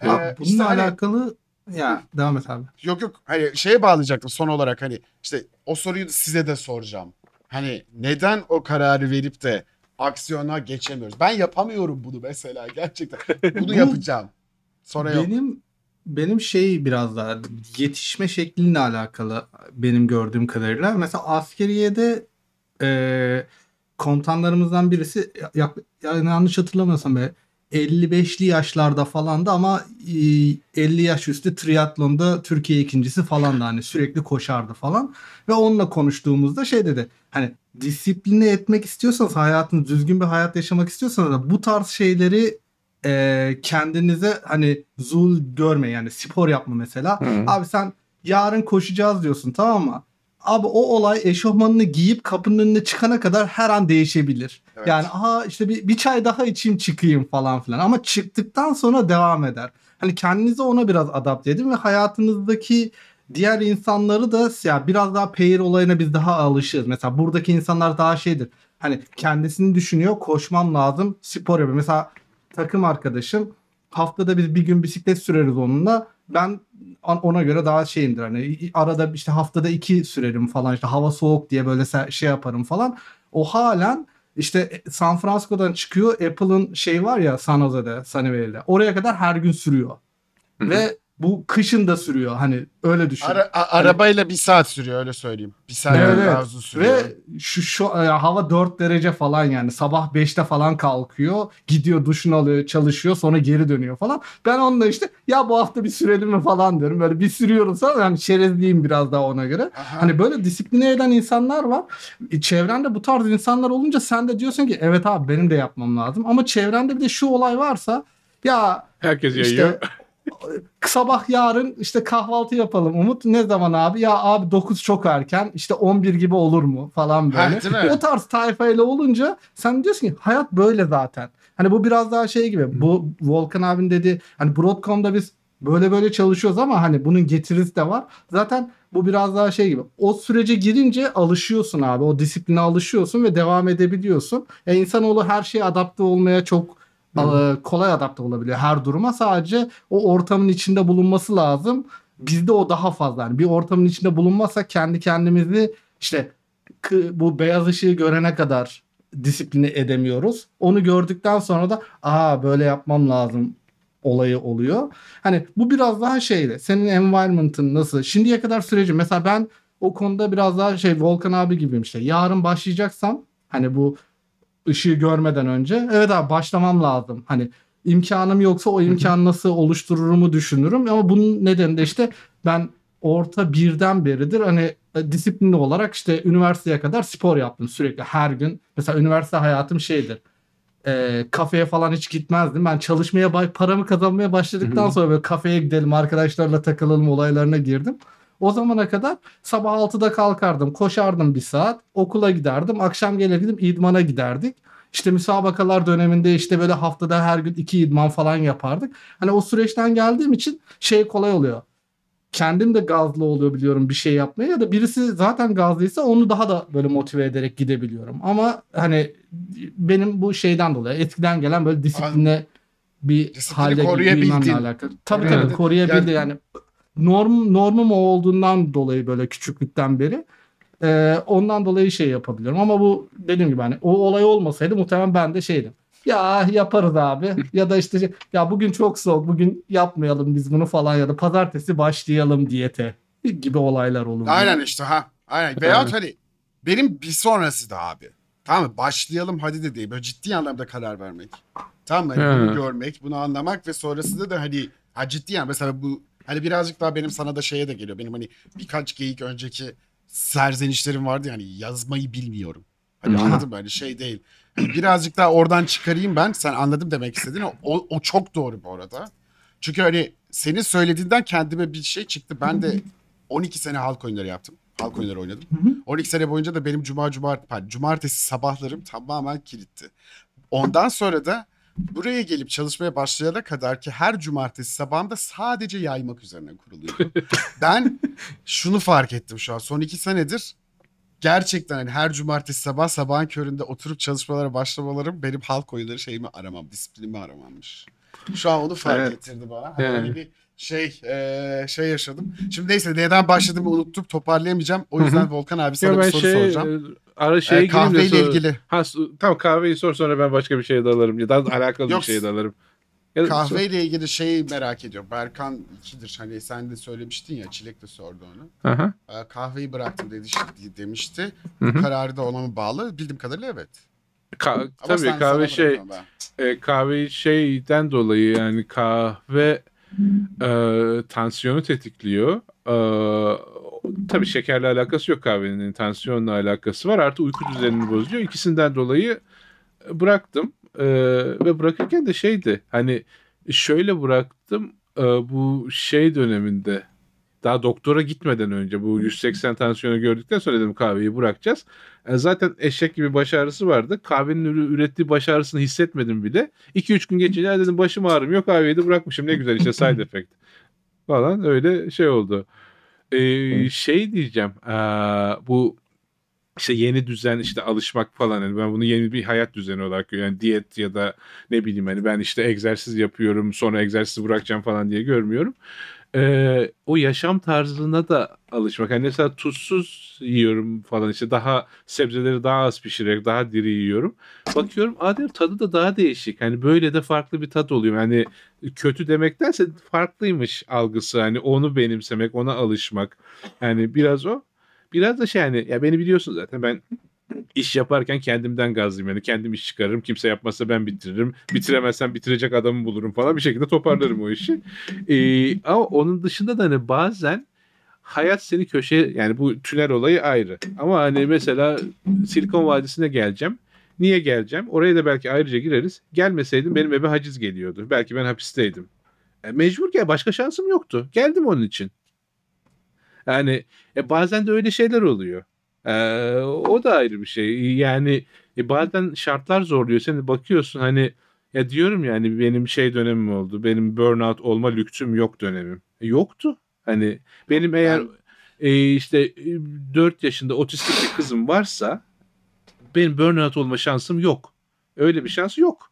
Abi Ee, bununla işte hani- alakalı ya devam et abi. Yok yok hani şeye bağlayacaktım son olarak hani işte o soruyu size de soracağım. Hani neden o kararı verip de aksiyona geçemiyoruz? Ben yapamıyorum bunu mesela gerçekten. Bunu Bu- yapacağım. Sonra yok. Benim benim şey biraz daha yetişme şeklinle alakalı benim gördüğüm kadarıyla. Mesela askeriyede e, komutanlarımızdan birisi yak, yani yanlış hatırlamıyorsam be 55'li yaşlarda falandı ama e, 50 yaş üstü triatlonda Türkiye ikincisi falan da hani sürekli koşardı falan. Ve onunla konuştuğumuzda şey dedi hani disipline etmek istiyorsanız hayatınız düzgün bir hayat yaşamak istiyorsanız da bu tarz şeyleri e, kendinize hani zul görme yani spor yapma mesela. Hı. Abi sen yarın koşacağız diyorsun tamam mı? Abi o olay eşofmanını giyip kapının önüne çıkana kadar her an değişebilir. Evet. Yani aha işte bir, bir çay daha içeyim çıkayım falan filan. Ama çıktıktan sonra devam eder. Hani kendinizi ona biraz adapte edin ve hayatınızdaki diğer insanları da ya biraz daha peyir olayına biz daha alışığız. Mesela buradaki insanlar daha şeydir. Hani kendisini düşünüyor, koşmam lazım, spor yapıyor. Mesela takım arkadaşım haftada biz bir gün bisiklet süreriz onunla. Ben ona göre daha şeyimdir hani arada işte haftada iki sürerim falan işte hava soğuk diye böyle şey yaparım falan. O halen işte San Francisco'dan çıkıyor Apple'ın şey var ya San Jose'de Sunnyvale'de oraya kadar her gün sürüyor. Ve bu kışın da sürüyor hani öyle düşün. Ara- a- arabayla bir saat sürüyor öyle söyleyeyim. Bir saat Evet, daha uzun sürüyor. Ve şu, şu e, hava 4 derece falan yani sabah 5'te falan kalkıyor gidiyor duşunu alıyor çalışıyor sonra geri dönüyor falan. Ben onunla işte ya bu hafta bir sürelim mi falan diyorum böyle bir sürüyorum sonra yani çerezliyim biraz daha ona göre. Aha. Hani böyle disipline eden insanlar var. E, Çevrende bu tarz insanlar olunca sen de diyorsun ki evet abi benim de yapmam lazım. Ama çevrende bir de şu olay varsa ya Herkes yayıyor. işte sabah yarın işte kahvaltı yapalım Umut. Ne zaman abi? Ya abi 9 çok erken. İşte 11 gibi olur mu falan böyle. Ha, o tarz tayfayla olunca sen diyorsun ki hayat böyle zaten. Hani bu biraz daha şey gibi. Bu Volkan abin dedi hani Broadcom'da biz böyle böyle çalışıyoruz ama hani bunun getirisi de var. Zaten bu biraz daha şey gibi. O sürece girince alışıyorsun abi. O disipline alışıyorsun ve devam edebiliyorsun. E insanoğlu her şeye adapte olmaya çok e, kolay adapte olabiliyor her duruma. Sadece o ortamın içinde bulunması lazım. Bizde o daha fazla. Yani bir ortamın içinde bulunmazsak kendi kendimizi işte bu beyaz ışığı görene kadar disipline edemiyoruz. Onu gördükten sonra da aa böyle yapmam lazım olayı oluyor. Hani bu biraz daha şeyle senin environment'ın nasıl? Şimdiye kadar süreci mesela ben o konuda biraz daha şey Volkan abi gibiyim işte. Yarın başlayacaksam hani bu ışığı görmeden önce evet abi başlamam lazım. Hani imkanım yoksa o imkanı nasıl oluştururumu düşünürüm ama bunun nedeni de işte ben orta birden beridir hani e, disiplinli olarak işte üniversiteye kadar spor yaptım sürekli her gün. Mesela üniversite hayatım şeydir. E, kafeye falan hiç gitmezdim. Ben çalışmaya paramı kazanmaya başladıktan sonra böyle kafeye gidelim arkadaşlarla takılalım olaylarına girdim. O zamana kadar sabah 6'da kalkardım, koşardım bir saat, okula giderdim, akşam gelirdim idmana giderdik. İşte müsabakalar döneminde işte böyle haftada her gün iki idman falan yapardık. Hani o süreçten geldiğim için şey kolay oluyor. Kendim de gazlı oluyor biliyorum bir şey yapmaya ya da birisi zaten gazlıysa onu daha da böyle motive ederek gidebiliyorum. Ama hani benim bu şeyden dolayı eskiden gelen böyle disipline bir Disiplini halde girmemle alakalı. Tabii tabii koruyabildi yani. Norm normum o olduğundan dolayı böyle küçüklükten beri e, ondan dolayı şey yapabiliyorum ama bu dediğim gibi hani o olay olmasaydı muhtemelen ben de şeydim. Ya yaparız abi ya da işte şey, ya bugün çok soğuk bugün yapmayalım biz bunu falan ya da pazartesi başlayalım diyete gibi olaylar olur. Aynen işte ha. Aynen. Veyahut hani benim bir sonrası da abi. Tamam mı? Başlayalım hadi de değil. Böyle ciddi anlamda karar vermek. Tamam mı? Hani bunu görmek, bunu anlamak ve sonrasında da hani ha ciddi yani mesela bu hani birazcık daha benim sana da şeye de geliyor. Benim hani birkaç geyik önceki serzenişlerim vardı yani yazmayı bilmiyorum. Hani anladın mı? Hani şey değil. Hani birazcık daha oradan çıkarayım ben. Sen anladım demek istediğini. O, o çok doğru bu arada. Çünkü hani senin söylediğinden kendime bir şey çıktı. Ben de 12 sene halk oyunları yaptım. Halk oyunları oynadım. 12 sene boyunca da benim cuma cuma cumartesi sabahlarım tamamen kilitti. Ondan sonra da buraya gelip çalışmaya başlayana kadar ki her cumartesi sabahımda sadece yaymak üzerine kuruluydu. ben şunu fark ettim şu an. Son iki senedir gerçekten hani her cumartesi sabah sabahın köründe oturup çalışmalara başlamalarım benim halk oyunları şeyimi aramam, disiplinimi aramammış. Şu an onu fark Evet. ettirdi bana. Hani Yani. bir şey eee, şey yaşadım. Şimdi neyse neden başladığımı unuttum toparlayamayacağım. O yüzden Volkan abi sana Ya bir soru şey soracağım. E, ara şeye de kahveyle sonra- ilgili. Ha, tamam kahveyi sor sonra ben başka bir şeye dalarım. Ya da alakalı Yok, bir şeye dalarım. Ya Kahveyle ilgili şeyi merak ediyorum. Berkan 2'dir. Hani sen de söylemiştin ya Çilek de sordu onu. Aha. Ee, kahveyi bıraktım dedi, demişti. Bu kararı da ona mı bağlı? Bildiğim kadarıyla evet. Ka- Ama tabii kahve şey e, kahveyi şeyden dolayı yani kahve e, tansiyonu tetikliyor. E, tabii şekerle alakası yok kahvenin tansiyonla alakası var. Artı uyku düzenini bozuyor. İkisinden dolayı e, bıraktım. E, ve bırakırken de şeydi hani şöyle bıraktım e, bu şey döneminde daha doktora gitmeden önce bu 180 tansiyonu gördükten sonra dedim kahveyi bırakacağız. E, zaten eşek gibi baş ağrısı vardı. Kahvenin ürettiği baş ağrısını hissetmedim bile. 2-3 gün geçince "Ya dedim başım ağrımıyor kahveyi de bırakmışım ne güzel işte side effect falan öyle şey oldu. Şey diyeceğim bu işte yeni düzen işte alışmak falan hani ben bunu yeni bir hayat düzeni olarak görüyorum. Yani diyet ya da ne bileyim hani ben işte egzersiz yapıyorum sonra egzersizi bırakacağım falan diye görmüyorum. Ee, o yaşam tarzına da alışmak. Hani mesela tuzsuz yiyorum falan işte daha sebzeleri daha az pişirerek daha diri yiyorum. Bakıyorum diyorum, tadı da daha değişik. Hani böyle de farklı bir tat oluyor. Hani kötü demektense farklıymış algısı. Hani onu benimsemek, ona alışmak. Yani biraz o. Biraz da şey hani ya beni biliyorsun zaten ben iş yaparken kendimden gazlıyım. Yani kendim iş çıkarırım. Kimse yapmazsa ben bitiririm. Bitiremezsem bitirecek adamı bulurum falan. Bir şekilde toparlarım o işi. Ee, ama onun dışında da hani bazen hayat seni köşeye yani bu tünel olayı ayrı. Ama hani mesela Silikon Vadisi'ne geleceğim. Niye geleceğim? Oraya da belki ayrıca gireriz. Gelmeseydim benim eve haciz geliyordu. Belki ben hapisteydim. E, mecbur gel. Başka şansım yoktu. Geldim onun için. Yani e, bazen de öyle şeyler oluyor. E, o da ayrı bir şey. Yani e, bazen şartlar zorluyor. Seni bakıyorsun hani ya diyorum yani benim şey dönemim oldu. Benim burnout olma lüksüm yok dönemim. E, yoktu. Hani benim eğer e, işte 4 yaşında otistik bir kızım varsa benim burnout olma şansım yok. Öyle bir şans yok.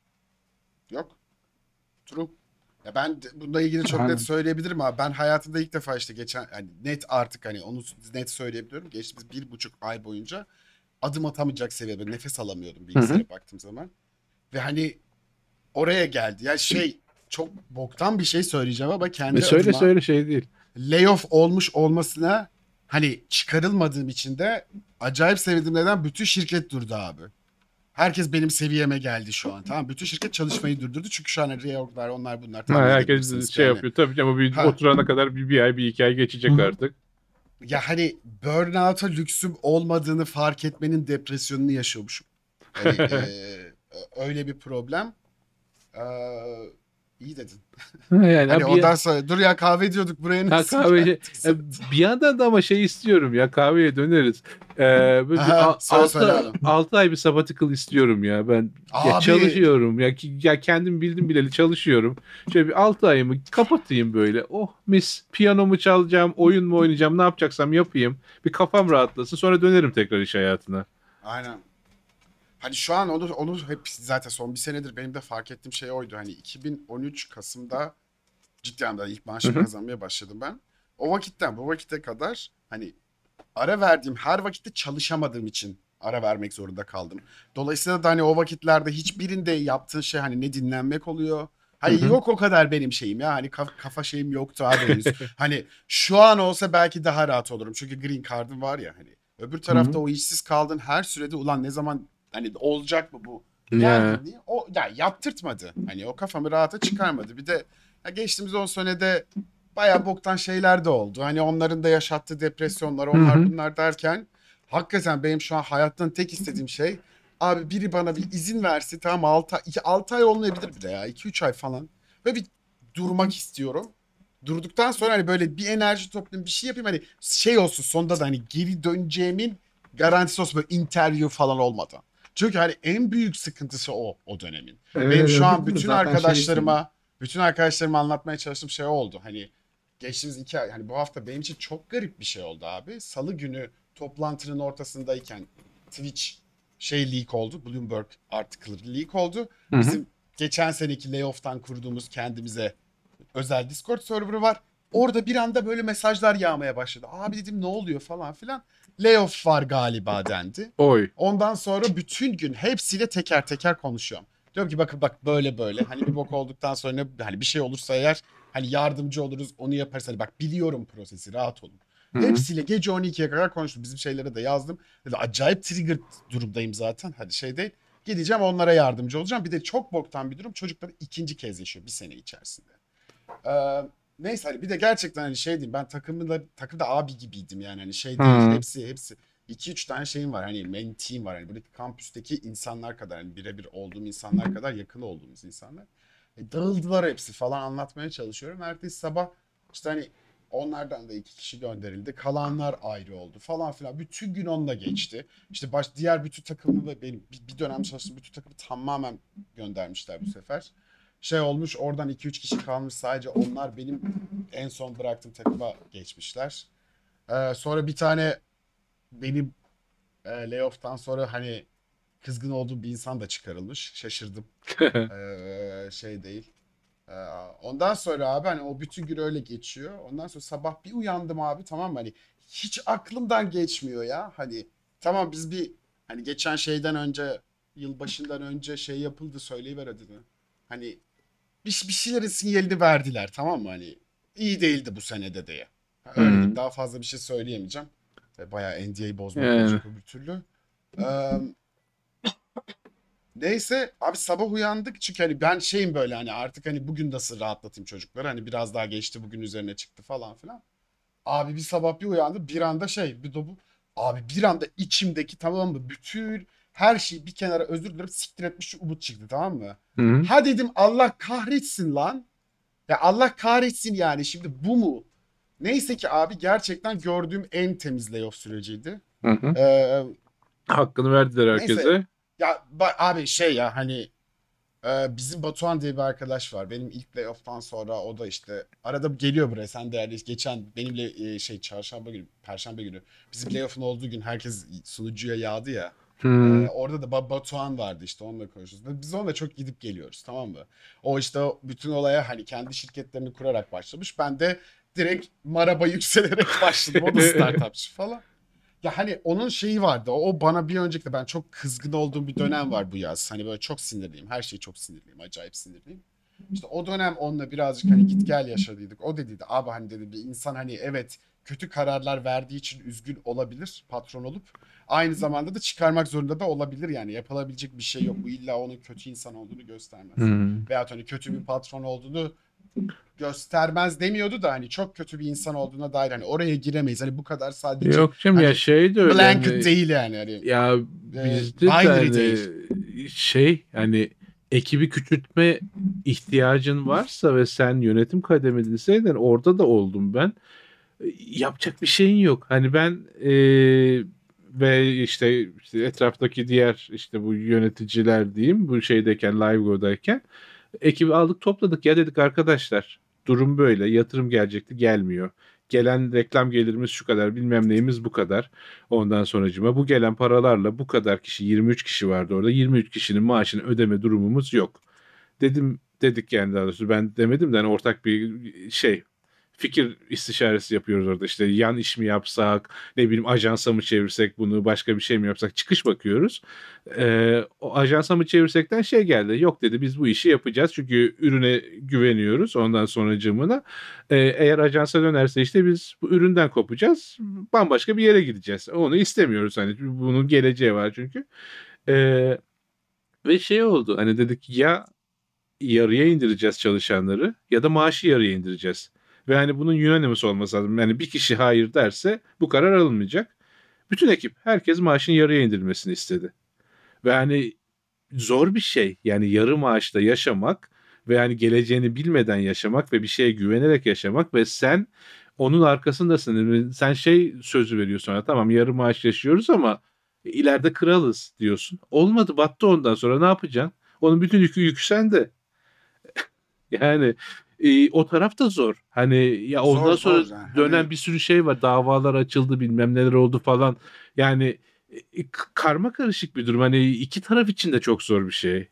Yok. True. Ya ben bununla ilgili çok net söyleyebilirim abi. Ben hayatımda ilk defa işte geçen hani net artık hani onu net söyleyebiliyorum. Geçtiğimiz bir buçuk ay boyunca adım atamayacak seviyede nefes alamıyordum bilgisayara baktığım zaman. Ve hani oraya geldi. Ya şey çok boktan bir şey söyleyeceğim ama kendi E, söyle adıma söyle şey değil. layoff olmuş olmasına hani çıkarılmadığım için de acayip sevdiğim neden bütün şirket durdu abi. Herkes benim seviyeme geldi şu an. Tamam bütün şirket çalışmayı durdurdu. Çünkü şu an reorglar onlar bunlar. Ha, herkes şey yani. yapıyor. Tabii ama bir Ha. oturana kadar bir, bir ay bir iki ay geçecek Hı artık. Ya hani burnout'a lüksüm olmadığını fark etmenin depresyonunu yaşıyormuşum. Hani, eee, öyle bir problem. Eee iyi dedin. yani Hani ondan sonra dur ya kahve diyorduk buraya Ha, nasıl kahve geldik e, zaten? bir yandan da ama şey istiyorum ya kahveye döneriz. Ee, böyle bir Aha, söyle, altı, altı ay bir sabbatical istiyorum ya ben. Ya Abi. çalışıyorum ya, ya kendim bildim bileli çalışıyorum. Şöyle bir 6 ayımı kapatayım böyle. Oh mis piyanomu çalacağım, oyun mu oynayacağım, ne yapacaksam yapayım. Bir kafam rahatlasın sonra dönerim tekrar iş hayatına. Aynen. Hani şu an onu onu hep zaten son bir senedir benim de fark ettiğim şey oydu. Hani 2013 Kasım'da ciddi anlamda ilk maaşımı kazanmaya başladım ben. O vakitten bu vakite kadar hani ara verdiğim her vakitte çalışamadığım için ara vermek zorunda kaldım. Dolayısıyla da hani o vakitlerde hiçbirinde yaptığın şey hani ne dinlenmek oluyor. Hani yok o kadar benim şeyim ya hani kaf- kafa şeyim yoktu abi henüz. hani şu an olsa belki daha rahat olurum. Çünkü green card'ım var ya hani. Öbür tarafta o işsiz kaldığın her sürede ulan ne zaman hani olacak mı bu? Ya. Yani o ya yaptırtmadı. Hani o kafamı rahata çıkarmadı. Bir de ya geçtiğimiz 10 senede bayağı boktan şeyler de oldu. Hani onların da yaşattığı depresyonlar onlar Hı hı. bunlar derken hakikaten benim şu an hayattan tek istediğim şey abi biri bana bir izin verse tamam 6 ay, 6 ay olmayabilir bile ya 2-3 ay falan. Ve bir durmak istiyorum. Durduktan sonra hani böyle bir enerji toplayayım bir şey yapayım hani şey olsun sonunda da hani geri döneceğimin garantisi olsun böyle interview falan olmadan. Çünkü hani en büyük sıkıntısı o o dönemin. Evet, Benim şu an bütün zaten şey arkadaşlarıma bütün arkadaşlarıma anlatmaya çalıştığım şey oldu. Hani geçtiğimiz iki ay hani bu hafta benim için çok garip bir şey oldu abi. Salı günü toplantının ortasındayken Twitch şey leak oldu. Bloomberg article leak oldu. Hı hı. Bizim geçen seneki layoff'tan kurduğumuz kendimize özel Discord serverı var. Orada bir anda böyle mesajlar yağmaya başladı. Abi dedim ne oluyor falan filan. Layoff var galiba dendi. Oy. Ondan sonra bütün gün hepsiyle teker teker konuşuyorum. Diyorum ki bakın bak böyle böyle. Hani bir bok olduktan sonra ne- hani bir şey olursa eğer hani yardımcı oluruz onu yaparız. Hani bak biliyorum prosesi rahat olun. Hı hı. Hepsiyle gece 12'ye kadar konuştum. Bizim şeylere de yazdım. Dedi, acayip trigger durumdayım zaten. Hadi şey değil. Gideceğim onlara yardımcı olacağım. Bir de çok boktan bir durum. Çocuklar ikinci kez yaşıyor bir sene içerisinde. Ee, neyse hani bir de gerçekten hani şey diyeyim ben takımda takımda abi gibiydim yani hani şey değil Hı. hepsi hepsi 2-3 tane şeyim var hani mentee'm var hani buradaki kampüsteki insanlar kadar hani birebir olduğum insanlar kadar yakın olduğumuz insanlar. E, dağıldılar hepsi falan anlatmaya çalışıyorum. Ertesi sabah işte hani onlardan da iki kişi gönderildi. Kalanlar ayrı oldu falan filan. Bütün gün onunla geçti. İşte baş, diğer bütün takımı ve benim bir, bir dönem çalıştığım bütün takımı tamamen göndermişler bu sefer. Şey olmuş oradan 2-3 kişi kalmış sadece onlar benim en son bıraktığım takıma geçmişler. Ee, sonra bir tane benim e, layoff'tan sonra hani kızgın olduğum bir insan da çıkarılmış. Şaşırdım. Ee, şey değil. Ee, ondan sonra abi hani o bütün gün öyle geçiyor. Ondan sonra sabah bir uyandım abi tamam mı? Hani hiç aklımdan geçmiyor ya. Hani tamam biz bir hani geçen şeyden önce yılbaşından önce şey yapıldı söyleyiver hadi. Hani bir, bir şeylerin sinyalini verdiler tamam mı? Hani iyi değildi bu senede diye. Öyle diyeyim. Daha fazla bir şey söyleyemeyeceğim. Ve Bayağı NDA bozmak Yani. olacak öbür türlü. Ee, Neyse abi sabah uyandık çünkü hani ben şeyim böyle hani artık hani bugün nasıl rahatlatayım çocukları hani biraz daha geçti bugün üzerine çıktı falan filan. Abi bir sabah bir uyandı bir anda şey bir dobu abi bir anda içimdeki tamam mı bütün her şeyi bir kenara özür dilerim siktir etmiş umut çıktı tamam mı? Hı hı. Ha dedim Allah kahretsin lan. Ya Allah kahretsin yani şimdi bu mu? Neyse ki abi gerçekten gördüğüm en temiz layoff süreciydi. Hı hı. Ee, Hakkını verdiler Neyse. herkese. ya ba- abi şey ya hani e, bizim Batuhan diye bir arkadaş var. Benim ilk layoff'tan sonra o da işte arada geliyor buraya. Sen de yani geçen benimle e, şey çarşamba günü, perşembe günü bizim layoff'un olduğu gün herkes sunucuya yağdı ya. Hı. Ee, orada da Ba- Batuhan vardı işte onunla konuşuyoruz. Biz onunla çok gidip geliyoruz tamam mı? O işte bütün olaya hani kendi şirketlerini kurarak başlamış. Ben de direkt maraba yükselerek başladım. O da startupçı falan. Ya hani onun şeyi vardı. O bana bir önceki de ben çok kızgın olduğum bir dönem var bu yaz. Hani böyle çok sinirliyim. Her şeyi çok sinirliyim. Acayip sinirliyim. İşte o dönem onunla birazcık hani git gel yaşadıydık. O dediydi abi hani dedi bir insan hani evet kötü kararlar verdiği için üzgün olabilir patron olup aynı zamanda da çıkarmak zorunda da olabilir yani yapılabilecek bir şey yok. Bu illa onun kötü insan olduğunu göstermez. Hı. Veyahut hani kötü bir patron olduğunu göstermez demiyordu da hani çok kötü bir insan olduğuna dair hani oraya giremeyiz. Hani bu kadar sadece Yok canım ya Hani şey de öyle. blanket hani- değil yani. Hani Ya Ee, bizde de binary hani değil. şey hani ekibi küçültme ihtiyacın varsa ve sen yönetim kademedeseydin orada da oldum ben. Yapacak bir şeyin yok. Hani ben e, ve işte, işte etraftaki diğer işte bu yöneticiler diyeyim bu şeydeyken LiveGo'dayken ekibi aldık topladık ya dedik arkadaşlar durum böyle yatırım gelecekti gelmiyor. gelen reklam gelirimiz şu kadar bilmem neyimiz bu kadar. Ondan sonracıma bu gelen paralarla bu kadar kişi 23 kişi vardı orada 23 kişinin maaşını ödeme durumumuz yok. Dedim dedik yani daha doğrusu ben demedim de hani ortak bir şey fikir istişaresi yapıyoruz orada işte yan iş mi yapsak ne bileyim ajansa mı çevirsek bunu başka bir şey mi yapsak çıkış bakıyoruz. Ee, o ajansa mı çevirsekten şey geldi yok dedi biz bu işi yapacağız çünkü ürüne güveniyoruz ondan sonracığımına. Ee, eğer ajansa dönerse işte biz bu üründen kopacağız bambaşka bir yere gideceğiz onu istemiyoruz hani bunun geleceği var çünkü. Ee, ve şey oldu hani dedik ya yarıya indireceğiz çalışanları ya da maaşı yarıya indireceğiz. Ve hani bunun unanimous olması lazım. Yani bir kişi hayır derse bu karar alınmayacak. Bütün ekip herkes maaşın yarıya indirilmesini istedi. Ve hani zor bir şey. Yani yarı maaşla yaşamak ve yani geleceğini bilmeden yaşamak ve bir şeye güvenerek yaşamak ve sen onun arkasındasın. Sen şey sözü veriyorsun ona tamam yarı maaş yaşıyoruz ama ileride kralız diyorsun. Olmadı battı ondan sonra ne yapacaksın? Onun bütün yükü sende. yani e, o taraf da zor. Hani ya ondan Zor, sonra zor yani. dönen Hani- bir sürü şey var. Davalar açıldı bilmem neler oldu falan. Yani e, karma karışık bir durum. Hani iki taraf için de çok zor bir şey.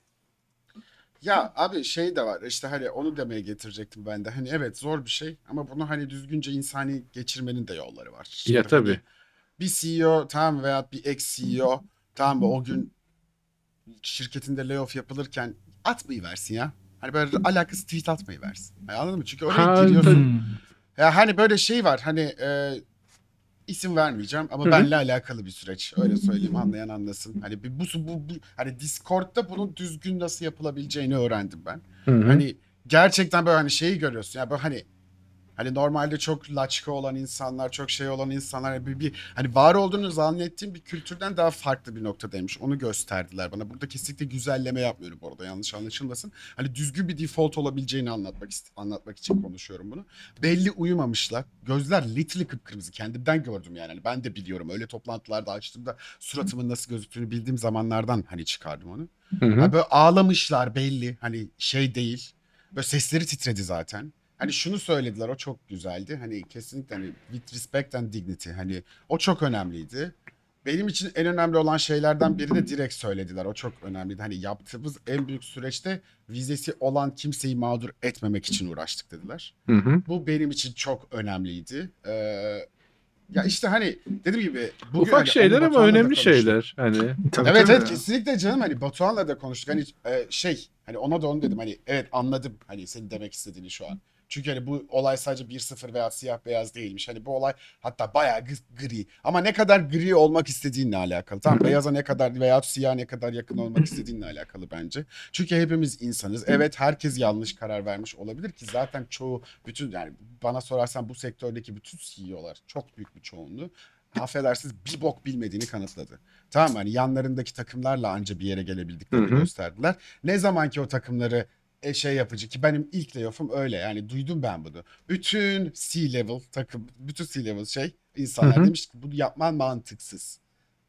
Ya abi şey de var işte hani onu demeye getirecektim ben de. Hani evet zor bir şey ama bunu hani düzgünce insani geçirmenin de yolları var. Şimdi Ya tabii. hani bir CEO tamam veya bir ex CEO tamam mı o gün şirketinde layoff yapılırken atmayı versin ya. Hani böyle alakası tweet atmayı versin. Yani anladın mı? Çünkü oraya giriyorsun. Ya hani böyle şey var hani e, isim vermeyeceğim ama Hı hı. benle alakalı bir süreç. Öyle söyleyeyim anlayan anlasın. Hani bu, bu, bu hani Discord'da bunun düzgün nasıl yapılabileceğini öğrendim ben. Hani gerçekten böyle hani şeyi görüyorsun. Ya böyle hani hani normalde çok laçka olan insanlar, çok şey olan insanlar bir, bir hani var olduğunu zannettiğim bir kültürden daha farklı bir noktadaymış. Onu gösterdiler bana. Burada kesinlikle güzelleme yapmıyorum bu arada yanlış anlaşılmasın. Hani düzgün bir default olabileceğini anlatmak anlatmak için konuşuyorum bunu. Belli uyumamışlar. Gözler literally kıpkırmızı. Kendimden gördüm yani. Hani ben de biliyorum. Öyle toplantılarda açtığımda suratımın nasıl gözüktüğünü bildiğim zamanlardan hani çıkardım onu. Hı hı. Ha böyle ağlamışlar belli. Hani şey değil. Böyle sesleri titredi zaten. Hani şunu söylediler o çok güzeldi. Hani kesinlikle hani with respect and dignity. Hani o çok önemliydi. Benim için en önemli olan şeylerden biri de direkt söylediler. O çok önemliydi. Hani yaptığımız en büyük süreçte vizesi olan kimseyi mağdur etmemek için uğraştık dediler. Hı hı. Bu benim için çok önemliydi. Ee, ya işte hani dediğim gibi bugün Ufak hani şeyler onu ama önemli şeyler. Hani Tabii, Evet tabii. evet kesinlikle canım hani Batuhan'la da konuştuk hani e, şey hani ona da onu dedim hani evet anladım hani senin demek istediğini şu an. Çünkü hani bu olay sadece 1-0 veya siyah beyaz değilmiş. Hani bu olay hatta bayağı gri. Ama ne kadar gri olmak istediğinle alakalı. Tamam beyaza ne kadar veya siyah ne kadar yakın olmak istediğinle alakalı bence. Çünkü hepimiz insanız. Evet herkes yanlış karar vermiş olabilir ki zaten çoğu bütün yani bana sorarsan bu sektördeki bütün CEO'lar çok büyük bir çoğunluğu affedersiniz bir bok bilmediğini kanıtladı. Tamam mı? hani yanlarındaki takımlarla anca bir yere gelebildiklerini gösterdiler. Ne zaman ki o takımları e, şey yapıcı ki benim ilk layoff'um öyle yani duydum ben bunu. Bütün C-level takım, bütün C-level şey insanlar Hı hı. demiş ki bunu yapman mantıksız.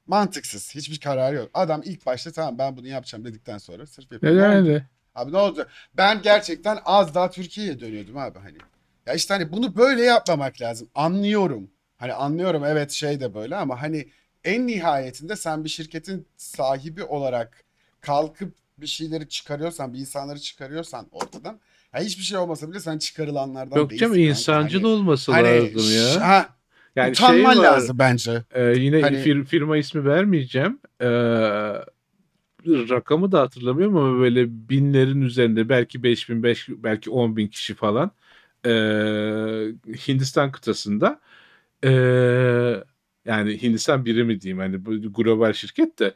Mantıksız. Hiçbir karar yok. Adam ilk başta tamam ben bunu yapacağım dedikten sonra sırf yapıyor. Ne yani Abi ne oldu? Ben gerçekten az daha Türkiye'ye dönüyordum abi hani. Ya işte hani bunu böyle yapmamak lazım. Anlıyorum. Hani anlıyorum evet şey de böyle ama hani en nihayetinde sen bir şirketin sahibi olarak kalkıp bir şeyleri çıkarıyorsan, bir insanları çıkarıyorsan ortadan ya hiçbir şey olmasa bile sen çıkarılanlardan yok değilsin. canım kanka. insancıl Hani- olması hani lazım ya. Ha, Yani şey utanman var. lazım bence. Ee, yine Hani- fir- firma ismi vermeyeceğim. Ee, rakamı da hatırlamıyorum ama böyle binlerin üzerinde belki 5000 beş, belki 10 bin kişi falan ee, Hindistan kıtasında ee, yani Hindistan birimi diyeyim hani bu global şirket de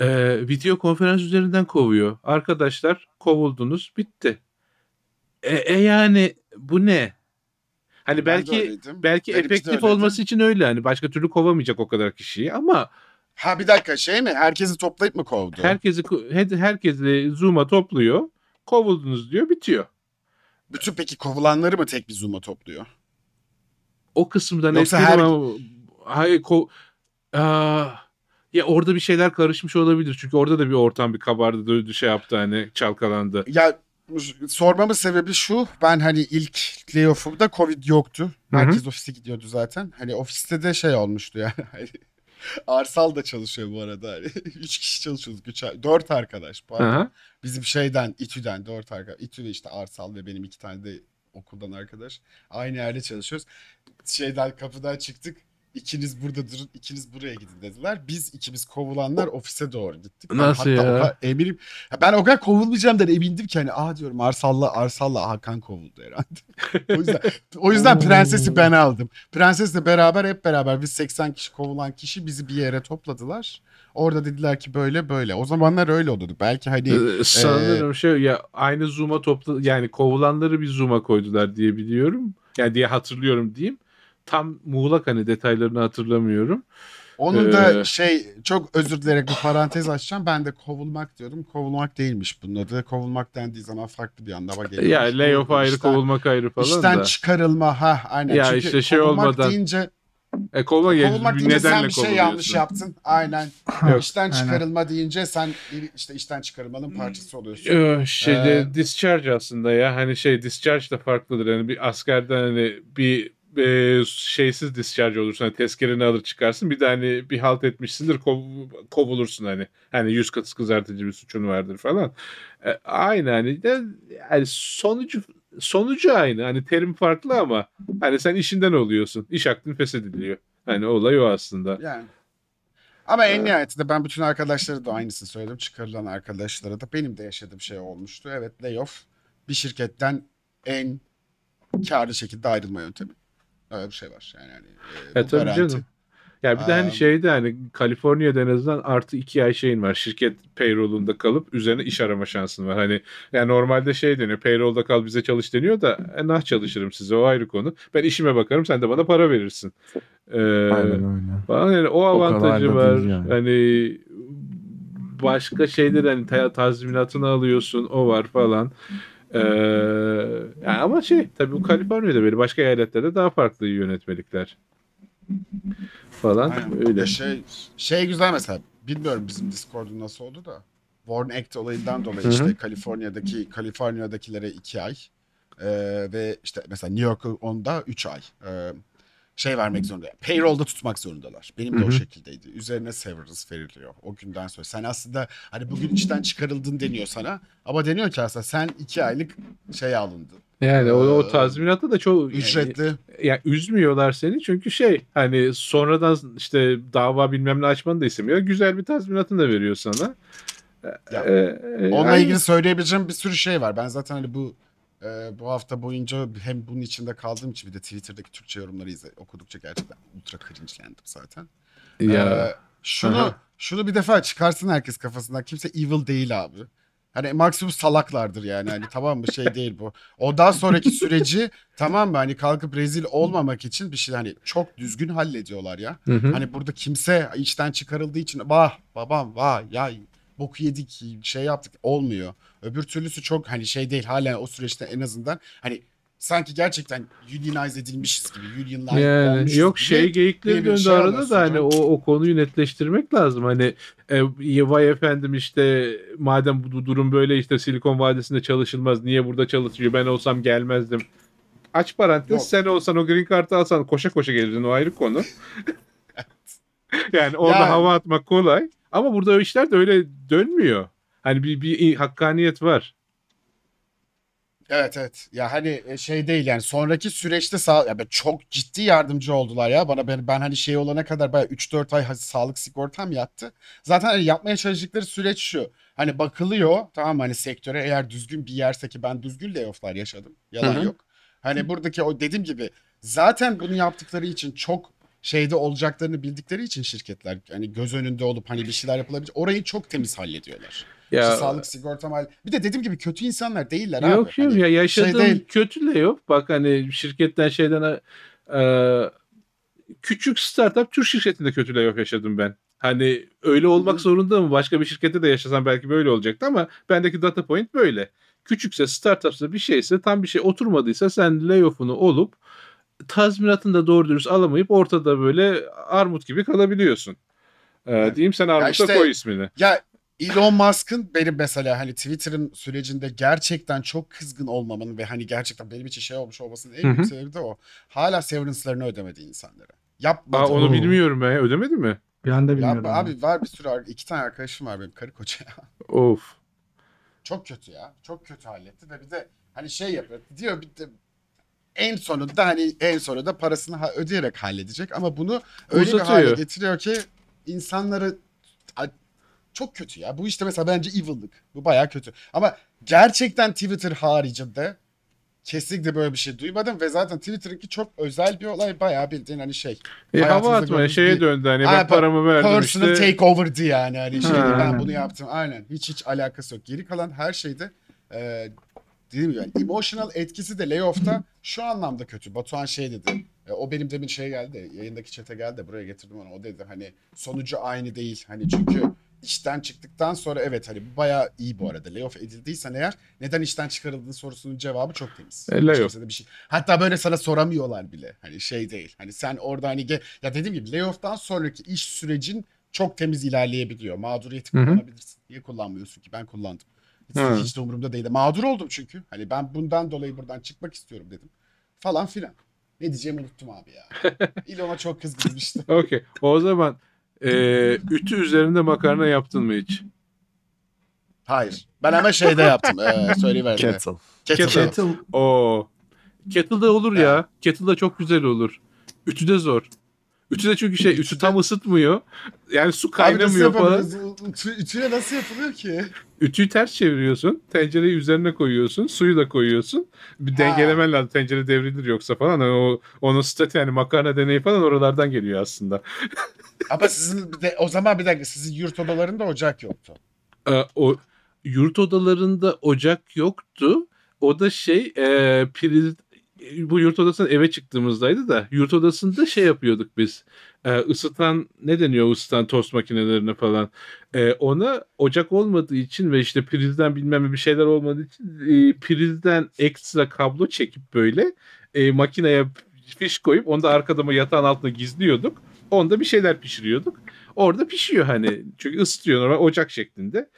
ee, video konferans üzerinden kovuyor. Arkadaşlar kovuldunuz bitti. E, e yani bu ne? Hani belki belki Benimki de efektif olması için öyle hani başka türlü kovamayacak o kadar kişiyi ama Ha bir dakika şey mi? Herkesi toplayıp mı kovdu? herkesi her- herkesi Zoom'a topluyor. Kovuldunuz diyor, bitiyor. Bütün peki kovulanları mı tek bir Zoom'a topluyor? O kısımdan Yoksa her- ama hayır ko Aa, ya orada bir şeyler karışmış olabilir. Çünkü orada da bir ortam bir kabardı, dövdü, şey yaptı hani çalkalandı. Ya sormamın sebebi şu. Ben hani ilk layoff'umda Covid yoktu. Herkes ofise gidiyordu zaten. Hani ofiste de şey olmuştu yani. Hani Arsal da çalışıyor bu arada. Hani üç kişi çalışıyoruz. Üç, dört arkadaş. Bizim şeyden İTÜ'den dört arkadaş. İTÜ ve işte Arsal ve benim iki tane de okuldan arkadaş. Aynı yerde çalışıyoruz. Şeyden kapıdan çıktık. İkiniz burada durun, ikiniz buraya gidin dediler. Biz ikimiz kovulanlar ofise doğru gittik. Ben Nasıl hatta ya? o eminim. Ben o kadar kovulmayacağımdan emindim ki hani aa diyorum Arsal'la Arsal'la Hakan kovuldu herhalde. o yüzden o yüzden prensesi ben aldım. Prensesle beraber hep beraber biz 80 kişi kovulan kişi bizi bir yere topladılar. Orada dediler ki böyle böyle. O zamanlar öyle oluyordu. Belki hani Ee, Sanırım şey ya aynı Zoom'a topla yani kovulanları bir Zoom''a koydular diye biliyorum. Yani diye hatırlıyorum diyeyim. Tam muğlak hani detaylarını hatırlamıyorum. Onun da Ee, şey çok özür dileyerek bir parantez açacağım. Ben de kovulmak diyordum. Kovulmak değilmiş bunun adı. Kovulmak dendiği zaman farklı bir anlama geliyor. Ya layoff ayrı İşten- kovulmak ayrı falan İşten da. çıkarılma ha aynen. Ya Çünkü işte şey kovulmak olmadan- deyince E, kovulmak, yani kovulmak bir deyince sen bir şey yanlış yaptın. Aynen. Yok, işten aynen. çıkarılma deyince sen işte işten çıkarılmanın parçası oluyorsun. Ee, şeyde Ee, discharge aslında ya hani şey discharge da farklıdır yani bir askerden hani bir e, şeysiz discharge olursun hani tezkereni alır çıkarsın bir de hani bir halt etmişsindir kov- kovulursun hani hani yüz katı kızartıcı bir suçun vardır falan E, aynı hani de yani sonucu sonucu aynı hani terim farklı ama hani sen işinden oluyorsun iş aklın feshediliyor hani olay o aslında Yani. Ama en nihayetinde ben bütün arkadaşlara da aynısını söyledim. Çıkarılan arkadaşlara da benim de yaşadığım şey olmuştu. Evet layoff bir şirketten en karlı şekilde ayrılma yöntemi. Öyle bir şey var. Yani, hani, e, E bu tabii garanti. canım. Ya bir de hani şeyde hani Kaliforniya'da en azından artı iki ay şeyin var. Şirket payroll'unda kalıp üzerine iş arama şansın var. Hani yani normalde şey deniyor. Payroll'da kal bize çalış deniyor da e, nah çalışırım size o ayrı konu. Ben işime bakarım sen de bana para verirsin. Ee, Aynen öyle. falan yani o avantajı da var. yani. Hani başka şeyler hani ta- tazminatını alıyorsun o var falan. Ee, yani ama şey tabii bu Kaliforniya'da böyle başka eyaletlerde daha farklı yönetmelikler falan Aynen. öyle. Şey, şey güzel mesela. Bilmiyorum bizim Discord'un nasıl oldu da. Warren Act olayından dolayı Hı hı. işte Kaliforniya'daki Kaliforniya'dakilere iki ay e, ve işte mesela New York'u onda üç ay e, şey vermek zorunda. Payroll'da tutmak zorundalar. Benim de Hı o şekildeydi. Üzerine severance veriliyor o günden sonra. Sen aslında hani bugün işten çıkarıldın deniyor sana ama deniyor ki aslında sen iki aylık şey alındın. Yani o, o Ee, tazminatı da çok Ücretli. Yani, yani üzmüyorlar seni çünkü şey hani sonradan işte dava bilmem ne açmanı da istemiyor. Güzel bir tazminatını da veriyor sana. Ya, Ee, e, Onunla aynı- ilgili söyleyebileceğim bir sürü şey var. Ben zaten hani bu e, bu hafta boyunca hem bunun içinde kaldığım için bir de Twitter'daki Türkçe yorumları izle, okudukça gerçekten ultra cringe'lendim zaten. ya, Ee, şunu Aha. şunu bir defa çıkarsın herkes kafasından. Kimse evil değil abi. Hani maksimum salaklardır yani. Hani tamam mı şey değil bu. Ondan sonraki süreci tamam mı hani kalkıp rezil olmamak için bir şey hani çok düzgün hallediyorlar ya. Hı hı. Hani burada kimse içten çıkarıldığı için vah babam vah ya boku yedik şey yaptık olmuyor. Öbür türlüsü çok hani şey değil hala o süreçte en azından hani sanki gerçekten unionize edilmişiz gibi unionlar Yani olmuşuz yok gibi şey geyikleri bir döndü şey arada da hani o, o konuyu netleştirmek lazım. Hani e, vay efendim işte madem bu durum böyle işte Silikon Vadisi'nde çalışılmaz niye burada çalışıyor ben olsam gelmezdim. Aç parantez Yok. sen olsan o green card'ı alsan koşa koşa gelirdin o ayrı konu. yani orada Yani- hava atmak kolay ama burada o işler de öyle dönmüyor. Hani bir, bir hakkaniyet var. Evet evet. Ya hani e, şey değil yani sonraki süreçte sağ ya ben çok ciddi yardımcı oldular ya bana ben ben hani şey olana kadar bayağı 3-4 ay sağlık sigortam yattı. Zaten hani yapmaya çalıştıkları süreç şu. Hani bakılıyor tamam hani sektöre eğer düzgün bir yerse ki ben düzgün layoff'lar yaşadım. Yalan Hı hı. yok. Hani buradaki o dediğim gibi zaten bunu yaptıkları için çok şeyde olacaklarını bildikleri için şirketler hani göz önünde olup hani bir şeyler yapılabilir. Orayı çok temiz hallediyorlar. Ya İşte sağlık sigortam hall- Bir de dediğim gibi kötü insanlar değiller abi. Yok yok Hani ya yaşadığım değil. kötü de yok. Bak hani şirketten şeyden e, küçük startup Türk şirketinde kötü layoff yaşadım ben. Hani öyle olmak hı. zorunda mı? Başka bir şirkette de yaşasam belki böyle olacaktı ama bendeki data point böyle. Küçükse startupsa bir şeyse tam bir şey oturmadıysa sen layoff'unu olup tazminatını da doğru dürüst alamayıp ortada böyle armut gibi kalabiliyorsun. Ee, Evet. diyeyim sen armuta işte- koy ismini. Ya Elon Musk'ın benim mesela hani Twitter'ın sürecinde gerçekten çok kızgın olmamın ve hani gerçekten benim için şey olmuş olmasının en büyük sebebi de o. Hala severance'larını ödemedi insanlara. Yapmadı. Aa, onu Oo. bilmiyorum ben. Ödemedi mi? Ben de bilmiyorum. Yapma abi var bir sürü iki tane arkadaşım var benim karı koca ya. Of. Çok kötü ya. Çok kötü halletti ve bir de hani şey yapıyor. Diyor bir de en sonunda hani en sonunda parasını ha- ödeyerek halledecek ama bunu öyle bir Uzatıyor. hale getiriyor ki insanları A- çok kötü ya. Bu işte mesela bence evil'lık. Bu bayağı kötü. Ama gerçekten Twitter haricinde kesinlikle böyle bir şey duymadım ve zaten Twitter'ınki çok özel bir olay. Bayağı bildiğin hani şey. E, hava Hayatınızda atmaya gördüğünüz şeye bir- döndü hani Ha, ben paramı verdim Personal işte. takeover'dı yani. Hani şey, Ha. ben bunu yaptım. Aynen. Hiç hiç alakası yok. Geri kalan her şeyde e, dediğim gibi yani emotional etkisi de layoff'ta şu anlamda kötü. Batuhan şey dedi. e, o benim demin şey geldi. Yayındaki çete geldi de buraya getirdim onu. O dedi hani sonucu aynı değil. Hani çünkü işten çıktıktan sonra evet hani bu bayağı iyi bu arada. Layoff edildiysen eğer neden işten çıkarıldığın sorusunun cevabı çok temiz. E, layoff. Bir şey. Hatta böyle sana soramıyorlar bile. Hani şey değil. Hani sen orada hani ge- ya dediğim gibi layoff'tan sonraki iş sürecin çok temiz ilerleyebiliyor. Mağduriyeti Hı hı. kullanabilirsin. Niye kullanmıyorsun ki? Ben kullandım. Hiç, de umurumda değildi. Mağdur oldum çünkü. Hani ben bundan dolayı buradan çıkmak istiyorum dedim. Falan filan. Ne diyeceğimi unuttum abi ya. İlon'a çok kızgınım işte. Okey. O zaman e, ütü üzerinde makarna yaptın mı hiç? Hayır. Ben hemen şeyde yaptım. Ee, söyleyiverdim. Kettle. Kettle. Kettle. Kettle Oo. Kettle'da olur ya. Kettle'da çok güzel olur. Ütüde zor. Ütüde çünkü şey ütü tam ısıtmıyor. Yani su kaynamıyor falan. Ütü, ütüye nasıl yapılıyor ki? Ütüyü ters çeviriyorsun. Tencereyi üzerine koyuyorsun. Suyu da koyuyorsun. Bir dengelemen lazım. Tencere devrilir yoksa falan. Hani o onun statü yani makarna deneyi falan oralardan geliyor aslında. Ama sizin de, o zaman bir dakika sizin yurt odalarında ocak yoktu. Ee, o yurt odalarında ocak yoktu. O da şey e, priz bu yurt odasından eve çıktığımızdaydı da yurt odasında şey yapıyorduk biz. E, ısıtan ne deniyor ısıtan tost makinelerine falan. E, ona ocak olmadığı için ve işte prizden bilmem bir şeyler olmadığı için e, prizden ekstra kablo çekip böyle e, makineye fiş koyup onu da arkada yatağın altına gizliyorduk. Onda bir şeyler pişiriyorduk. Orada pişiyor hani. Çünkü ısıtıyor normal ocak şeklinde.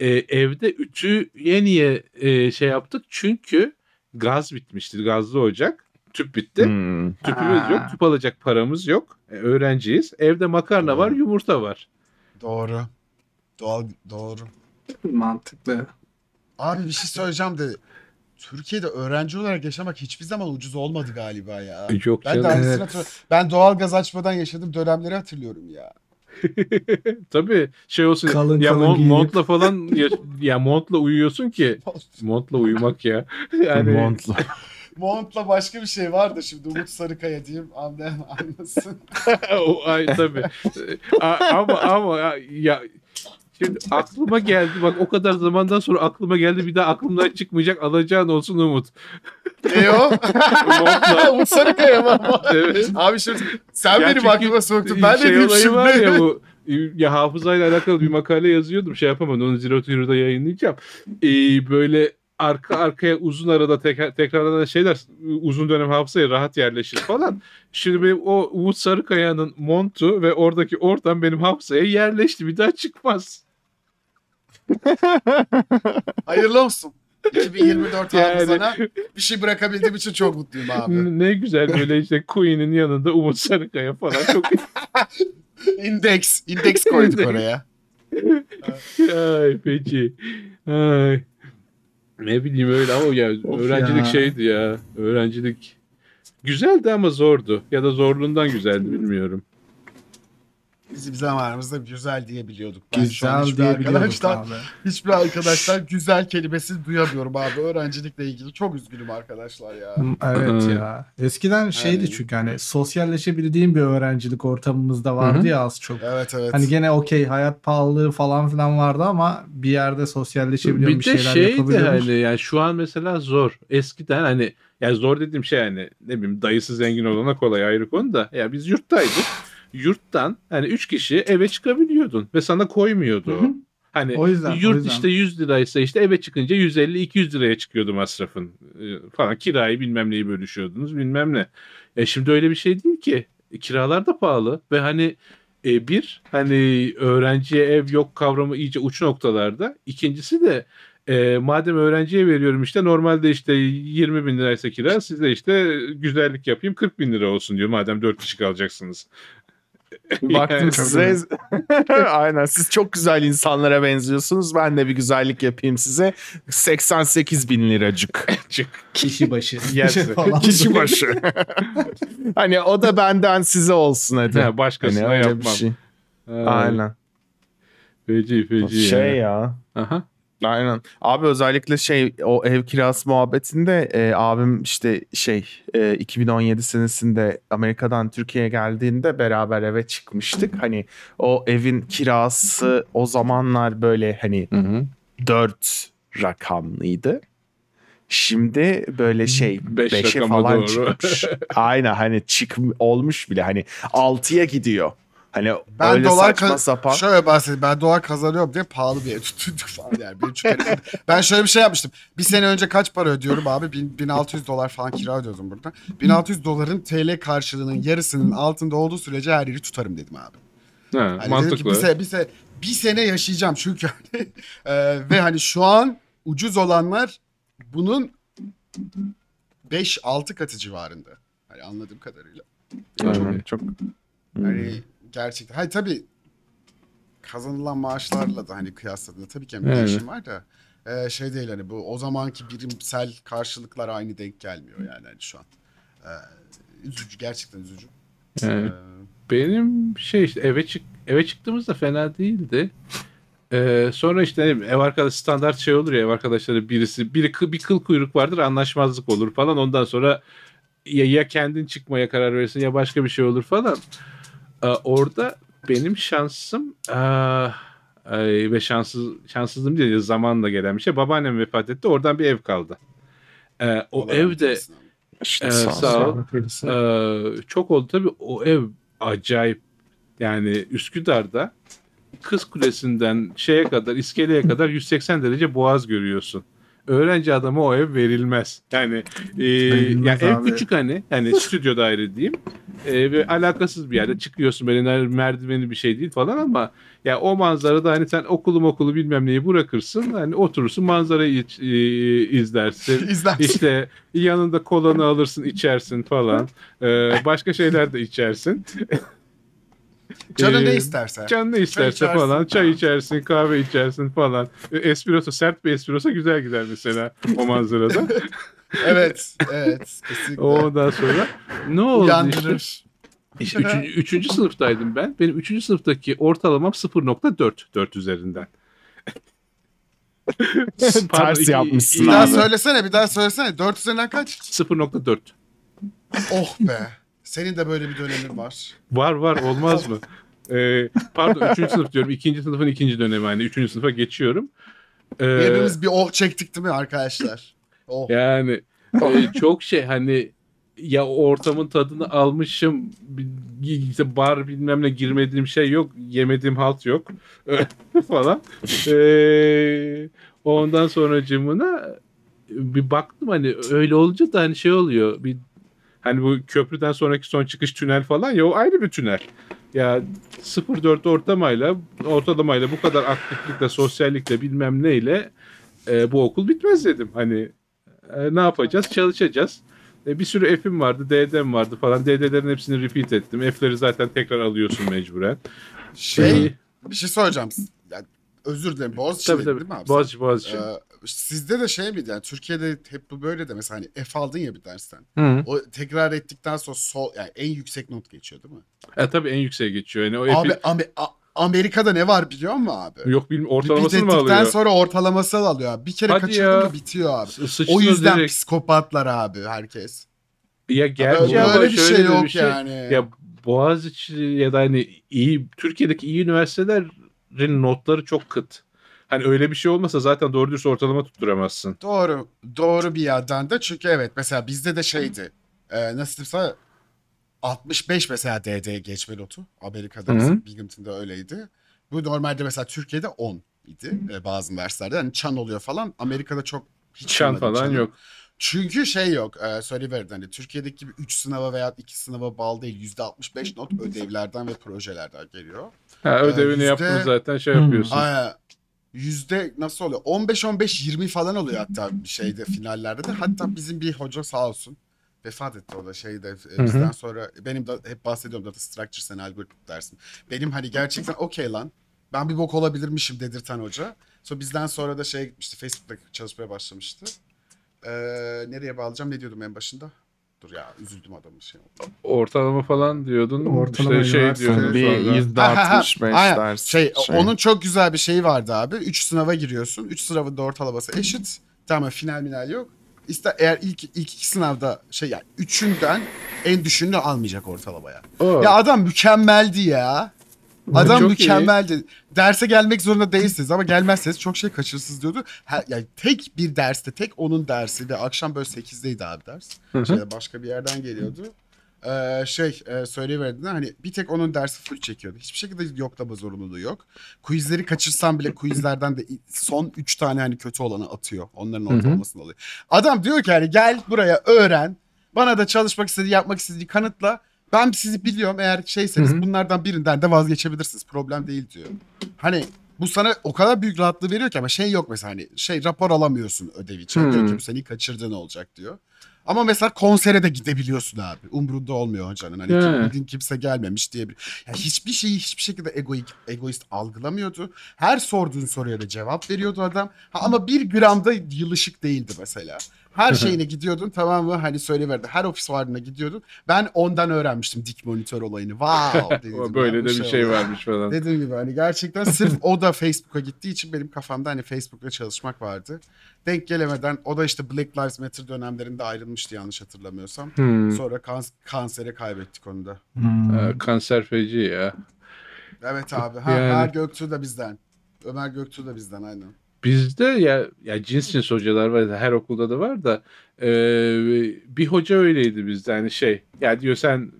E, evde ütüye niye e, şey yaptık? Çünkü gaz bitmişti. Gazlı ocak. Tüp bitti. Hmm. Tüpümüz Ha. yok. Tüp alacak paramız yok. E, öğrenciyiz. Evde makarna var, yumurta var. Doğru. Doğal, doğru. mantıklı. Abi bir şey söyleyeceğim de Türkiye'de öğrenci olarak yaşamak hiçbir zaman ucuz olmadı galiba ya. Yok Ben de canım. Evet. Ben doğal gaz açmadan yaşadığım dönemleri hatırlıyorum ya. Tabii şey olsun. Kalın ya kalın mont- giyinip. montla falan ya, ya montla uyuyorsun ki montla uyumak ya. Yani Montlu. Montla başka bir şey var da şimdi Umut Sarıkaya diyeyim anlayan anlasın. o, ay, tabii. A- ama ama ya, ya şimdi aklıma geldi bak o kadar zamandan sonra aklıma geldi bir daha aklımdan çıkmayacak alacağın olsun Umut. Ne o? Umut Sarıkaya mı? Evet. Abi şimdi sen Ya benim aklıma soktun. Ben de şey diyeyim olayı şimdi. var ya bu ya hafızayla alakalı bir makale yazıyordum şey yapamadım onu Zero to Hero'da yayınlayacağım. Ee, böyle arka arkaya uzun arada tekrar, tekrarlanan şeyler uzun dönem hafızaya rahat yerleşir falan. Şimdi benim o Umut Sarıkaya'nın montu ve oradaki ortam benim hafızaya yerleşti. Bir daha çıkmaz. Hayırlı olsun. 2024 Yani- hafızana bir şey bırakabildiğim için çok mutluyum abi. Ne güzel böyle işte Queen'in yanında Umut Sarıkaya falan çok Index. Index koyduk oraya. Ay peki. Ay. Ne bileyim öyle ama ya Of öğrencilik ya. şeydi ya. Öğrencilik güzeldi ama zordu. Ya da zorluğundan güzeldi bilmiyorum. Biz bizim zamanımızda güzel diyebiliyorduk. Ben Güzel hiçbir arkadaşlar, abi. hiçbir arkadaşlar güzel kelimesini duyamıyorum abi. Öğrencilikle ilgili çok üzgünüm arkadaşlar ya. Hmm, Evet ya. Eskiden şeydi Yani- çünkü hani sosyalleşebildiğim bir öğrencilik ortamımızda vardı Hı ya az çok. Evet evet. Hani gene okey hayat pahalılığı falan filan vardı ama bir yerde sosyalleşebiliyorum bir, Bir de şeyler şeydi yapabiliyorum. hani yani şu an mesela zor. Eskiden hani yani zor dediğim şey hani ne bileyim dayısı zengin olana kolay ayrı konu da. Ya biz yurttaydık. Yurttan hani üç kişi eve çıkabiliyordun ve sana koymuyordu o. Hı hı. Hani O yüzden, o yurt yüzden. işte 100 liraysa işte eve çıkınca 150-200 liraya çıkıyordu masrafın Ee, falan. Kirayı bilmem neyi bölüşüyordunuz bilmem ne. E şimdi öyle bir şey değil ki. E, kiralar da pahalı ve hani E, bir hani öğrenciye ev yok kavramı iyice uç noktalarda. İkincisi de e, madem öğrenciye veriyorum işte normalde işte 20 bin liraysa kira size işte güzellik yapayım 40 bin lira olsun diyor madem 4 kişi kalacaksınız. Baktım Yani- size. Aynen siz çok güzel insanlara benziyorsunuz. Ben de bir güzellik yapayım size. 88 bin liracık. Kişi başı. Kişi başı. hani o da benden size olsun hadi. Ha, başkasına Hani yapmam. şey. Ha, Aynen. Feci feci Şey ya. ya. Aha. Aynen. Abi özellikle şey o ev kirası muhabbetinde e, abim işte şey e, 2017 senesinde Amerika'dan Türkiye'ye geldiğinde beraber eve çıkmıştık. Hani o evin kirası o zamanlar böyle hani Hı hı. 4 rakamlıydı. Şimdi böyle şey Beş 5'e rakama falan doğru. çıkmış. Aynen hani çık olmuş bile hani 6'ya gidiyor. Hani Ben öyle dolar saçma ka- sapan. Şöyle bahsedeyim. Ben dolar kazanıyorum diye pahalı bir ev tutunduk falan yani. Çünkü hani- ben şöyle bir şey yapmıştım. Bir sene önce kaç para ödüyorum abi? Bin- 1600 dolar falan kira ödüyordum burada. 1600 doların TL karşılığının yarısının altında olduğu sürece her yeri tutarım dedim abi. Ha, Hani dedim ki mantıklı. bir, sene, bir, sene, bir sene yaşayacağım çünkü e, ve hani şu an ucuz olanlar bunun 5-6 katı civarında. Hani anladığım kadarıyla. Aynen, çok Hani gerçekten. Hayır tabii kazanılan maaşlarla da hani kıyasladığında tabii ki bir Evet. değişim var da e, şey değil hani bu o zamanki birimsel karşılıklar aynı denk gelmiyor yani hani şu an. E, üzücü gerçekten üzücü. Yani E, benim şey işte eve çık eve çıktığımızda fena değildi. Ee, sonra işte ev arkadaş standart şey olur ya ev arkadaşları birisi biri bir kıl kuyruk vardır anlaşmazlık olur falan ondan sonra ya, ya kendin çıkmaya karar verirsin ya başka bir şey olur falan. Ee, orada benim şansım aa, ay, ve şanssız şanssızlığım değil zamanla gelen bir şey. Babaannem vefat etti oradan bir ev kaldı. Ee, o rahmet evde işte Ee, sağ, sağ ol. ee, çok oldu tabii o ev acayip yani Üsküdar'da Kız Kulesi'nden şeye kadar iskeleye kadar 180 derece boğaz görüyorsun. Öğrenci adama o ev verilmez. Yani e, Verilmez yani ev küçük hani yani stüdyo daire diyeyim. E, ve alakasız bir yerde çıkıyorsun böyle merdiveni bir şey değil falan ama ya o manzarada hani sen okulu okulu bilmem neyi bırakırsın hani oturursun manzarayı iç- e, izlersin. İzlersin. İşte yanında kolanı alırsın içersin falan. Ee, başka şeyler de içersin. Canın ne Ee, isterse. Can ne isterse içersin. falan. Çay içersin, kahve içersin falan. E, Espresso, sert bir espresso güzel gider mesela o manzarada. Evet, evet. Kesinlikle. Ondan sonra ne oldu işte? Uyandırır. İşte üçüncü, üçüncü sınıftaydım ben. Benim üçüncü sınıftaki ortalamam 0.4 4 üzerinden. Ters iki- yapmışsın Bir daha söylesene, bir daha söylesene. 4 üzerinden kaç? 0.4. Oh be. Senin de böyle bir dönemin var. Var var olmaz mı? Ee, pardon üçüncü sınıf diyorum. İkinci sınıfın ikinci dönemi hani. Üçüncü sınıfa geçiyorum. Ee, Birimiz bir oh çektik değil mi arkadaşlar? Oh. yani e, çok şey hani ya ortamın tadını almışım işte bar bilmem ne girmediğim şey yok yemediğim halt yok falan Ee, ondan sonra cımına bir baktım hani öyle olunca da hani şey oluyor bir hani bu köprüden sonraki son çıkış tünel falan ya o ayrı bir tünel ya 0.4 ortamayla ortalamayla bu kadar aktiflikle sosyallikle bilmem neyle e, bu okul bitmez dedim hani e, ne yapacağız? Çalışacağız. E, bir sürü F'im vardı, D'den vardı falan. D'lerin hepsini repeat ettim. F'leri zaten tekrar alıyorsun mecburen. Şey, E, bir şey soracağım. Ya, özür dilerim. Boğaziçi tabii tabii. değil mi abi? Boğaziçi, Boğaziçi. Ee, sizde de şey miydi yani Türkiye'de hep bu böyle de mesela hani F aldın ya bir dersten. Hı. O tekrar ettikten sonra sol yani en yüksek not geçiyor değil mi? E, tabii en yükseğe geçiyor. Yani o Abi F'i... A- Amerika'da ne var biliyor musun abi? Yok bilmiyorum. Bir Ortalamasını mı ettikten alıyor? sonra ortalaması alıyor abi. Bir kere Hadi kaçırdın ya. mı bitiyor abi. S- O yüzden direkt. psikopatlar abi herkes. Ya gerçi Böyle ama bir şöyle şey de yok bir şey. yani. Ya Boğaziçi ya da hani iyi Türkiye'deki iyi üniversitelerin notları çok kıt. Hani öyle bir şey olmasa zaten doğru dürüst ortalama tutturamazsın. Doğru. Doğru bir yerden de çünkü evet mesela bizde de şeydi. E, nasıl diyeyim sana 65 mesela DD geçme notu. Amerika'da Hı hı. bizim Binghamton'da öyleydi. Bu normalde mesela Türkiye'de 10 idi e, bazı üniversitelerde. Hani çan oluyor falan. Amerika'da çok hiç Çan falan çanı. yok. Çünkü şey yok. E, söyleyiverin hani Türkiye'deki gibi 3 sınava veya 2 sınava bağlı değil. %65 not ödevlerden ve projelerden geliyor. Ha, ödevini yüzde- yaptın zaten şey yapıyorsun. Aa, yüzde nasıl oluyor? 15-15-20 falan oluyor hatta şeyde finallerde de. Hatta bizim bir hoca sağ olsun vefat etti o da şeyde e, bizden sonra benim de hep bahsediyorum data structures and algorithm dersim. Benim hani gerçekten okey lan ben bir bok olabilirmişim dedirten hoca. Sonra bizden sonra da şeye gitmişti Facebook'ta çalışmaya başlamıştı. Ee, nereye bağlayacağım ne diyordum en başında? Dur ya üzüldüm adamın şey oldu. Ortalama falan diyordun. Ortalama işte şey diyordun Bir yüzde. 65 Aynen. ders. Şey, onun çok güzel bir şeyi vardı abi. 3 sınava giriyorsun. 3 sınavın da ortalaması eşit. Tamam final minal yok. İster eğer ilk ilk iki sınavda şey yani üçünden en düşüğünü almayacak ortalamaya. O. Ya adam mükemmeldi ya. Adam Çok iyi. mükemmeldi. Derse gelmek zorunda değilsiniz ama gelmezseniz çok şey kaçırırsınız diyordu. Ha, yani tek bir derste, tek onun dersi ve akşam böyle 8'deydi abi ders. Şeyde başka bir yerden geliyordu. Ee, şey e, söyleyiverdiğinde hani bir tek onun dersi full çekiyordu. Hiçbir şekilde yoklama zorunluluğu yok. Quizleri kaçırsam bile quizlerden de son 3 tane hani kötü olanı atıyor. Onların ortalamasını alıyor. Adam diyor ki hani gel buraya öğren. Bana da çalışmak istediği, yapmak istediği kanıtla. Ben sizi biliyorum eğer şeyseniz bunlardan birinden de vazgeçebilirsiniz. Problem değil diyor. Hani bu sana o kadar büyük rahatlığı veriyor ki ama şey yok mesela hani şey rapor alamıyorsun ödev için. Hmm. Diyor ki seni kaçırdığın olacak diyor. Ama mesela konsere de gidebiliyorsun abi. Umrunda olmuyor hocanın. Hani He. bugün kimse gelmemiş diye bir. Ya hiçbir şeyi hiçbir şekilde egoist, egoist algılamıyordu. Her sorduğun soruya da cevap veriyordu adam. Ha, ama bir gramda yılışık değildi mesela. Her şeyine gidiyordun tamam mı? Hani söyleverdi. Her ofis vardığına gidiyordun. Ben ondan öğrenmiştim dik monitör olayını. Wow. dedim ya, böyle de bir şey oldu. varmış falan. Dediğim gibi hani gerçekten sırf o da Facebook'a gittiği için benim kafamda hani Facebook'la çalışmak vardı. Denk gelemeden o da işte Black Lives Matter dönemlerinde ayrılmıştı yanlış hatırlamıyorsam. Hmm. Sonra kans- kansere kaybettik onu da. Hmm. Ee, kanser feci ya. Evet abi. Ha, Yani- Ömer Göktuğ da bizden. Ömer Göktuğ da bizden aynen. Bizde ya ya cins cins hocalar var her okulda da var da e, bir hoca öyleydi bizde hani şey ya diyor sen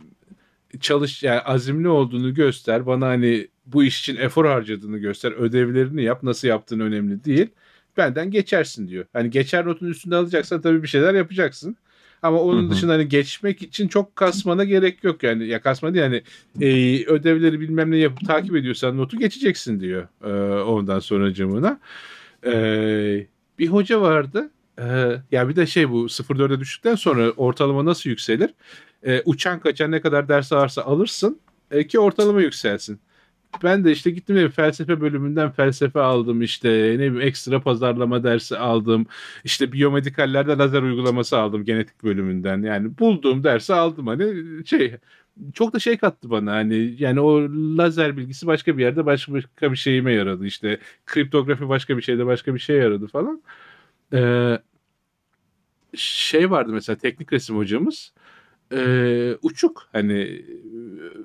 çalış yani azimli olduğunu göster bana hani bu iş için efor harcadığını göster ödevlerini yap nasıl yaptığın önemli değil benden geçersin diyor. Hani geçer notun üstünde alacaksan tabii bir şeyler yapacaksın. Ama onun Hı hı. dışında hani geçmek için çok kasmana gerek yok yani. Ya kasma değil yani e, ödevleri bilmem ne yapıp takip ediyorsan notu geçeceksin diyor e, ondan sonra camına. Ee, bir hoca vardı. Ee, ya bir de şey bu 0.4'e düştükten sonra ortalama nasıl yükselir? Ee, uçan kaçan ne kadar ders varsa alırsın e, ki ortalama yükselsin. Ben de işte gittim de felsefe bölümünden felsefe aldım işte ne bileyim ekstra pazarlama dersi aldım. İşte biyomedikallerde lazer uygulaması aldım genetik bölümünden. Yani bulduğum dersi aldım hani şey çok da şey kattı bana hani yani o lazer bilgisi başka bir yerde başka başka bir şeyime yaradı. İşte kriptografi başka bir şeyde başka bir şey yaradı falan. Ee, şey vardı mesela teknik resim hocamız ee, uçuk hani e,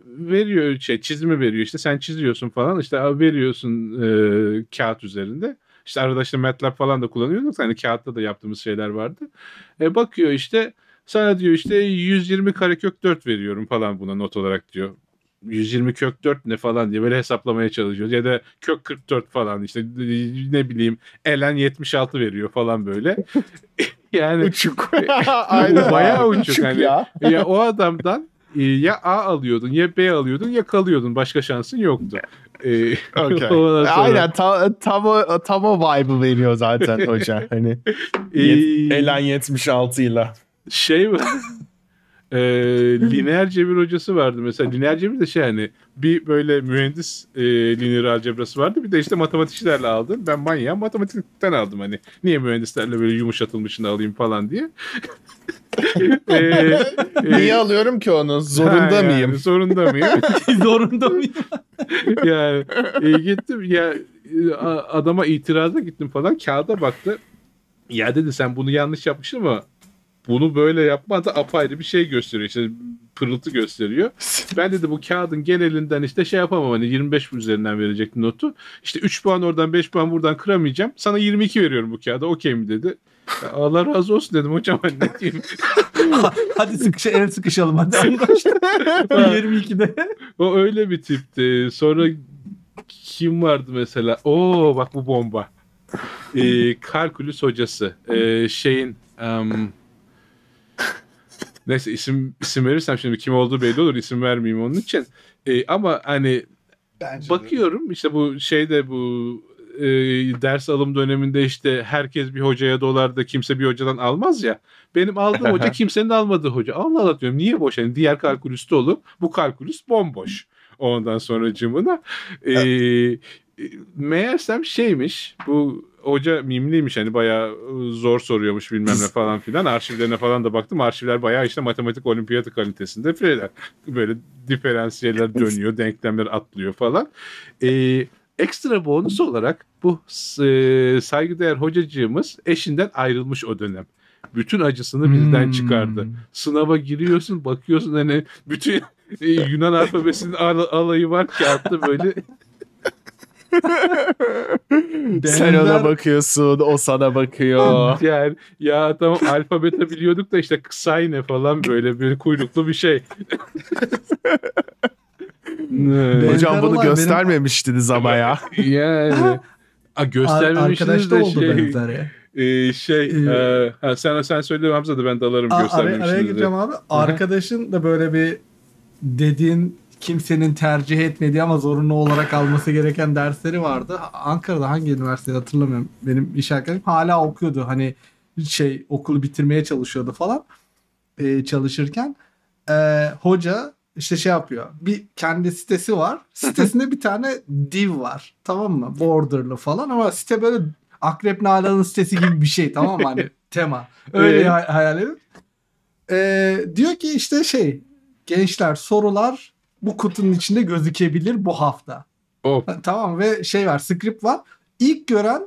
veriyor şey çizimi veriyor. İşte sen çiziyorsun falan işte veriyorsun e, kağıt üzerinde. İşte arada işte MATLAB falan da kullanıyorduk hani kağıtta da yaptığımız şeyler vardı. E, bakıyor işte sana diyor işte 120 karekök 4 veriyorum falan buna not olarak diyor 120 kök 4 ne falan diye böyle hesaplamaya çalışıyoruz. Ya da kök 44 falan işte ne bileyim elen 76 veriyor falan böyle. yani Uçuk. Aynen. Bayağı uçuk hani. ya. ya o adamdan e, ya A alıyordun ya B alıyordun ya kalıyordun. Başka şansın yoktu. E, Okey. ondan sonra- Aynen tam, tam, o, tam o vibe'ı veriyor zaten hoca. Hani E, yet, Elen 76 ile. Şey var. E, lineer cebir hocası vardı mesela. Lineer cebir de şey hani bir böyle mühendis e, lineer algebrası vardı. Bir de işte matematikçilerle aldım. Ben manyağım matematikten aldım hani. Niye mühendislerle böyle yumuşatılmışını alayım falan diye. E, e, Niye alıyorum ki onu? ha, Zorunda yani, mıyım? Zorunda mıyım? Zorunda mıyım? yani e, gittim ya e, adama itiraza gittim falan kağıda baktı. Ya dedi sen bunu yanlış yapmışsın ama bunu böyle yapma da apayrı bir şey gösteriyor. İşte pırıltı gösteriyor. Ben dedi bu kağıdın genelinden işte şey yapamam hani 25 üzerinden verecektim notu. İşte 3 puan oradan 5 puan buradan kıramayacağım. Sana 22 veriyorum bu kağıda okey mi dedi. Ya Allah razı olsun dedim hocam hani ne diyeyim. hadi sıkışa, el sıkışalım hadi anlaştık. O 22'de. O öyle bir tipti. Sonra kim vardı mesela? Oo bak bu bomba. Ee, kalkülüs hocası. Ee, şeyin em, Neyse isim isim verirsem şimdi kim olduğu belli olur. isim vermeyeyim onun için. E, ama hani Bence de. bakıyorum işte bu şeyde bu e, ders alım döneminde işte herkes bir hocaya dolar da kimse bir hocadan almaz ya. Benim aldığım hoca kimsenin almadığı hoca. Allah Allah diyorum niye boş? Yani diğer kalkülüs dolu. Bu kalkülüs bomboş. Ondan sonra cımına. E, e, meğersem şeymiş bu hoca mimliymiş hani bayağı e, zor soruyormuş bilmem ne falan filan. Arşivlerine falan da baktım. Arşivler bayağı işte matematik olimpiyatı kalitesinde şeyler. Böyle diferansiyeller dönüyor, denklemler atlıyor falan. Ee, ekstra bonus olarak bu e, saygıdeğer hocacığımız eşinden ayrılmış o dönem. Bütün acısını bizden Hmm. çıkardı. Sınava giriyorsun, bakıyorsun hani bütün e, Yunan alfabesinin al- alayı var kağıtta böyle Sen ona bakıyorsun, o sana bakıyor. yani ya tamam alfabeta biliyorduk da işte kısay ne falan böyle bir kuyruklu bir şey. Hocam bunu olay benim- göstermemiştiniz ama ya. yani a, Ar- göstermemişsiniz arkadaşta de oldu şey, benzer ya. e, şey Ee, e, ha, sen sen söyle Hamza da ben dalarım Aa, araya, araya gireceğim abi. Arkadaşın da böyle bir dediğin kimsenin tercih etmediği ama zorunlu olarak alması gereken dersleri vardı. Ankara'da hangi üniversitede hatırlamıyorum. Benim iş arkadaşım hala okuyordu. Hani şey okulu bitirmeye çalışıyordu falan. Ee, çalışırken Ee, hoca işte şey yapıyor. Bir kendi sitesi var. Sitesinde bir tane div var. Tamam mı? Borderlı falan ama site böyle Akrep Nalan'ın sitesi gibi bir şey tamam mı? Hani tema. Öyle Ee? hay- hayal edin. Ee, diyor ki işte şey gençler sorular bu kutunun içinde gözükebilir bu hafta. Ha, Tamam ve şey var script var. İlk gören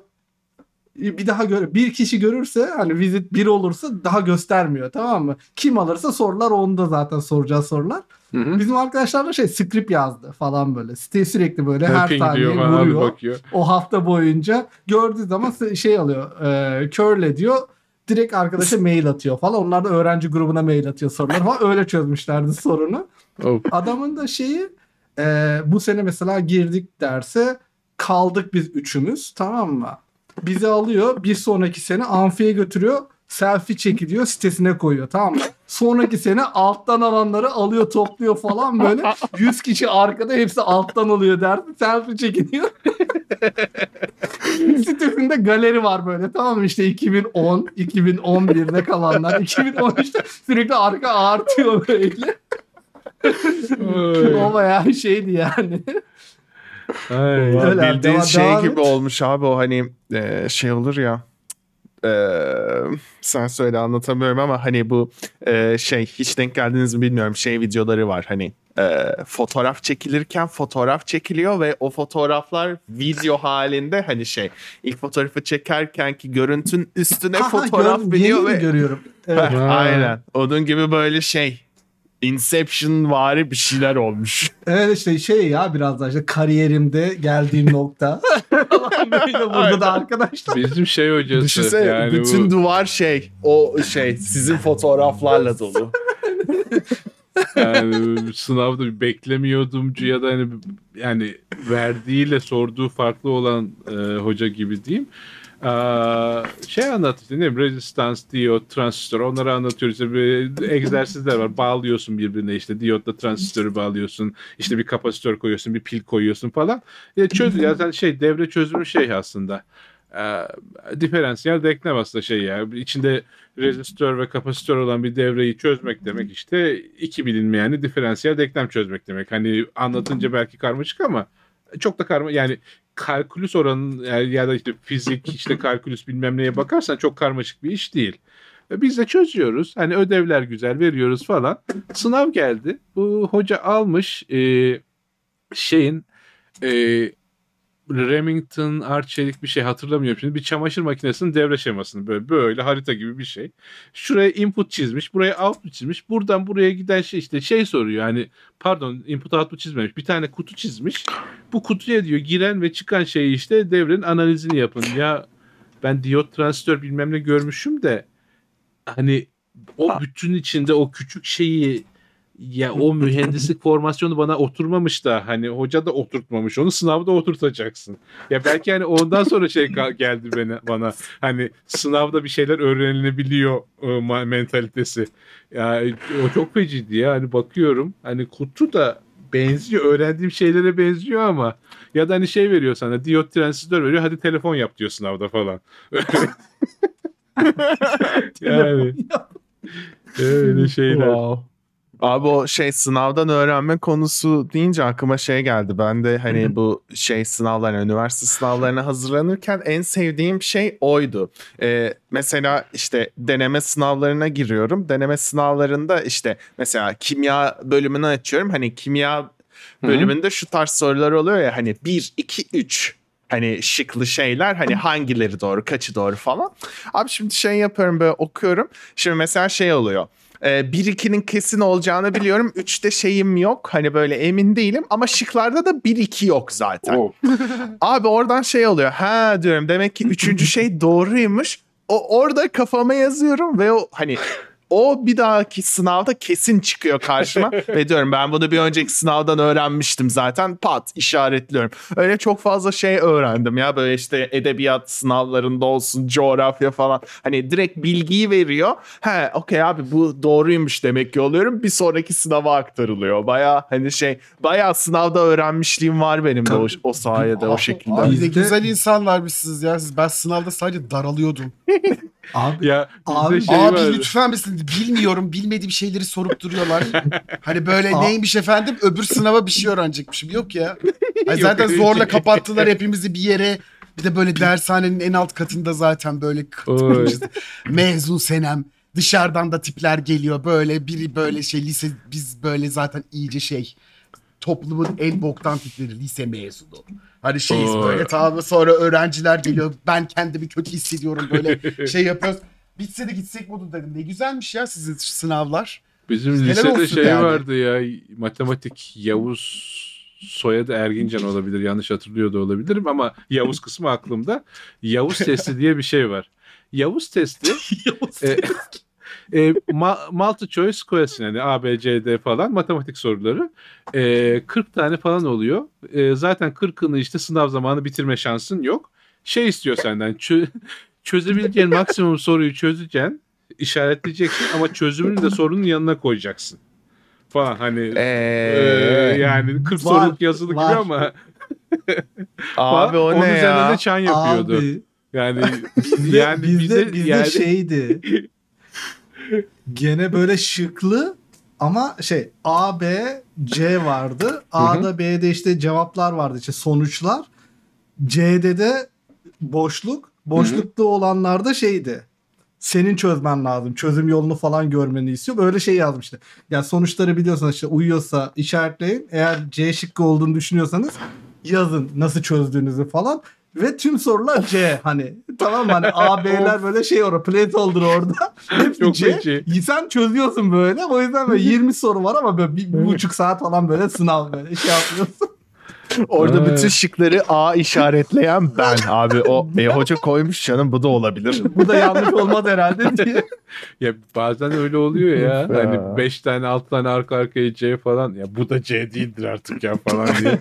bir daha gör bir kişi görürse hani visit bir olursa daha göstermiyor tamam mı? Kim alırsa sorular onda zaten soracağı sorular. Hı hı. Bizim arkadaşlar da şey script yazdı falan böyle. Site sürekli böyle her Ping saniye diyor vuruyor. bakıyor. O hafta boyunca gördüğü zaman şey alıyor. E, curl diyor. Direkt arkadaşa mail atıyor falan. Onlar da öğrenci grubuna mail atıyor soruları falan. Öyle çözmüşlerdi sorunu. Hop. Adamın da şeyi e, bu sene mesela girdik derse kaldık biz üçümüz tamam mı? Bizi alıyor bir sonraki sene amfiye götürüyor selfie çekiliyor sitesine koyuyor tamam mı? Sonraki sene alttan alanları alıyor topluyor falan böyle 100 kişi arkada hepsi alttan alıyor dersi selfie çekiliyor. Sitesinde galeri var böyle tamam mı işte 2010, 2011'de kalanlar 2013'te sürekli arka artıyor böyle. o bayağı şeydi yani. Ay. Öyle Bildiğin devam- şey devam gibi et. olmuş abi o hani e, şey olur ya. E, sen söyle anlatamıyorum ama hani bu e, şey hiç denk geldiniz mi bilmiyorum şey videoları var hani e, fotoğraf çekilirken fotoğraf çekiliyor ve o fotoğraflar video halinde hani şey ilk fotoğrafı çekerken ki görüntünün üstüne Aha, fotoğraf gör- biniyor ve görüyorum. Evet. Heh, aynen onun gibi böyle şey Inception vari bir şeyler olmuş. evet işte şey ya biraz daha işte kariyerimde geldiğim nokta. Falan böyle burada da arkadaşlar. Bizim şey hocası. Düşünsene yani bütün bu, duvar şey o şey sizin fotoğraflarla dolu. yani sınavda bir beklemiyordumcu ya da hani yani verdiğiyle sorduğu farklı olan e, hoca gibi diyeyim. Aa, şey anlatıyor değil mi? Resistance, diyot, transistör onları anlatıyoruz. İşte bir egzersizler var. Bağlıyorsun birbirine işte diyotla transistörü bağlıyorsun. İşte bir kapasitör koyuyorsun, bir pil koyuyorsun falan. Ya çöz, zaten şey devre çözümü şey aslında. Ee, diferansiyel denklem aslında şey ya. İçinde rezistör ve kapasitör olan bir devreyi çözmek demek işte iki bilinmeyeni diferansiyel denklem çözmek demek. Hani anlatınca belki karmaşık ama çok da karma yani kalkülüs oranın ya da işte fizik işte kalkülüs bilmem neye bakarsan çok karmaşık bir iş değil. Ve Biz de çözüyoruz. Hani ödevler güzel veriyoruz falan. Sınav geldi. Bu hoca almış e, şeyin e, Remington Arçelik bir şey hatırlamıyorum şimdi. Bir çamaşır makinesinin devre şemasını böyle böyle harita gibi bir şey. Şuraya input çizmiş, buraya output çizmiş. Buradan buraya giden şey işte şey soruyor. Hani pardon input output çizmemiş. Bir tane kutu çizmiş. Bu kutuya diyor giren ve çıkan şeyi işte devrenin analizini yapın. Ya ben diyot transistör bilmem ne görmüşüm de hani o bütün içinde o küçük şeyi ya o mühendislik formasyonu bana oturmamış da hani hoca da oturtmamış onu sınavda oturtacaksın. Ya belki hani ondan sonra şey geldi bana, bana hani sınavda bir şeyler öğrenilebiliyor e, mentalitesi. Ya o çok feciydi ya hani bakıyorum hani kutu da benziyor öğrendiğim şeylere benziyor ama ya da hani şey veriyor sana diyot transistör veriyor hadi telefon yap diyor sınavda falan. yani öyle şeyler. Wow. Abi o şey sınavdan öğrenme konusu deyince aklıma şey geldi. Ben de hani bu şey sınavlarına, üniversite sınavlarına hazırlanırken en sevdiğim şey oydu. Ee, mesela işte deneme sınavlarına giriyorum. Deneme sınavlarında işte mesela kimya bölümünü açıyorum. Hani kimya bölümünde şu tarz sorular oluyor ya hani 1, 2, 3 hani şıklı şeyler hani hangileri doğru kaçı doğru falan. Abi şimdi şey yapıyorum böyle okuyorum. Şimdi mesela şey oluyor. Ee, 1-2'nin kesin olacağını biliyorum. 3'te şeyim yok. Hani böyle emin değilim. Ama şıklarda da 1-2 yok zaten. Oh. Abi oradan şey oluyor. Ha diyorum demek ki üçüncü şey doğruymuş. O orada kafama yazıyorum ve o hani o bir dahaki sınavda kesin çıkıyor karşıma ve diyorum ben bunu bir önceki sınavdan öğrenmiştim zaten pat işaretliyorum. Öyle çok fazla şey öğrendim ya böyle işte edebiyat sınavlarında olsun coğrafya falan hani direkt bilgiyi veriyor. He okey abi bu doğruymuş demek ki oluyorum bir sonraki sınava aktarılıyor. Baya hani şey baya sınavda öğrenmişliğim var benim de o, o sayede o şekilde. Abi de Bizde- güzel insanlarmışsınız ya. Siz- Ben sınavda sadece daralıyordum. Abi Ya Abi- şey Abi vardı. lütfen misin? Bilmiyorum. Bilmediğim şeyleri sorup duruyorlar. hani böyle Aa. neymiş efendim? Öbür sınava bir şey öğrenecekmişim. Yok ya. Yok, zaten zorla kapattılar hepimizi bir yere. Bir de böyle dershanenin en alt katında zaten böyle. Mezun senem. Dışarıdan da tipler geliyor böyle biri böyle şey lise biz böyle zaten iyice şey toplumun en boktan tipleri lise mezunu. Hani şeyiz Oy. böyle tamam sonra öğrenciler geliyor ben kendimi kötü hissediyorum böyle şey yapıyoruz. Bitse de gitsek modu dedim. Ne güzelmiş ya sizin sınavlar. Bizim Helal lisede olsun şey yani. vardı ya matematik Yavuz soyadı Ergincan olabilir yanlış hatırlıyor da olabilirim ama Yavuz kısmı aklımda. Yavuz testi diye bir şey var. Yavuz testi e, e, ma- multi choice question yani A, B, C, D falan matematik soruları. E, 40 tane falan oluyor. E, zaten 40'ını işte sınav zamanı bitirme şansın yok. Şey istiyor senden çö- çözebileceğin maksimum soruyu çözeceksin işaretleyeceksin ama çözümünü de sorunun yanına koyacaksın. Falan hani Ee, e, yani 40 var, soruluk yazılı var. gibi ama abi o onun ne ya? de çan yapıyordu. Abi Yani bizde, yani bizde, bize bizde yani şeydi. Gene böyle şıklı ama şey A, B, C vardı. A'da B'de işte cevaplar vardı işte sonuçlar. C'de de boşluk. Boşlukta olanlar da şeydi. Senin çözmen lazım. Çözüm yolunu falan görmeni istiyor. Böyle şey yazmıştı. Ya sonuçları biliyorsanız işte uyuyorsa işaretleyin. Eğer C şıkkı olduğunu düşünüyorsanız yazın nasıl çözdüğünüzü falan. Ve tüm sorular C hani tamam mı? hani A, B'ler böyle şey orada placeholder orada. Hepsi Çok C. feci. Sen çözüyorsun böyle. O yüzden böyle 20 soru var ama böyle bir, bir buçuk saat falan böyle sınav böyle şey yapıyorsun. Orada Ay. bütün şıkları A işaretleyen ben abi. O e, hoca koymuş canım bu da olabilir. Bu da yanlış olmaz herhalde diye. ya bazen öyle oluyor ya. hani 5 tane 6 tane arka arkaya C falan. Ya bu da C değildir artık ya falan diye.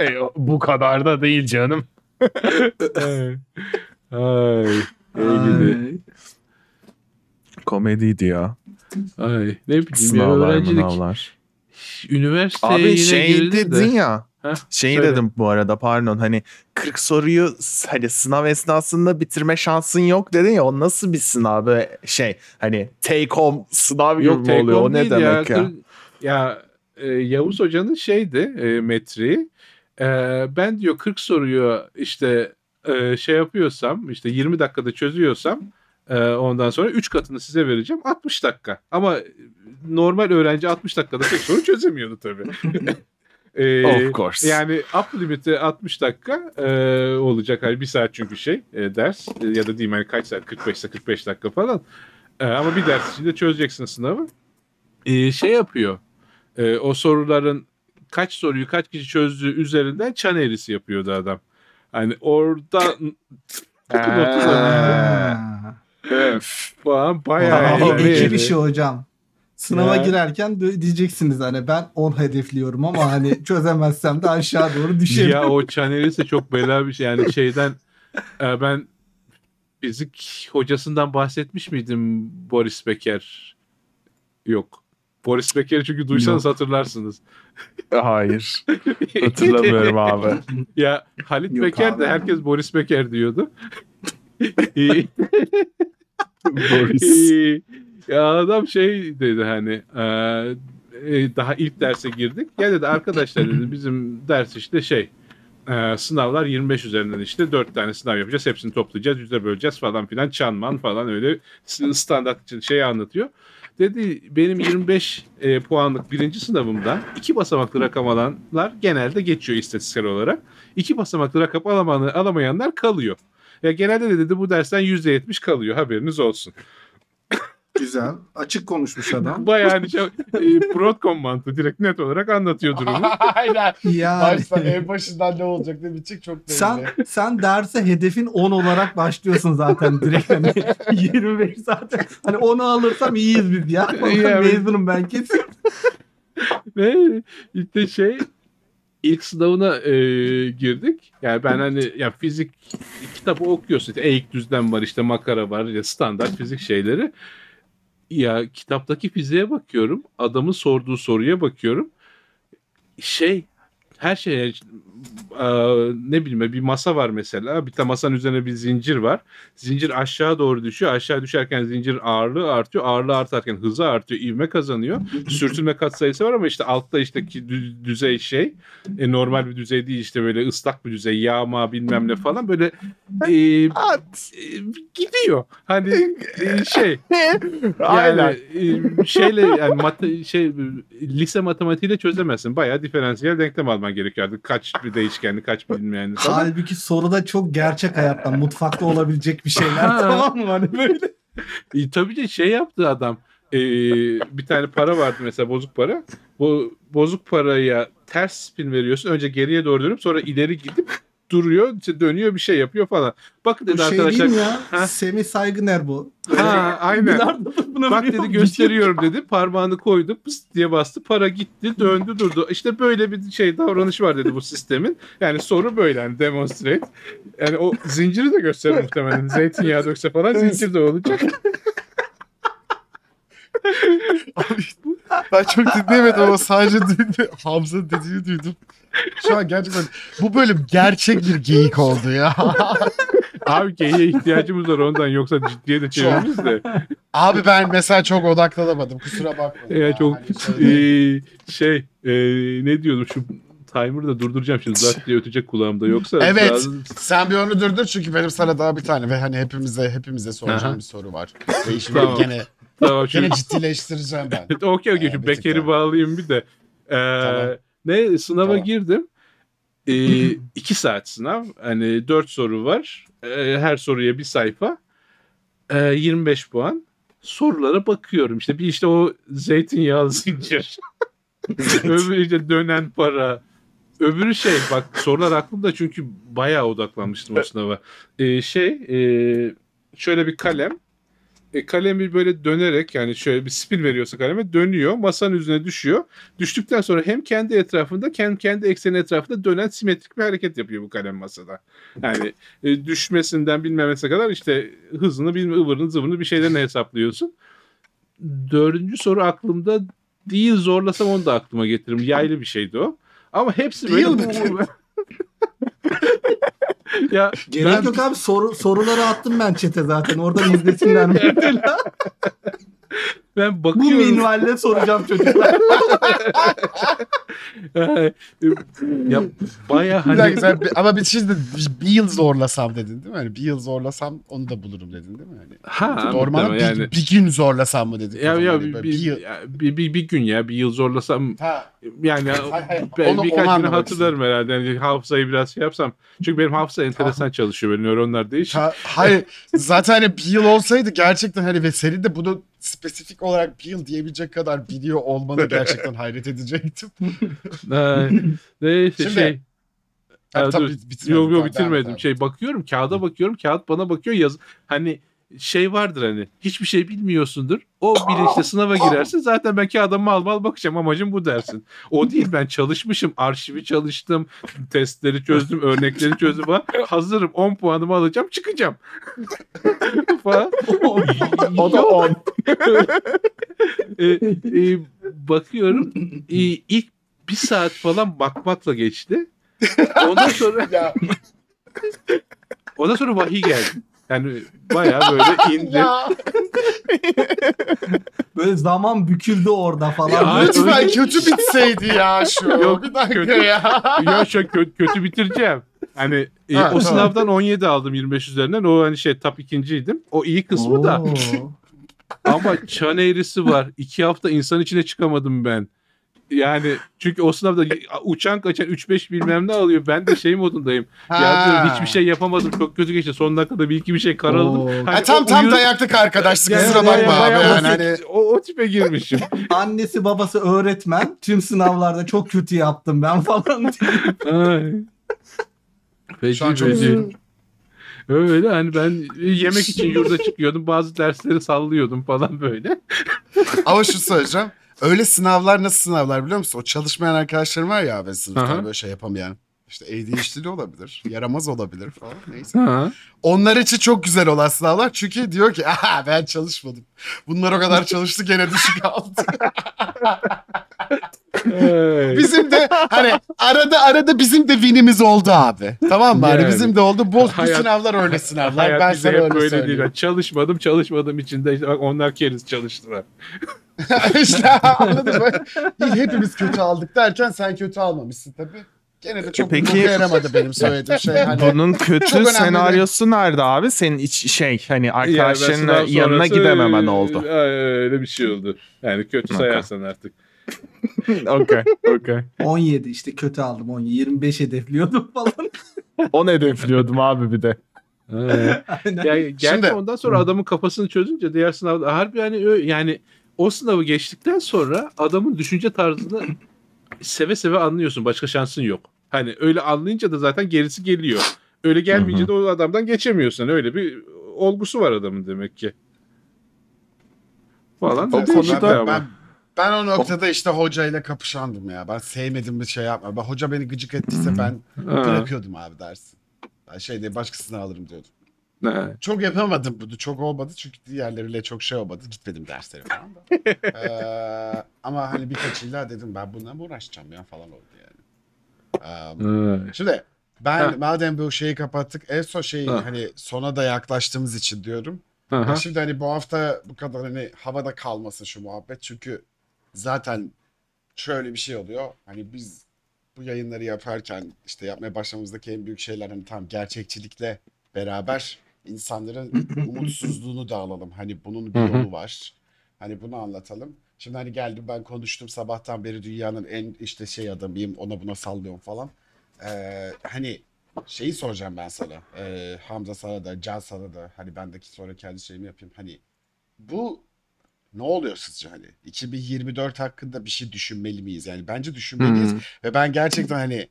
E, bu kadar da değil canım. Ay. Ay. Ay. Komediydi ya. Ay. Ne bileyim ya Sınavlar öğrencilik. mınavlar. Üniversiteye Abi yine şey girildi de. dedin ya. Heh, Şey söyle. dedim bu arada pardon hani 40 soruyu hani sınav esnasında bitirme şansın yok dedin ya o nasıl bir sınav böyle şey hani take home sınav gibi Yok oluyor o home ne demek ya? Kır- Ya e, Yavuz Hoca'nın şeydi e, metriği. E, ben diyor 40 soruyu işte e, şey yapıyorsam işte 20 dakikada çözüyorsam e, ondan sonra 3 katını size vereceğim 60 dakika. Ama normal öğrenci 60 dakikada tek soru çözemiyordu tabii. E, Of course. Yani up limiti 60 dakika e, olacak. Hani bir saat çünkü şey e, ders E, ya da diyeyim hani kaç saat 45 ise 45 dakika falan. E, ama bir ders içinde çözeceksin sınavı. E, şey yapıyor. E, o soruların kaç soruyu kaç kişi çözdüğü üzerinden çan eğrisi yapıyordu adam. Hani orada falan bayağı Vay, Aa, eğlenceli. ekip işi hocam. Sınava Ya. girerken diyeceksiniz hani ben 10 hedefliyorum ama hani çözemezsem de aşağı doğru düşerim. ya o Çaneris de çok bela bir şey. Yani şeyden e, ben fizik hocasından bahsetmiş miydim Boris Becker? Yok. Boris Becker'i çünkü duysanız hatırlarsınız. Hayır. Hatırlamıyorum abi. Ya Halit Yok Becker de abi. herkes Boris Becker diyordu. Boris. ya adam şey dedi hani e, e, daha ilk derse girdik. Ya dedi arkadaşlar dedi bizim ders işte şey e, sınavlar 25 üzerinden işte 4 tane sınav yapacağız. Hepsini toplayacağız, yüze böleceğiz falan filan. Çanman falan öyle standart şey anlatıyor. Dedi benim 25 e, puanlık birinci sınavımda iki basamaklı rakam alanlar genelde geçiyor istatistiksel olarak. İki basamaklı rakam alamayanlar, kalıyor. Ya genelde de dedi bu dersten %70 kalıyor haberiniz olsun. Güzel. Açık konuşmuş adam. Bayağı hani şey, e, Broadcom mantığı direkt net olarak anlatıyor durumu. Aynen. Yani Başta en başından ne olacak ne bitecek çok belli. sen sen derse hedefin 10 olarak başlıyorsun zaten direkt hani 25 zaten. Hani 10'u alırsam iyiyiz biz ya. Ya, Mezunum ben kesin. Ve işte şey ilk sınavına e, girdik. Yani ben hani ya fizik kitabı okuyorsun. İşte eğik düzlem var işte makara var ya standart fizik şeyleri. Ya kitaptaki fiziğe bakıyorum. Adamın sorduğu soruya bakıyorum. Şey her şeye e, ne bileyim bir masa var mesela. Bir de masanın üzerine bir zincir var. Zincir aşağı doğru düşüyor. Aşağı düşerken zincirin ağırlığı artıyor. Ağırlığı artarken hızı artıyor. ivme kazanıyor. Sürtünme katsayısı var ama işte altta işte düzey şey e, normal bir düzey değil işte böyle ıslak bir düzey yağma bilmem ne falan böyle e, At. e, gidiyor. Hani e, şey yani e, şeyle yani mat- şey lise matematiğiyle çözemezsin. Bayağı diferansiyel denklem alman gerekiyordu. Kaç bir değişkenli, kaç bilinmeyenli falan. Halbuki soruda çok gerçek hayattan mutfakta olabilecek bir şeyler tamam mı? Hani böyle. E, tabii de şey yaptı adam. E, bir tane para vardı mesela bozuk para. Bu bozuk paraya ters spin veriyorsun. Önce geriye doğru dönüp sonra ileri gidip duruyor, işte dönüyor bir şey yapıyor falan. Bakın dedi Bu şey arkadaşlar. değil ya? Ha? Semih Saygıner bu. Ha, aynen. Bak dedi gösteriyorum dedi. Parmağını koydu. Pıs diye bastı. Para gitti. Döndü durdu. İşte böyle bir şey davranış var dedi bu sistemin. Yani soru böyle hani demonstrate. Yani o zinciri de gösterir muhtemelen. Zeytinyağı dökse falan zincir de olacak. Ben çok dinleyemedim ama sadece duydum. Hamza'nın dediğini duydum. Şu an gerçekten bu bölüm gerçek bir geyik oldu ya. Abi geyiğe ihtiyacımız var ondan yoksa ciddiye de çeviririz de. Abi ben mesela çok odaklanamadım. Kusura bakma. Ya çok Hani eee, şey eee, ne diyordum şu timer'ı da durduracağım şimdi zat diye ötecek kulağımda yoksa Evet. daha- Sen bir onu durdur çünkü benim sana daha bir tane ve hani hepimize hepimize soracağım Aha. bir soru var. Ve işimi Tamam. gene, tamam gene ciddileştireceğim ben. okey okey Ee, Beker'i bağlayayım bir de. Ee, Tamam. Ne sınava Tamam. girdim. Ee, iki saat sınav. Hani dört soru var. Ee, her soruya bir sayfa. Ee, 25 puan. Sorulara bakıyorum. İşte bir işte o zeytinyağlı zincir. Öbürü işte dönen para. Öbürü şey bak sorular aklımda çünkü bayağı odaklanmıştım o sınava. Ee, şey e, şöyle bir kalem. E, kalemi böyle dönerek yani şöyle bir spin veriyorsa kaleme dönüyor. Masanın üzerine düşüyor. Düştükten sonra hem kendi etrafında hem kendi ekseni etrafında dönen simetrik bir hareket yapıyor bu kalem masada. Yani e, düşmesinden bilmemesine kadar işte hızını bilme ıvırını zıvırını bir şeylerini hesaplıyorsun. Dördüncü soru aklımda değil zorlasam onu da aklıma getiririm. Yaylı bir şeydi o. Ama hepsi böyle... Ya Gerek ben- yok abi soru, soruları attım ben çete zaten. Oradan izlesinler ben Bu bakıyorum. minvalle soracağım çocuklar. ya baya Bir hani dakika, sen, ama bir şey de bir yıl zorlasam dedin değil mi? Hani bir yıl zorlasam onu da bulurum dedin değil mi? Hani ha Normal bir, yani bir gün zorlasam mı dedik? o ya ya Hani bir, bir, yıl. ya, bir, bir, bir gün ya bir yıl zorlasam Ha, yani Hayır, hayır, ben onu- birkaç gün hatırlarım herhalde. Yani hafızayı biraz şey yapsam. Çünkü benim hafıza enteresan çalışıyor. Benim nöronlar değişik. ha- hayır zaten hani bir yıl olsaydı gerçekten hani ve senin de bunu spesifik olarak bir yıl diyebilecek kadar biliyor olmanı gerçekten hayret edecektim. Ee, neyse Şimdi- şey. Ha, Ha, tabii bitirmedim. Yok yok bitirmedim. Şey bakıyorum kağıda bakıyorum. Kağıt bana bakıyor yaz. Hani şey vardır hani hiçbir şey bilmiyorsundur. O bilinçle sınava girersin. Zaten ben kağıda mal mal bakacağım amacım bu dersin. O değil ben çalışmışım. Arşivi çalıştım. Testleri çözdüm. Örnekleri çözdüm falan. Hazırım. 10 puanımı alacağım. Çıkacağım. falan. O da 10. E, e, bakıyorum. E, ilk bir saat falan bakmakla geçti. Ondan sonra Ya, ondan sonra vahiy geldi. Yani bayağı böyle indi. Böyle zaman büküldü orada falan. Ya, Böyle- Lütfen öyle- kötü bitseydi ya şu. Yok, bir dakika kötü. ya. ya şu kötü, kötü bitireceğim. Hani e, Ha, o tamam. sınavdan 17 aldım 25 üzerinden. O hani şey top ikinciydim. O iyi kısmı da Oo. ama çan eğrisi var. İki hafta insan içine çıkamadım ben. Yani çünkü o sınavda uçan kaçan 3-5 bilmem ne alıyor. Ben de şey modundayım. Ya diyorum hiçbir şey yapamadım. Çok kötü geçti. Son dakikada bir iki bir şey karaladım. Hani Ha, tam tam uyur- dayaklık arkadaşlık Yani kusura bakma abi. Yani o, hani o, o tipe girmişim. Annesi babası öğretmen. Tüm sınavlarda çok kötü yaptım ben falan diye. Feci Şu an çok üzüldüm. Öyle hani ben yemek için yurda çıkıyordum. Bazı dersleri sallıyordum falan böyle. Ama şu söyleyeceğim. Öyle sınavlar nasıl sınavlar biliyor musun? O çalışmayan arkadaşlarım var ya abi sınıfta Aha. böyle şey yapamayan. İşte ADHD'li olabilir, yaramaz olabilir falan neyse. Ha. Onlar için çok güzel olan sınavlar çünkü diyor ki aha ben çalışmadım. Bunlar o kadar çalıştı gene düşük aldı. Bizim de hani arada arada bizim de winimiz oldu abi. Tamam mı? Hani Yani. bizim de oldu. Bu, bu Hayat- sınavlar öyle sınavlar. Hayat ben bize sana hep öyle böyle değil. söyleyeyim. Yani çalışmadım çalışmadım içinde işte bak onlar keriz çalıştılar. işte anladın mı? İyi, hepimiz kötü aldık derken sen kötü almamışsın tabii. Gene de çok Peki- yaramadı benim söylediğim şey. Hani Bunun kötü senaryosu nerede abi? Senin iç şey hani Yani arkadaşlarının sınav yanına gidememen oldu. Öyle bir şey oldu. Yani kötü Okey. sayarsan artık. Okey, okey. 17 işte kötü aldım 17. 25 hedefliyordum falan. 10 hedefliyordum abi bir de. Aynen. Ya, gerçi Şimdi- ondan sonra adamın kafasını çözünce diğer sınavda harbi yani yani o sınavı geçtikten sonra adamın düşünce tarzını seve seve anlıyorsun. Başka şansın yok. Hani öyle anlayınca da zaten gerisi geliyor. Öyle gelmeyince de o adamdan geçemiyorsun. Öyle bir olgusu var adamın demek ki. Falan. O da konuda işte ben, ben, ben o noktada işte hocayla kapışandım ya. Ben sevmedim bir şey yapma. Ben, hoca beni gıcık ettiyse ben bırakıyordum abi dersi. Ben şey diye başkasını alırım diyordum. Ha. Çok yapamadım bunu. Çok olmadı çünkü diğerleriyle çok şey olmadı. Gitmedim derslere falan da. Ee, ama hani birkaçıyla dedim ben bununla mı uğraşacağım ya falan oldu yani. Ha. Şimdi ben Ha. madem bu şeyi kapattık en son şeyi Ha. hani sona da yaklaştığımız için diyorum. Aha. Ya şimdi hani bu hafta bu kadar hani havada kalmasın şu muhabbet çünkü zaten şöyle bir şey oluyor. Hani biz bu yayınları yaparken işte yapmaya başlamamızdaki en büyük şeyler hani tam gerçekçilikle beraber insanların umutsuzluğunu da alalım. Hani bunun bir yolu var. Hani bunu anlatalım. Şimdi hani geldim ben konuştum sabahtan beri dünyanın en işte şey adamıyım ona buna sallıyorum falan. Ee, hani şeyi soracağım ben sana. Ee, Hamza sana da, Can sana da. Hani bendeki sonra kendi şeyimi yapayım. Hani bu ne oluyor sizce hani? 2024 hakkında bir şey düşünmeli miyiz? Yani bence düşünmeliyiz. Hı. Ve ben gerçekten hani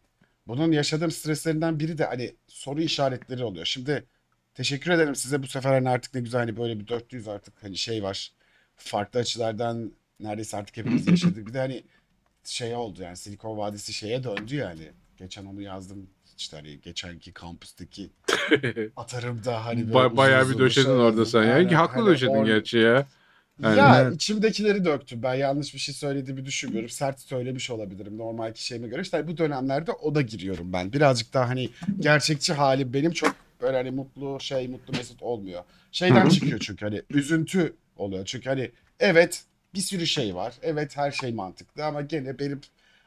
bunun yaşadığım streslerinden biri de hani soru işaretleri oluyor. Şimdi teşekkür ederim size bu sefer hani artık ne güzel hani böyle bir 400 artık hani şey var. Farklı açılardan neredeyse artık hepimiz yaşadık. Bir de hani şey oldu yani Silikon Vadisi şeye döndü yani. Geçen onu yazdım işte hani geçenki kampüsteki atarımda hani böyle Ba- bayağı bir döşedin şey orada sen ya. Aynen. Haklı Hani döşedin or- gerçi ya. Yani- ya içimdekileri döktüm. Ben yanlış bir şey söylediğimi düşünmüyorum. Sert söylemiş olabilirim normal kişiye göre. İşte bu dönemlerde o da giriyorum ben. Birazcık daha hani gerçekçi halim benim çok böyle hani mutlu şey mutlu mesut olmuyor. Şeyden çıkıyor çünkü hani üzüntü oluyor. Çünkü hani evet bir sürü şey var. Evet her şey mantıklı ama gene benim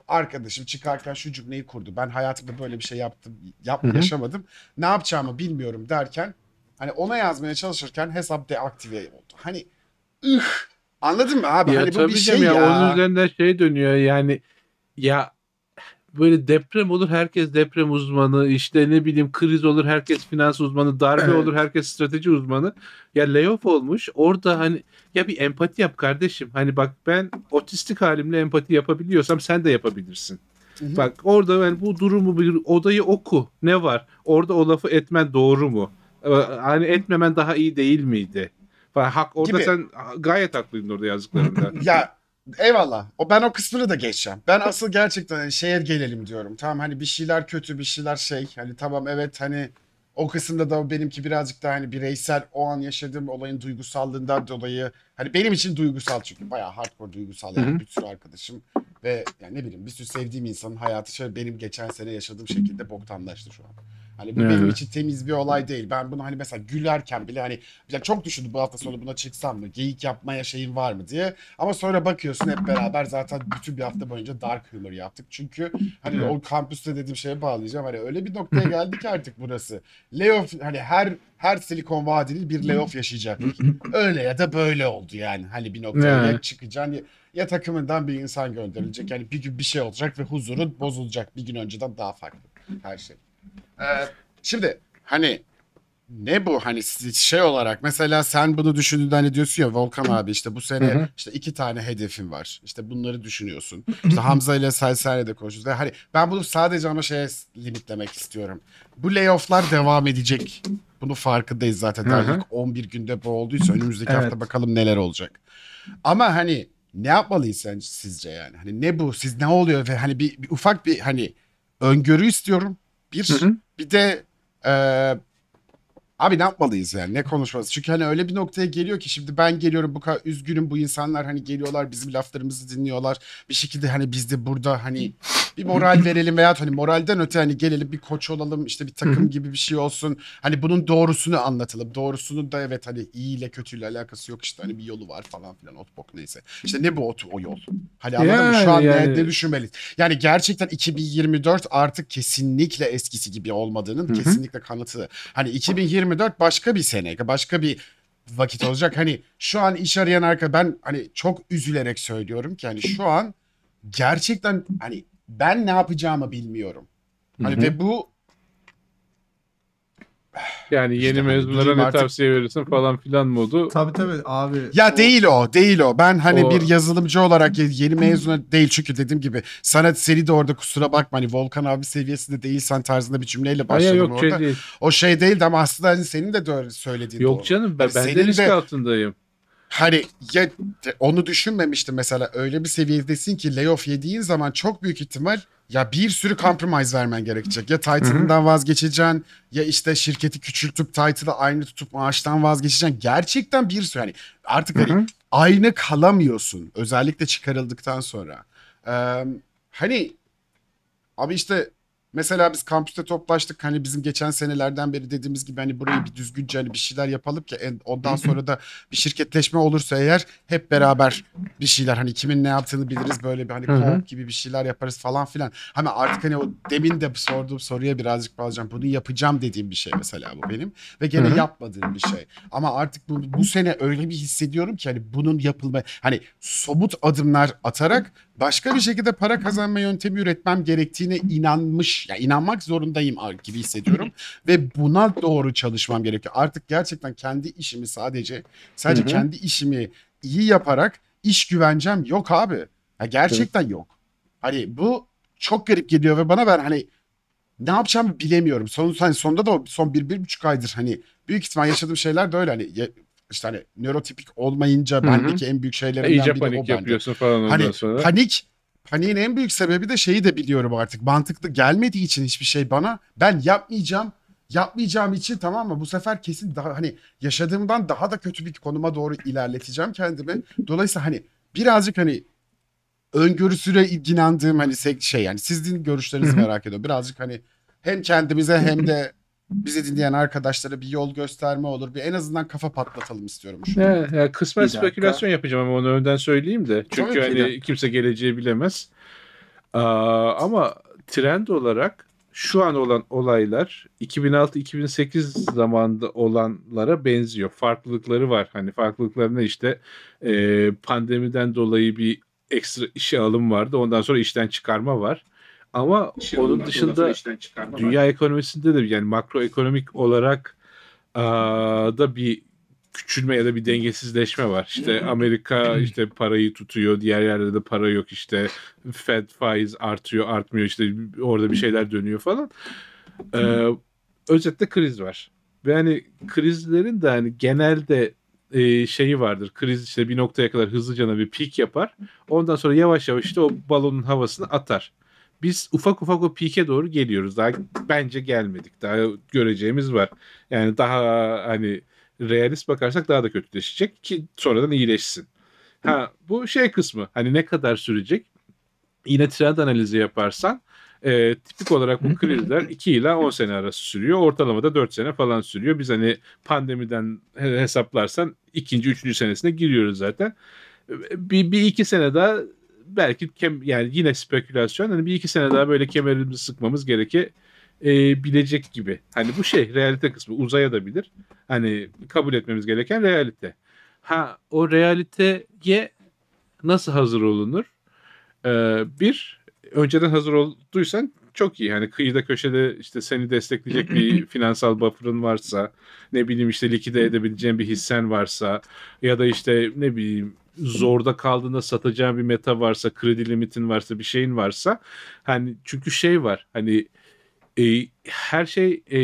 arkadaşım çıkarken şu cümleyi kurdu. Ben hayatımda böyle bir şey yaptım, yap, Hı hı. yaşamadım. Ne yapacağımı bilmiyorum derken hani ona yazmaya çalışırken hesap deaktive oldu. Hani ıh anladın mı abi? Ya hani bu tabii bir canım şey ya. Onun üzerinden şey dönüyor yani ya böyle deprem olur herkes deprem uzmanı işte ne bileyim kriz olur herkes finans uzmanı darbe Evet. olur herkes strateji uzmanı ya layoff olmuş orada hani ya bir empati yap kardeşim hani bak ben otistik halimle empati yapabiliyorsam sen de yapabilirsin. Hı hı. Bak orada yani bu durumu bir odayı oku ne var orada o lafı etmen doğru mu? Ee, Hani etmemen daha iyi değil miydi? Falan. Hak orada Gibi. sen gayet haklıydın orada yazdıklarında. ya eyvallah. O ben o kısmını da geçeceğim. Ben asıl gerçekten hani şeye gelelim diyorum. Tamam hani bir şeyler kötü, bir şeyler şey. Hani tamam evet hani o kısımda da benimki birazcık daha hani bireysel o an yaşadığım olayın duygusallığından dolayı hani benim için duygusal çünkü bayağı hardcore duygusal yani bir sürü arkadaşım ve yani ne bileyim bir sürü sevdiğim insanın hayatı şöyle benim geçen sene yaşadığım şekilde boktanlaştı şu an. Hani bu Evet. benim için temiz bir olay değil. Ben bunu hani mesela gülerken bile hani ya çok düşündüm bu hafta sonu buna çıksam mı? Geyik yapmaya şeyin var mı diye. Ama sonra bakıyorsun hep beraber zaten bütün bir hafta boyunca dark humor yaptık. Çünkü hani o kampüste dediğim şeye bağlayacağım. Hani öyle bir noktaya geldik ki artık burası. Layoff hani her her Silikon Vadili bir layoff yaşayacak. öyle ya da böyle oldu yani. Hani bir noktaya ya çıkacaksın ya, ya takımından bir insan gönderilecek. Yani bir gün bir şey olacak ve huzurun bozulacak. Bir gün önceden daha farklı her şey. Ee, şimdi hani ne bu hani şey olarak mesela sen bunu düşündüğünde hani diyorsun ya Volkan abi işte bu sene Hı hı. işte iki tane hedefin var. İşte bunları düşünüyorsun. İşte Hamza ile Selsel'le de konuşuyoruz. Ve Hani ben bunu sadece ama şeye limitlemek istiyorum. Bu layofflar devam edecek. Bunu farkındayız zaten. Hı hı. ilk 11 günde bu olduysa önümüzdeki Evet. hafta bakalım neler olacak. Ama hani ne yapmalıyız sen sizce yani? Hani ne bu? Siz ne oluyor ve hani bir, bir ufak bir hani öngörü istiyorum. Bir Hı hı. bir de eee, abi ne yapmalıyız yani ne konuşması? Çünkü hani öyle bir noktaya geliyor ki şimdi ben geliyorum bu kadar üzgünüm bu insanlar hani geliyorlar bizim laflarımızı dinliyorlar. Bir şekilde hani biz de burada hani bir moral verelim veya hani moralden öte hani gelelim bir koç olalım işte bir takım gibi bir şey olsun. Hani bunun doğrusunu anlatalım. Doğrusunu da evet hani iyi ile kötüyle alakası yok işte hani bir yolu var falan filan ot bok neyse. İşte ne bu ot o yol? Hani anladın mı? Şu Yani, an ne, yani. ne düşünmeliyiz? Yani gerçekten 2024 artık kesinlikle eskisi gibi olmadığının kesinlikle kanıtı. Hani 2024 başka bir sene, başka bir vakit olacak. Hani şu an iş arayan arka ben hani çok üzülerek söylüyorum ki hani şu an gerçekten hani ben ne yapacağımı bilmiyorum. Hani Hı hı. ve bu Yani İşte yeni hani mezunlara ne artık- tavsiye verirsin falan filan modu. Tabii tabii abi. ya değil o, değil o. Ben hani O- bir yazılımcı olarak ye- yeni mezuna değil çünkü dediğim gibi sana seni de orada kusura bakma hani Volkan abi seviyesinde değilsen tarzında bir cümleyle Hayır başladım yok orada. şey değil. O şey değildi ama aslında hani senin de söylediğin Yok doğru. canım ben, Hani ben de risk de- altındayım. Hani ya onu düşünmemiştim mesela öyle bir seviyedesin ki layoff yediğin zaman çok büyük ihtimal ya bir sürü compromise vermen gerekecek. Ya title'ından vazgeçeceksin ya işte şirketi küçültüp title'ı aynı tutup maaştan vazgeçeceksin. Gerçekten bir sürü hani artık hani aynı kalamıyorsun özellikle çıkarıldıktan sonra. Ee, hani abi işte mesela biz kampüste toplaştık hani bizim geçen senelerden beri dediğimiz gibi hani burayı bir düzgünce hani bir şeyler yapalım ki en- ondan sonra da bir şirketleşme olursa eğer hep beraber bir şeyler hani kimin ne yaptığını biliriz böyle bir hani Hı hı. co-op gibi bir şeyler yaparız falan filan. Ama artık hani o demin de sorduğum soruya birazcık bağlayacağım. Bunu yapacağım dediğim bir şey mesela bu benim ve gene Hı hı. yapmadığım bir şey. Ama artık bu, bu sene öyle bir hissediyorum ki hani bunun yapılma hani somut adımlar atarak başka bir şekilde para kazanma yöntemi üretmem gerektiğine inanmış ya inanmak zorundayım gibi hissediyorum ve buna doğru çalışmam gerekiyor. Artık gerçekten kendi işimi sadece sadece Hı hı. kendi işimi iyi yaparak iş güvencem yok abi. Ya gerçekten yok. Hani bu çok garip geliyor ve bana ben hani ne yapacağımı bilemiyorum. Son, hani sonunda da o son bir, bir buçuk aydır hani büyük ihtimal yaşadığım şeyler de öyle hani işte hani nörotipik olmayınca bendeki en büyük E, şeylerimden iyice biri o panik bende. yapıyorsun falan ondan Hani sonra. panik paniğin en büyük sebebi de şeyi de biliyorum artık. Mantıklı gelmediği için hiçbir şey bana ben yapmayacağım. Yapmayacağım için tamam mı? Bu sefer kesin daha hani yaşadığımdan daha da kötü bir konuma doğru ilerleteceğim kendimi. Dolayısıyla hani birazcık hani öngörüsüne inandığım hani şey yani sizin görüşlerinizi merak ediyorum. Birazcık hani hem kendimize hem de bizi dinleyen arkadaşlara bir yol gösterme olur. Bir en azından kafa patlatalım istiyorum şu. an. Ya, ya kısmen spekülasyon yapacağım ama onu önden söyleyeyim de. Çünkü Tabii hani kimse geleceği bilemez. Aa, ama trend olarak şu an olan olaylar 2006-2008 zamanında olanlara benziyor. Farklılıkları var. Hani farklılıklarına işte e, pandemiden dolayı bir ekstra işe alım vardı. Ondan sonra işten çıkarma var. Ama onun dışında dünya ekonomisinde de yani makroekonomik olarak aa, da bir küçülme ya da bir dengesizleşme var. İşte Amerika işte parayı tutuyor, diğer yerlerde de para yok işte Fed faiz artıyor, artmıyor işte orada bir şeyler dönüyor falan. Ee, özetle kriz var. Ve hani krizlerin de hani genelde e, şeyi vardır. Kriz işte bir noktaya kadar hızlıca bir pik yapar. Ondan sonra yavaş yavaş işte o balonun havasını atar. Biz ufak ufak o pike doğru geliyoruz. Daha bence gelmedik. Daha göreceğimiz var. Yani daha hani realist bakarsak daha da kötüleşecek ki sonradan iyileşsin. Ha bu şey kısmı hani ne kadar sürecek? Yine trend analizi yaparsan e, tipik olarak bu krizler 2 ila 10 sene arası sürüyor. Ortalamada 4 sene falan sürüyor. Biz hani pandemiden he- hesaplarsan ikinci, üçüncü senesine giriyoruz zaten. Bir, bir iki sene daha belki kem, yani yine spekülasyon hani bir iki sene daha böyle kemerimizi sıkmamız gereke e, bilecek gibi. Hani bu şey realite kısmı uzaya da bilir. Hani kabul etmemiz gereken realite. Ha o realiteye nasıl hazır olunur? Ee, bir önceden hazır olduysan çok iyi. Hani kıyıda köşede işte seni destekleyecek bir finansal buffer'ın varsa, ne bileyim işte likide edebileceğin bir hissen varsa ya da işte ne bileyim zorda kaldığında satacağın bir meta varsa, kredi limitin varsa, bir şeyin varsa hani çünkü şey var. Hani e, her şey e,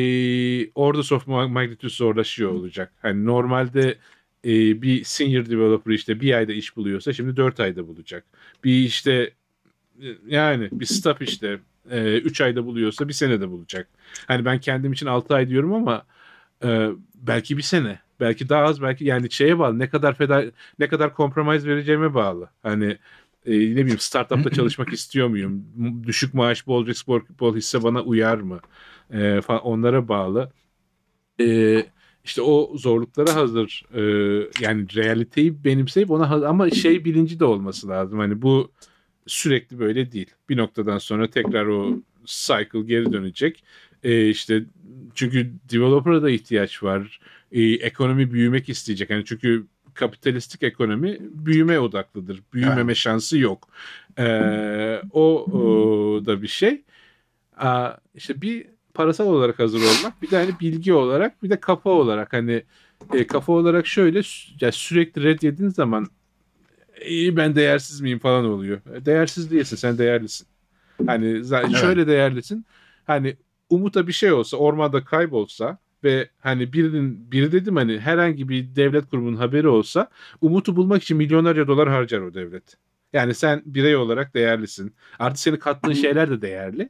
orders of magnitude zorlaşıyor olacak. Hani normalde e, bir senior developer işte bir ayda iş buluyorsa şimdi dört ayda bulacak. Bir işte e, yani bir staff işte 3 ayda buluyorsa bir senede bulacak. Hani ben kendim için 6 ay diyorum ama e, belki bir sene. Belki daha az belki yani şeye bağlı ne kadar feda ne kadar compromise vereceğime bağlı. Hani e, ne bileyim startupta çalışmak istiyor muyum? Düşük maaş bol risk bol, bol hisse bana uyar mı? E, falan onlara bağlı. E, işte o zorluklara hazır e, yani realiteyi benimseyip ona hazır, ama şey bilinci de olması lazım. Hani bu sürekli böyle değil. Bir noktadan sonra tekrar o cycle geri dönecek. E, işte çünkü developer'a da ihtiyaç var. E, ekonomi büyümek isteyecek. Yani çünkü kapitalistik ekonomi büyüme odaklıdır. Büyümeme Evet. şansı yok. E, o, o da bir şey. Aa, işte bir parasal olarak hazır olmak, bir de hani bilgi olarak, bir de kafa olarak hani e, kafa olarak şöyle ya sürekli red yediğin zaman iyi ben değersiz miyim falan oluyor. E, Değersiz değilsin, sen değerlisin. Hani Evet. şöyle değerlisin. Hani Umut'a bir şey olsa, ormanda kaybolsa ve hani birinin biri dedim hani herhangi bir devlet kurumunun haberi olsa Umut'u bulmak için milyonlarca dolar harcar o devlet. Yani sen birey olarak değerlisin. Artı senin kattığın şeyler de değerli.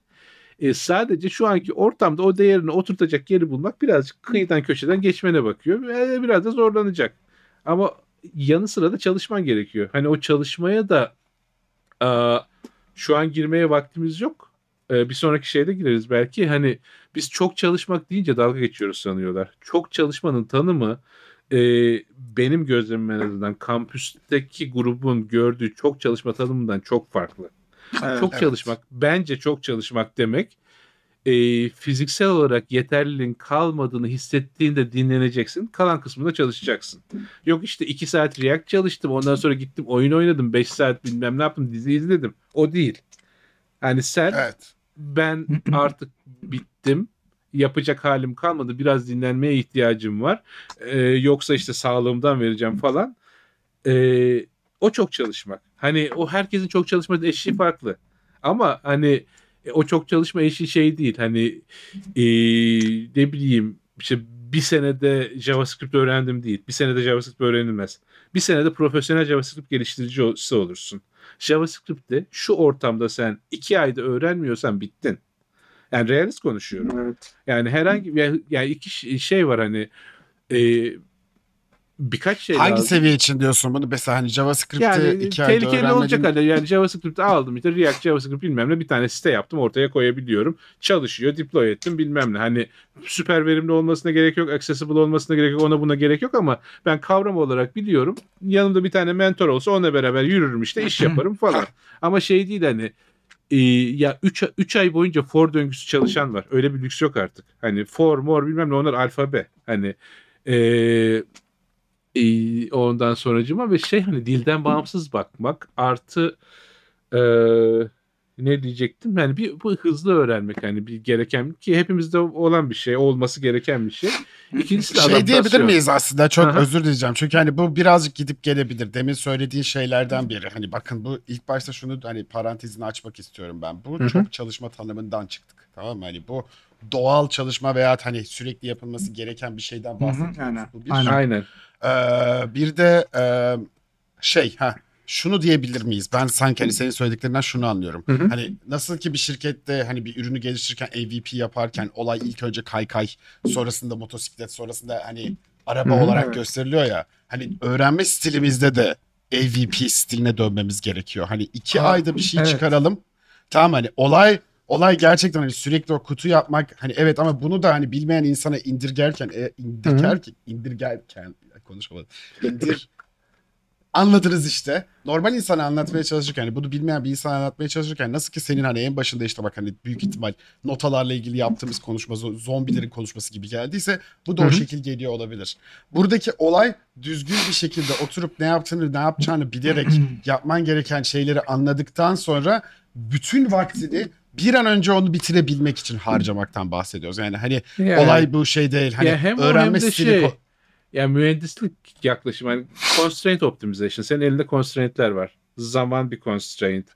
E, sadece şu anki ortamda o değerini oturtacak yeri bulmak birazcık kıyıdan köşeden geçmene bakıyor. Ve biraz da zorlanacak. Ama yanı sıra da çalışman gerekiyor. Hani o çalışmaya da aa, şu an girmeye vaktimiz yok. Ee, bir sonraki şeyde gireriz belki. Hani biz çok çalışmak deyince dalga geçiyoruz sanıyorlar. Çok çalışmanın tanımı e, benim gözlemim en azından kampüsteki grubun gördüğü çok çalışma tanımından çok farklı. çok evet. çalışmak bence çok çalışmak demek e, fiziksel olarak yeterliliğin kalmadığını hissettiğinde dinleneceksin. Kalan kısmında çalışacaksın. Yok işte 2 saat React çalıştım. Ondan sonra gittim oyun oynadım. 5 saat bilmem ne yaptım. Dizi izledim. O değil. Yani sen Evet. Ben artık bittim. Yapacak halim kalmadı. Biraz dinlenmeye ihtiyacım var. Ee, yoksa işte sağlığımdan vereceğim falan. Ee, o çok çalışmak. Hani o herkesin çok çalışma eşiği farklı. Ama hani o çok çalışma eşiği şey değil. Hani e, ne bileyim işte bir senede JavaScript öğrendim değil. Bir senede JavaScript öğrenilmez. Bir senede profesyonel JavaScript geliştiricisi olursun. JavaScript'te şu ortamda sen iki ayda öğrenmiyorsan bittin. Yani realist konuşuyorum. Evet. Yani herhangi yani, iki şey var hani e, birkaç şey Hangi lazım. seviye için diyorsun bunu? Mesela hani JavaScript'i Yani iki ayda tehlikeli öğrenmedin. olacak hani yani JavaScript'i aldım işte React JavaScript bilmem ne bir tane site yaptım ortaya koyabiliyorum. Çalışıyor, deploy ettim bilmem ne. Hani süper verimli olmasına gerek yok, accessible olmasına gerek yok, ona buna gerek yok ama ben kavram olarak biliyorum. Yanımda bir tane mentor olsa onunla beraber yürürüm işte iş yaparım falan. ama şey değil hani e, ya 3 3 ay boyunca for döngüsü çalışan var. Öyle bir lüks yok artık. Hani for, more bilmem ne onlar alfabe. Hani e, e, ondan sonracıma ve şey hani dilden bağımsız bakmak artı e, ne diyecektim yani bir bu hızlı öğrenmek hani bir gereken ki hepimizde olan bir şey olması gereken bir şey. İkincisi de Şey diyebilir adaptasyon. miyiz aslında? Çok Aha. özür dileyeceğim. Çünkü hani bu birazcık gidip gelebilir. Demin söylediğin şeylerden biri. Hani bakın bu ilk başta şunu hani parantezini açmak istiyorum ben. Bu Hı hı. çok çalışma tanımından çıktık. Tamam mı? Hani bu doğal çalışma veya hani sürekli yapılması gereken bir şeyden bahsediyoruz. aynen, Bu bir. aynen. Aynen. Ee, bir de e, şey ha şunu diyebilir miyiz? Ben sanki hani senin söylediklerinden şunu anlıyorum. Hı hı. Hani nasıl ki bir şirkette hani bir ürünü geliştirirken AVP yaparken olay ilk önce kaykay, sonrasında motosiklet, sonrasında hani araba Hı hı, olarak gösteriliyor ya. Hani öğrenme stilimizde de AVP stiline dönmemiz gerekiyor. Hani iki Ha, ayda bir şey evet. çıkaralım. Tamam hani olay olay gerçekten hani sürekli o kutu yapmak hani evet ama bunu da hani bilmeyen insana indirgerken e, indirgerken indirgerken konuşamadım. İndir Anladınız işte. Normal insana anlatmaya çalışırken, hani bunu bilmeyen bir insana anlatmaya çalışırken nasıl ki senin hani en başında işte bak hani büyük ihtimal notalarla ilgili yaptığımız konuşma zo- zombilerin konuşması gibi geldiyse bu da o şekil geliyor olabilir. Buradaki olay düzgün bir şekilde oturup ne yaptığını ne yapacağını bilerek yapman gereken şeyleri anladıktan sonra bütün vaktini bir an önce onu bitirebilmek için harcamaktan bahsediyoruz. Yani hani Yani- olay bu şey değil. Hani ya hem öğrenme hem stili şey, ko- ya mühendislik yaklaşımı hani constraint optimization. Senin elinde constraint'ler var. Zaman bir constraint.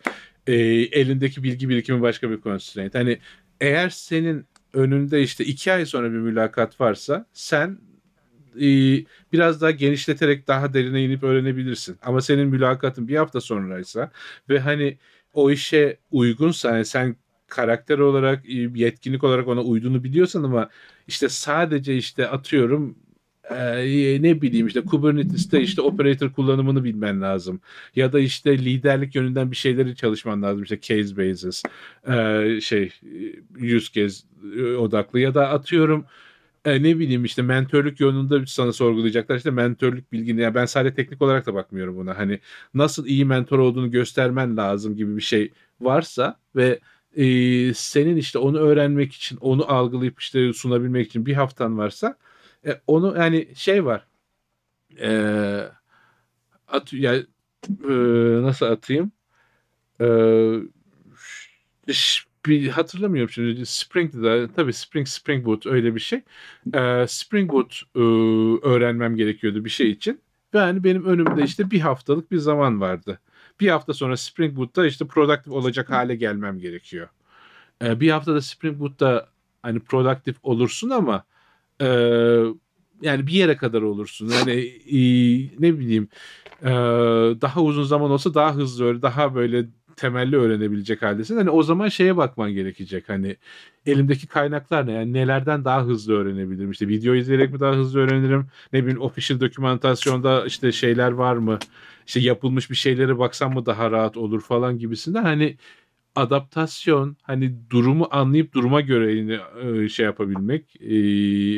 Ee, elindeki bilgi birikimi başka bir constraint. Hani eğer senin önünde işte iki ay sonra bir mülakat varsa sen e, biraz daha genişleterek daha derine inip öğrenebilirsin. Ama senin mülakatın bir hafta sonraysa ve hani o işe uygunsa hani sen karakter olarak e, yetkinlik olarak ona uyduğunu biliyorsan ama işte sadece işte atıyorum e, ne bileyim işte Kubernetes'te işte operator kullanımını bilmen lazım. Ya da işte liderlik yönünden bir şeyleri çalışman lazım. İşte case basis, e, şey use case odaklı ya da atıyorum e, ne bileyim işte mentörlük yönünde sana sorgulayacaklar. İşte mentörlük bilgini ya ben sadece teknik olarak da bakmıyorum buna. Hani nasıl iyi mentor olduğunu göstermen lazım gibi bir şey varsa ve e, senin işte onu öğrenmek için, onu algılayıp işte sunabilmek için bir haftan varsa e, onu yani şey var. E, at, yani, e, nasıl atayım? E, bir hatırlamıyorum şimdi. Spring'de de tabii Spring Spring Boot öyle bir şey. E, Spring Boot e, öğrenmem gerekiyordu bir şey için. Ve hani benim önümde işte bir haftalık bir zaman vardı. Bir hafta sonra Spring Boot'ta işte productive olacak hale gelmem gerekiyor. E, bir haftada Spring Boot'ta hani productive olursun ama e, yani bir yere kadar olursun. Yani e, ne bileyim e, daha uzun zaman olsa daha hızlı öğre, daha böyle temelli öğrenebilecek haldesin. Hani o zaman şeye bakman gerekecek. Hani elimdeki kaynaklar ne? Yani nelerden daha hızlı öğrenebilirim? İşte video izleyerek mi daha hızlı öğrenirim? Ne bileyim official dokümantasyonda işte şeyler var mı? İşte yapılmış bir şeylere baksam mı daha rahat olur falan gibisinden. Hani adaptasyon hani durumu anlayıp duruma göre yine, e, şey yapabilmek e,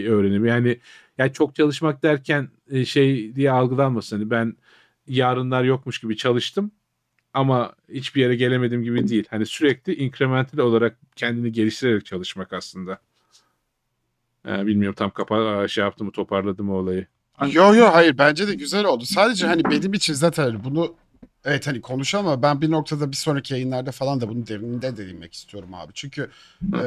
öğrenim. Yani yani çok çalışmak derken e, şey diye algılanmasın. Hani ben yarınlar yokmuş gibi çalıştım ama hiçbir yere gelemedim gibi değil. Hani sürekli incremental olarak kendini geliştirerek çalışmak aslında. E, bilmiyorum tam kapa şey yaptım mı toparladım mı olayı. Yo yo hayır bence de güzel oldu. Sadece hani benim için zaten hani bunu evet hani konuşalım ama ben bir noktada bir sonraki yayınlarda falan da bunun derininde değinmek istiyorum abi. Çünkü e,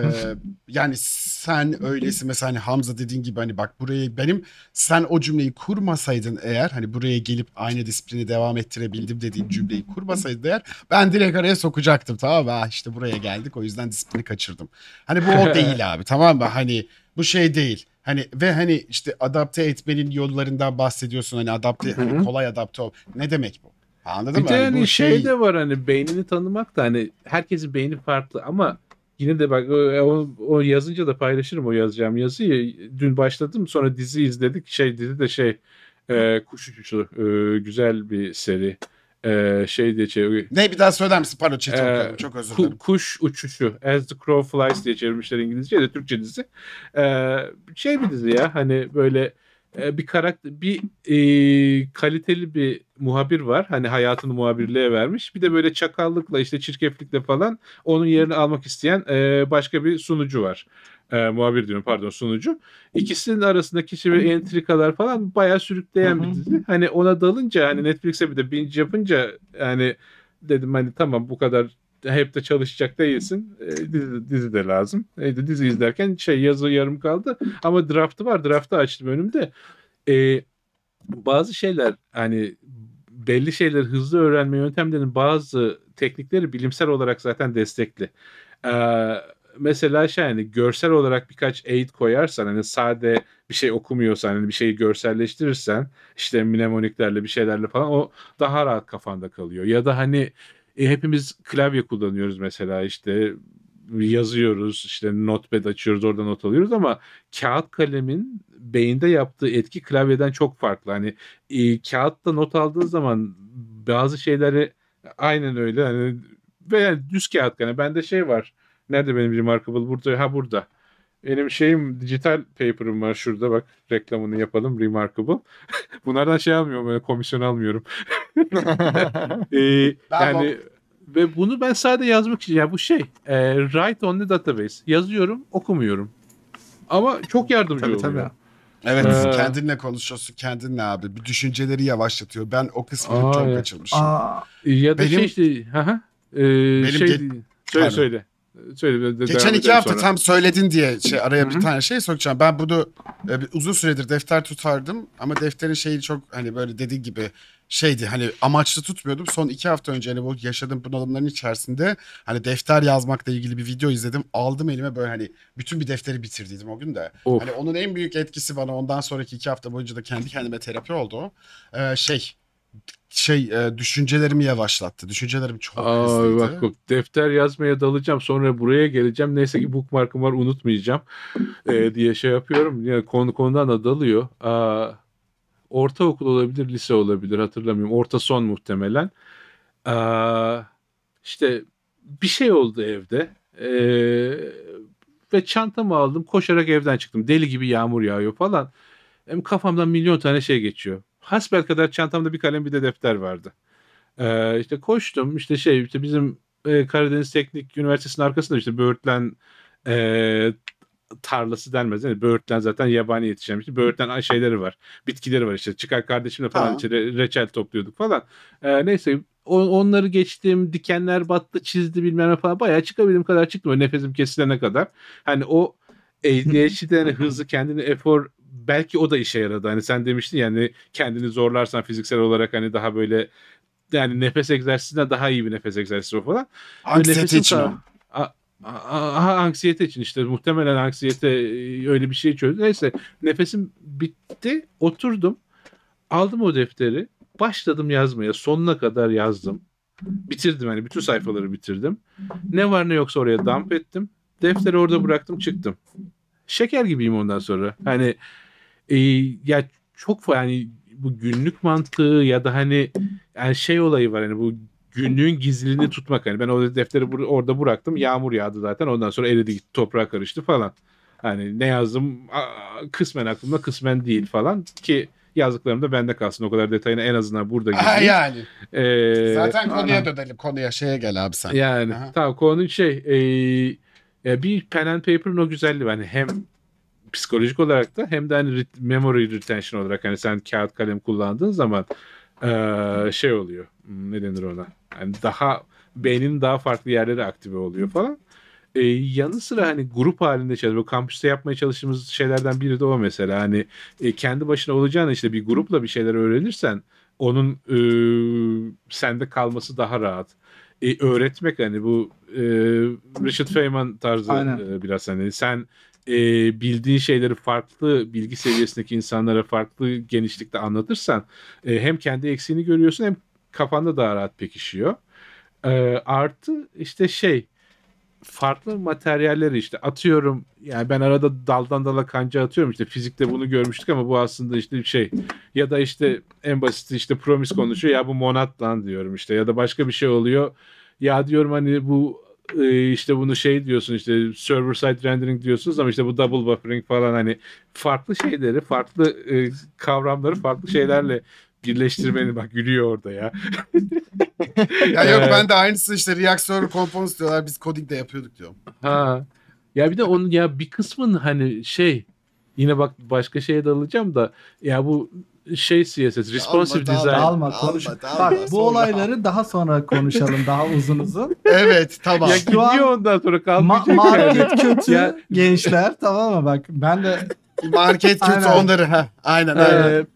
yani sen öylesi mesela hani Hamza dediğin gibi hani bak burayı benim sen o cümleyi kurmasaydın eğer hani buraya gelip aynı disiplini devam ettirebildim dediğin cümleyi kurmasaydın eğer ben direkt araya sokacaktım tamam mı? Ah işte buraya geldik o yüzden disiplini kaçırdım. Hani bu o değil abi tamam mı? Hani bu şey değil. Hani ve hani işte adapte etmenin yollarından bahsediyorsun hani adapte hani kolay adapte ol. Ne demek bu? Anladın Bir mı? de Hani hani bu şey de var hani beynini tanımak da hani herkesin beyni farklı ama yine de bak o, o, yazınca da paylaşırım o yazacağım yazıyı. Dün başladım sonra dizi izledik. Şey dizi de şey e, Kuş Uçuşu e, güzel bir seri. E, şey diye şey, Ne bir daha söyler misin? Pardon chat'i okuyorum. Çok özür dilerim. kuş uçuşu As the Crow Flies diye çevirmişler İngilizce de Türkçe dizi. Ee, şey bir dizi ya hani böyle e, bir karakter bir e, kaliteli bir muhabir var. Hani hayatını muhabirliğe vermiş. Bir de böyle çakallıkla işte çirkeflikle falan onun yerini almak isteyen e, başka bir sunucu var. E, muhabir diyorum pardon sunucu. İkisinin arasındaki şey ve entrikalar falan bayağı sürükleyen bir dizi. Hani ona dalınca hani Netflix'e bir de binge yapınca yani dedim hani tamam bu kadar hep de çalışacak değilsin. E, dizi, dizi de lazım. E, dizi izlerken şey yazı yarım kaldı. Ama draftı var. Draftı açtım önümde. E, bazı şeyler hani belli şeyleri hızlı öğrenme yöntemlerinin bazı teknikleri bilimsel olarak zaten destekli. Ee, mesela şey hani görsel olarak birkaç aid koyarsan hani sade bir şey okumuyorsan hani bir şeyi görselleştirirsen işte mnemoniklerle bir şeylerle falan o daha rahat kafanda kalıyor. Ya da hani e, hepimiz klavye kullanıyoruz mesela işte yazıyoruz işte notepad açıyoruz orada not alıyoruz ama kağıt kalemin beyinde yaptığı etki klavyeden çok farklı. Hani e, kağıtta not aldığın zaman bazı şeyleri aynen öyle hani ve yani düz kağıt kalem. Bende şey var. Nerede benim Remarkable? Burada. Ha burada. Benim şeyim dijital paper'ım var şurada bak reklamını yapalım Remarkable. Bunlardan şey almıyorum böyle komisyon almıyorum. Ee, yani ve bunu ben sadece yazmak için ya bu şey e, write only database yazıyorum okumuyorum. Ama çok yardımcı Tabii, oluyor. tabii. Evet Ee, kendinle konuşuyorsun kendinle abi. Bir düşünceleri yavaşlatıyor. Ben o kısmını Aa, çok kaçırmışım. Aa, Ya da Benim- şey işte hı hı. Ee, Benim şey ge- söyle Pardon. söyle. Devam Geçen iki hafta sonra. tam söyledin diye şey araya bir tane şey sokacağım. Ben bunu e, uzun süredir defter tutardım ama defterin şeyi çok hani böyle dediğin gibi şeydi hani amaçlı tutmuyordum. Son iki hafta önce hani bu yaşadığım bunalımların içerisinde hani defter yazmakla ilgili bir video izledim. Aldım elime böyle hani bütün bir defteri bitirdiydim o gün de. Of. Hani onun en büyük etkisi bana ondan sonraki iki hafta boyunca da kendi kendime terapi oldu. Ee, şey şey e, düşüncelerimi yavaşlattı. Düşüncelerim çok Aa, hızlıydı. bak, bak defter yazmaya dalacağım sonra buraya geleceğim. Neyse ki bookmark'ım var unutmayacağım ee, diye şey yapıyorum. Yani konu konudan da dalıyor. Aa, ortaokul olabilir lise olabilir hatırlamıyorum. Orta son muhtemelen. Aa, işte bir şey oldu evde. Ee, ve çantamı aldım koşarak evden çıktım. Deli gibi yağmur yağıyor falan. Hem kafamdan milyon tane şey geçiyor hasbel kadar çantamda bir kalem bir de defter vardı ee, işte koştum işte şey işte bizim e, Karadeniz Teknik Üniversitesi'nin arkasında işte böğürtlen e, tarlası denmez. Yani böğürtlen zaten yabani yetişen şey. Böğürtlen şeyleri var. Bitkileri var işte. Çıkar kardeşimle falan Tamam. işte re- reçel topluyorduk falan. Ee, neyse onları geçtim. Dikenler battı, çizdi bilmem ne falan. Bayağı çıkabildiğim kadar çıktım. Böyle nefesim kesilene kadar. Hani o ADHD'de hani hızlı kendini efor belki o da işe yaradı. Hani sen demiştin yani kendini zorlarsan fiziksel olarak hani daha böyle yani nefes egzersizinden daha iyi bir nefes egzersizi o falan. Anksiyete için o. Aha anksiyete için işte muhtemelen anksiyete e, öyle bir şey çözdü. Neyse nefesim bitti oturdum aldım o defteri başladım yazmaya sonuna kadar yazdım. Bitirdim hani bütün sayfaları bitirdim. Ne var ne yoksa oraya dump ettim. Defteri orada bıraktım çıktım. Şeker gibiyim ondan sonra. Hani e, ya çok yani bu günlük mantığı ya da hani yani şey olayı var hani bu günlüğün gizliliğini tutmak hani ben o defteri bur- orada bıraktım yağmur yağdı zaten ondan sonra eridi gitti toprağa karıştı falan. Hani ne yazdım aa, kısmen aklımda kısmen değil falan ki yazdıklarım da bende kalsın o kadar detayına en azından burada Ha, gireyim. yani. Ee, Zaten konuya dönelim. Konuya şeye gel abi sen. yani Aha. tamam konu şey e, ya bir pen and paper'ın o güzelliği hani hem psikolojik olarak da hem de hani memory retention olarak hani sen kağıt kalem kullandığın zaman e, şey oluyor Hmm, ne denir ona yani daha beynin daha farklı yerlere aktive oluyor falan. E, yanı sıra hani grup halinde çalışıyor. Kampüste yapmaya çalıştığımız şeylerden biri de o mesela. Hani e, kendi başına olacağını işte bir grupla bir şeyler öğrenirsen onun e, sende kalması daha rahat. E, öğretmek hani bu e, Richard Feynman tarzı Aynen. e, biraz hani sen e, bildiğin şeyleri farklı bilgi seviyesindeki insanlara farklı genişlikte anlatırsan e, hem kendi eksiğini görüyorsun hem kafanda daha rahat pekişiyor. E, artı işte şey farklı materyalleri işte atıyorum yani ben arada daldan dala kanca atıyorum işte fizikte bunu görmüştük ama bu aslında işte bir şey ya da işte en basit işte promis konuşuyor ya bu monat lan diyorum işte ya da başka bir şey oluyor ya diyorum hani bu işte bunu şey diyorsun işte server side rendering diyorsunuz ama işte bu double buffering falan hani farklı şeyleri farklı e, kavramları farklı şeylerle birleştirmeni bak gülüyor orada ya. Ya yok ben de aynısı işte reaktör components diyorlar biz coding de yapıyorduk diyorum. Ha. Ya bir de onun ya bir kısmın hani şey yine bak başka şeye dalacağım da ya bu şey CSS responsive Alma, design. alma Alma, konuş. alma, Bak bu sonra. olayları daha sonra konuşalım daha uzun uzun. Evet tamam. Ya gidiyor an ondan sonra Ma- kalmayacak yani. market kötü Ya- gençler tamam mı bak ben de Market kötü Aynen. onları ha. Aynen aynen.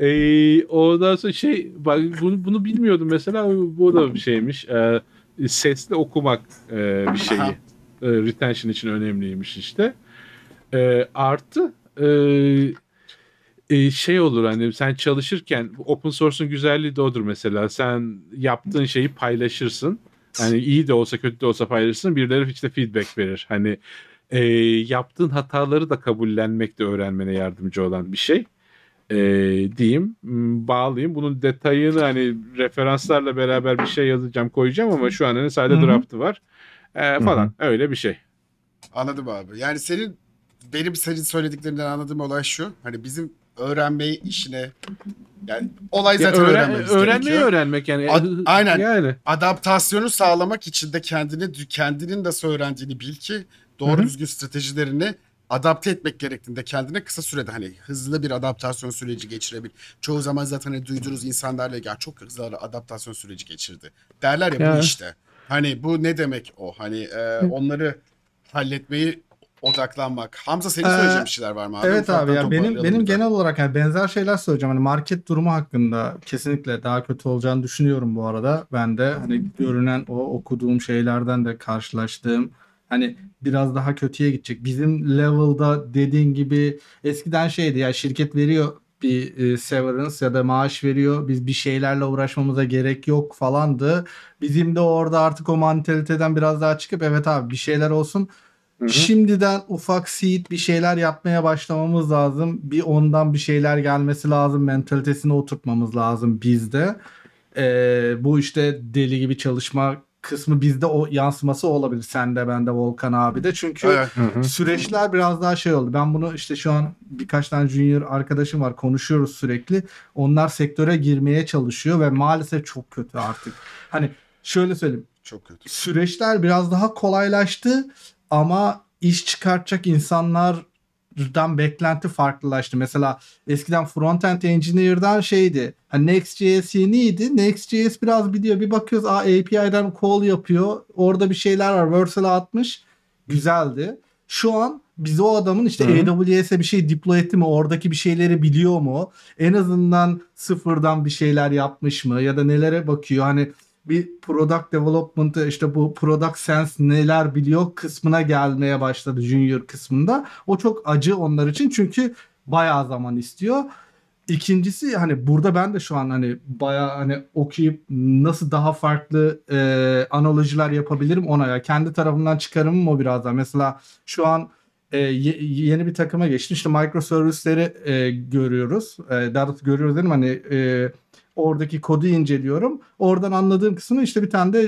Ee, e, ondan sonra şey bak bunu, bunu bilmiyordum mesela bu da bir şeymiş. Ee, sesli okumak e, bir şeyi. E, retention için önemliymiş işte. E, artı e, e, şey olur hani sen çalışırken open source'un güzelliği de odur mesela. Sen yaptığın şeyi paylaşırsın. Hani iyi de olsa kötü de olsa paylaşırsın. Birileri işte feedback verir. Hani e, yaptığın hataları da kabullenmek de öğrenmene yardımcı olan bir şey. E, diyeyim. Bağlayayım. Bunun detayını hani referanslarla beraber bir şey yazacağım koyacağım ama şu an hani sadece draftı var. E, falan. Öyle bir şey. Anladım abi. Yani senin benim senin söylediklerinden anladığım olay şu. Hani bizim öğrenme işine yani olay Ya zaten öğren- öğrenmemiz öğrenmeyi gerekiyor. öğrenmek yani. Ad- aynen. Yani. Adaptasyonu sağlamak için de kendini kendinin nasıl öğrendiğini bil ki doğru Hı hı. düzgün stratejilerini adapte etmek gerektiğinde kendine kısa sürede hani hızlı bir adaptasyon süreci geçirebil. Çoğu zaman zaten hani duyduğunuz insanlarla ya çok hızlı adaptasyon süreci geçirdi. Derler ya, Ya. bu işte. Hani bu ne demek o? Hani e, onları halletmeyi odaklanmak. Hamza senin Ee, söyleyeceğin bir şeyler var mı abi? Evet abi ya benim benim de. genel olarak yani benzer şeyler söyleyeceğim. Hani market durumu hakkında kesinlikle daha kötü olacağını düşünüyorum bu arada. Ben de hani görünen o okuduğum şeylerden de karşılaştığım hani biraz daha kötüye gidecek. Bizim level'da dediğin gibi eskiden şeydi ya şirket veriyor bir e, severance ya da maaş veriyor. Biz bir şeylerle uğraşmamıza gerek yok falandı. Bizim de orada artık o mantaliteden biraz daha çıkıp evet abi bir şeyler olsun. Şimdiden ufak seed bir şeyler yapmaya başlamamız lazım. Bir ondan bir şeyler gelmesi lazım. Mentalitesini oturtmamız lazım bizde. Ee, bu işte deli gibi çalışma kısmı bizde o yansıması olabilir. Sende bende Volkan abi de. Çünkü Evet. süreçler biraz daha şey oldu. Ben bunu işte şu an birkaç tane junior arkadaşım var. Konuşuyoruz sürekli. Onlar sektöre girmeye çalışıyor ve maalesef çok kötü artık. Hani şöyle söyleyeyim Çok kötü. süreçler biraz daha kolaylaştı ama iş çıkartacak insanlardan beklenti farklılaştı. Mesela eskiden frontend engineer'dan şeydi. Hani Next.js yeniydi. Next.js biraz biliyor. Bir bakıyoruz Aa, API'den call yapıyor. Orada bir şeyler var. Versal'a atmış. Güzeldi. Şu an biz o adamın işte AWS'e bir şey deploy etti mi? Oradaki bir şeyleri biliyor mu? En azından sıfırdan bir şeyler yapmış mı? Ya da nelere bakıyor? Hani bir product development'ı işte bu product sense neler biliyor kısmına gelmeye başladı junior kısmında. O çok acı onlar için çünkü bayağı zaman istiyor. İkincisi hani burada ben de şu an hani bayağı hani okuyup nasıl daha farklı e, analojiler yapabilirim ona ya. Kendi tarafımdan çıkarımım o biraz daha. Mesela şu an e, ye- yeni bir takıma geçtim. İşte microservice'leri e, görüyoruz. E, daha doğrusu görüyoruz dedim hani e, oradaki kodu inceliyorum. Oradan anladığım kısmı işte bir tane de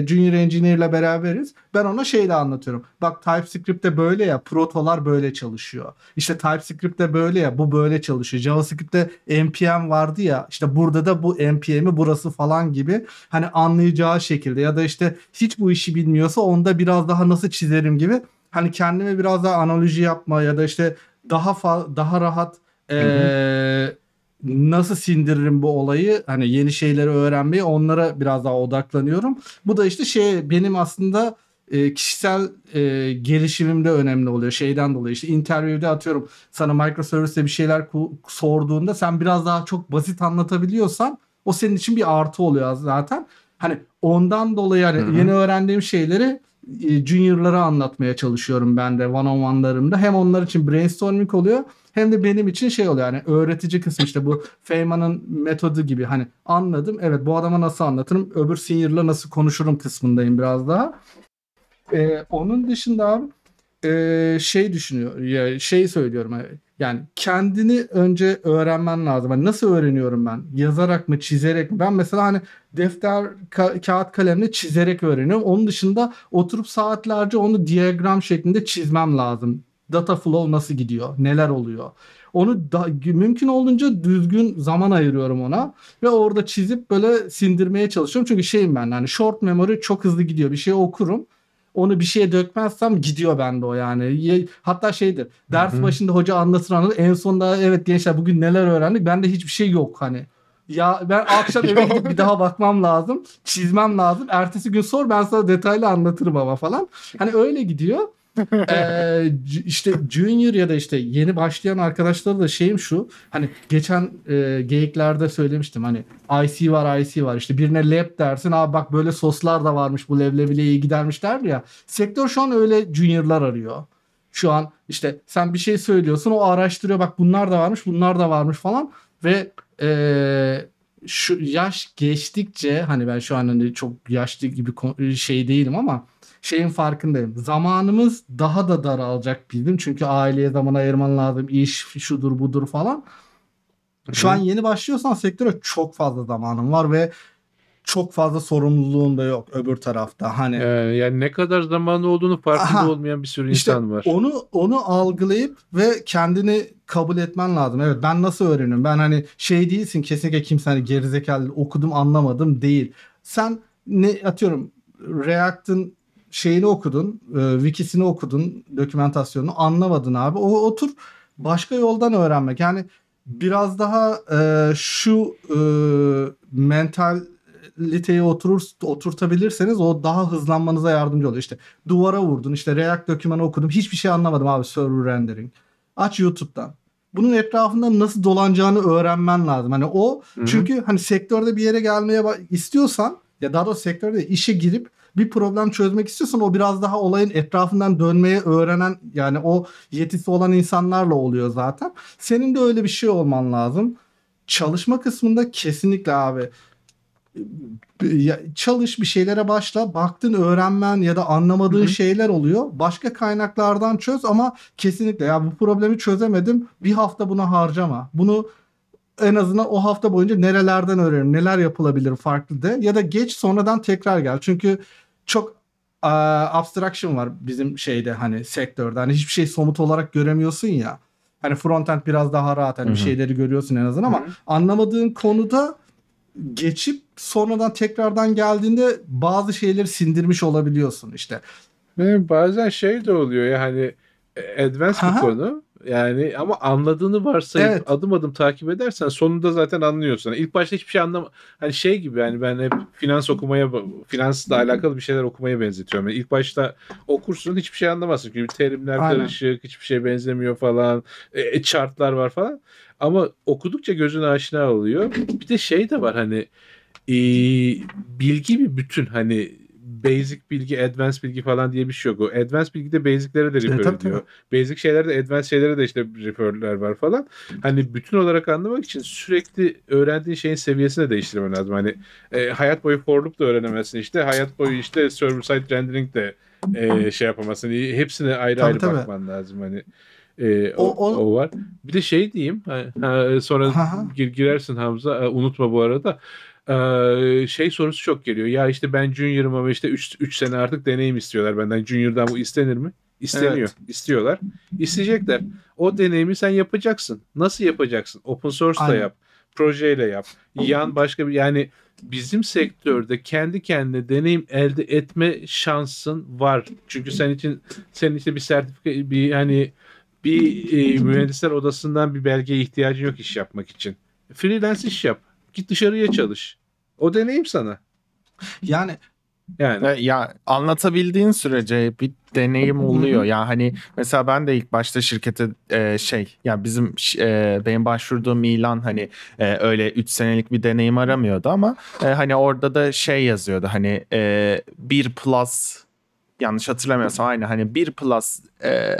e, junior engineer ile beraberiz. Ben ona şeyle anlatıyorum. Bak TypeScript'te böyle ya protolar böyle çalışıyor. İşte TypeScript'te böyle ya bu böyle çalışıyor. JavaScript'te npm vardı ya işte burada da bu npm'i burası falan gibi hani anlayacağı şekilde ya da işte hiç bu işi bilmiyorsa onda biraz daha nasıl çizerim gibi hani kendime biraz daha analoji yapma ya da işte daha fa- daha rahat eee, nasıl sindiririm bu olayı hani yeni şeyleri öğrenmeyi onlara biraz daha odaklanıyorum. Bu da işte şey benim aslında e, kişisel e, gelişimimde önemli oluyor şeyden dolayı işte interview'de atıyorum sana microservice'te bir şeyler sorduğunda sen biraz daha çok basit anlatabiliyorsan o senin için bir artı oluyor zaten. Hani ondan dolayı hani yeni öğrendiğim şeyleri e, juniorlara anlatmaya çalışıyorum ben de one on one'larımda. Hem onlar için brainstorming oluyor hem de benim için şey oluyor yani öğretici kısmı işte bu Feynman'ın metodu gibi hani anladım evet bu adama nasıl anlatırım öbür senior'la nasıl konuşurum kısmındayım biraz daha. Ee, onun dışında e, şey düşünüyor ya şey söylüyorum hani, yani kendini önce öğrenmen lazım. Hani nasıl öğreniyorum ben? Yazarak mı, çizerek mi? Ben mesela hani defter, ka- kağıt kalemle çizerek öğreniyorum. Onun dışında oturup saatlerce onu diyagram şeklinde çizmem lazım. Data flow nasıl gidiyor? Neler oluyor? Onu da, mümkün olduğunca düzgün zaman ayırıyorum ona ve orada çizip böyle sindirmeye çalışıyorum. Çünkü şeyim ben hani short memory çok hızlı gidiyor. Bir şey okurum onu bir şeye dökmezsem gidiyor bende o yani. Hatta şeydir. Ders başında hoca anlatır anlatır. En sonunda evet gençler bugün neler öğrendik. Bende hiçbir şey yok hani. Ya ben akşam eve gidip bir daha bakmam lazım. Çizmem lazım. Ertesi gün sor ben sana detaylı anlatırım ama falan. Hani öyle gidiyor. Ee, işte junior ya da işte yeni başlayan arkadaşlara da şeyim şu. Hani geçen e, geyiklerde söylemiştim hani IC var IC var işte birine lab dersin abi bak böyle soslar da varmış bu leblebiyle iyi gidermiş der ya. Sektör şu an öyle juniorlar arıyor. Şu an işte sen bir şey söylüyorsun o araştırıyor bak bunlar da varmış bunlar da varmış falan ve e, şu yaş geçtikçe hani ben şu an hani çok yaşlı gibi şey değilim ama şeyin farkındayım. Zamanımız daha da daralacak bildim. Çünkü aileye zaman ayırman lazım. iş şudur budur falan. Şu an yeni başlıyorsan sektöre çok fazla zamanın var ve çok fazla sorumluluğun da yok öbür tarafta. Hani Ee, yani ne kadar zamanı olduğunu farkında Aha. olmayan bir sürü işte insan var. onu onu algılayıp ve kendini kabul etmen lazım. Evet ben nasıl öğreniyorum? Ben hani şey değilsin kesinlikle kimse hani gerizekalı okudum anlamadım değil. Sen ne atıyorum React'ın şeyini okudun, e, wikisini okudun, dokümantasyonunu anlamadın abi. O otur başka yoldan öğrenmek. Yani biraz daha e, şu e, mentaliteyi oturur oturtabilirseniz o daha hızlanmanıza yardımcı oluyor. İşte duvara vurdun, işte React dokümanı okudum. Hiçbir şey anlamadım abi server rendering. Aç YouTube'dan. Bunun etrafında nasıl dolanacağını öğrenmen lazım. Hani o Hı hı. çünkü hani sektörde bir yere gelmeye istiyorsan ya daha doğrusu sektörde işe girip bir problem çözmek istiyorsan o biraz daha olayın etrafından dönmeyi öğrenen yani o yetisi olan insanlarla oluyor zaten. Senin de öyle bir şey olman lazım. Çalışma kısmında kesinlikle abi çalış bir şeylere başla. Baktın öğrenmen ya da anlamadığın şeyler oluyor. Başka kaynaklardan çöz ama kesinlikle ya bu problemi çözemedim bir hafta buna harcama. Bunu en azından o hafta boyunca nerelerden öğrenirim neler yapılabilir farklı de. Ya da geç sonradan tekrar gel. Çünkü çok e, abstraction var bizim şeyde hani sektörde. Hani hiçbir şey somut olarak göremiyorsun ya. Hani frontend biraz daha rahat hani bir şeyleri görüyorsun en azından ama anlamadığın konuda geçip sonradan tekrardan geldiğinde bazı şeyleri sindirmiş olabiliyorsun işte. Ve bazen şey de oluyor ya hani e, advanced bir konu. Yani ama anladığını varsayıp Evet. adım adım takip edersen sonunda zaten anlıyorsun. İlk başta hiçbir şey anlam hani şey gibi yani ben hep finans okumaya finansla alakalı bir şeyler okumaya benzetiyorum. Yani ilk başta okursun hiçbir şey anlamazsın. Çünkü terimler Aynen. karışık, hiçbir şey benzemiyor falan. E, e, chartlar var falan. Ama okudukça gözün aşina oluyor. Bir de şey de var hani e, bilgi bir bütün hani basic bilgi, advanced bilgi falan diye bir şey yok. O advanced bilgi de basic'lere de refer tabii, ediyor. Basic şeylerde advanced şeylere de işte refer'ler var falan. Hani bütün olarak anlamak için sürekli öğrendiğin şeyin seviyesini değiştirmen lazım. Hani e, hayat boyu for loop da öğrenemezsin işte. Hayat boyu işte server side rendering de e, şey yapamazsın. Hepsine ayrı Tabii, ayrı tabii. bakman lazım. Hani e, o, O- o- var. Bir de şey diyeyim. Ha, ha, sonra gir, girersin Hamza. E, unutma bu arada. Ee, şey sorusu çok geliyor. Ya işte ben junior'ım ama işte 3 sene artık deneyim istiyorlar benden. Junior'dan bu istenir mi? İsteniyor. Evet. İstiyorlar. İsteyecekler. O deneyimi sen yapacaksın. Nasıl yapacaksın? Open source'la yap. Projeyle yap. Yan başka bir yani bizim sektörde kendi kendine deneyim elde etme şansın var. Çünkü sen için senin işte bir sertifika bir hani bir e, mühendisler odasından bir belgeye ihtiyacın yok iş yapmak için. Freelance iş yap. Git dışarıya çalış. O deneyim sana. Yani Yani. Ya anlatabildiğin sürece bir deneyim oluyor. Ya hani mesela ben de ilk başta şirkete e, şey ya bizim ş- e, benim başvurduğum ilan hani e, öyle 3 senelik bir deneyim aramıyordu ama e, hani orada da şey yazıyordu hani e, 1 plus yanlış hatırlamıyorsam aynı hani 1 plus e,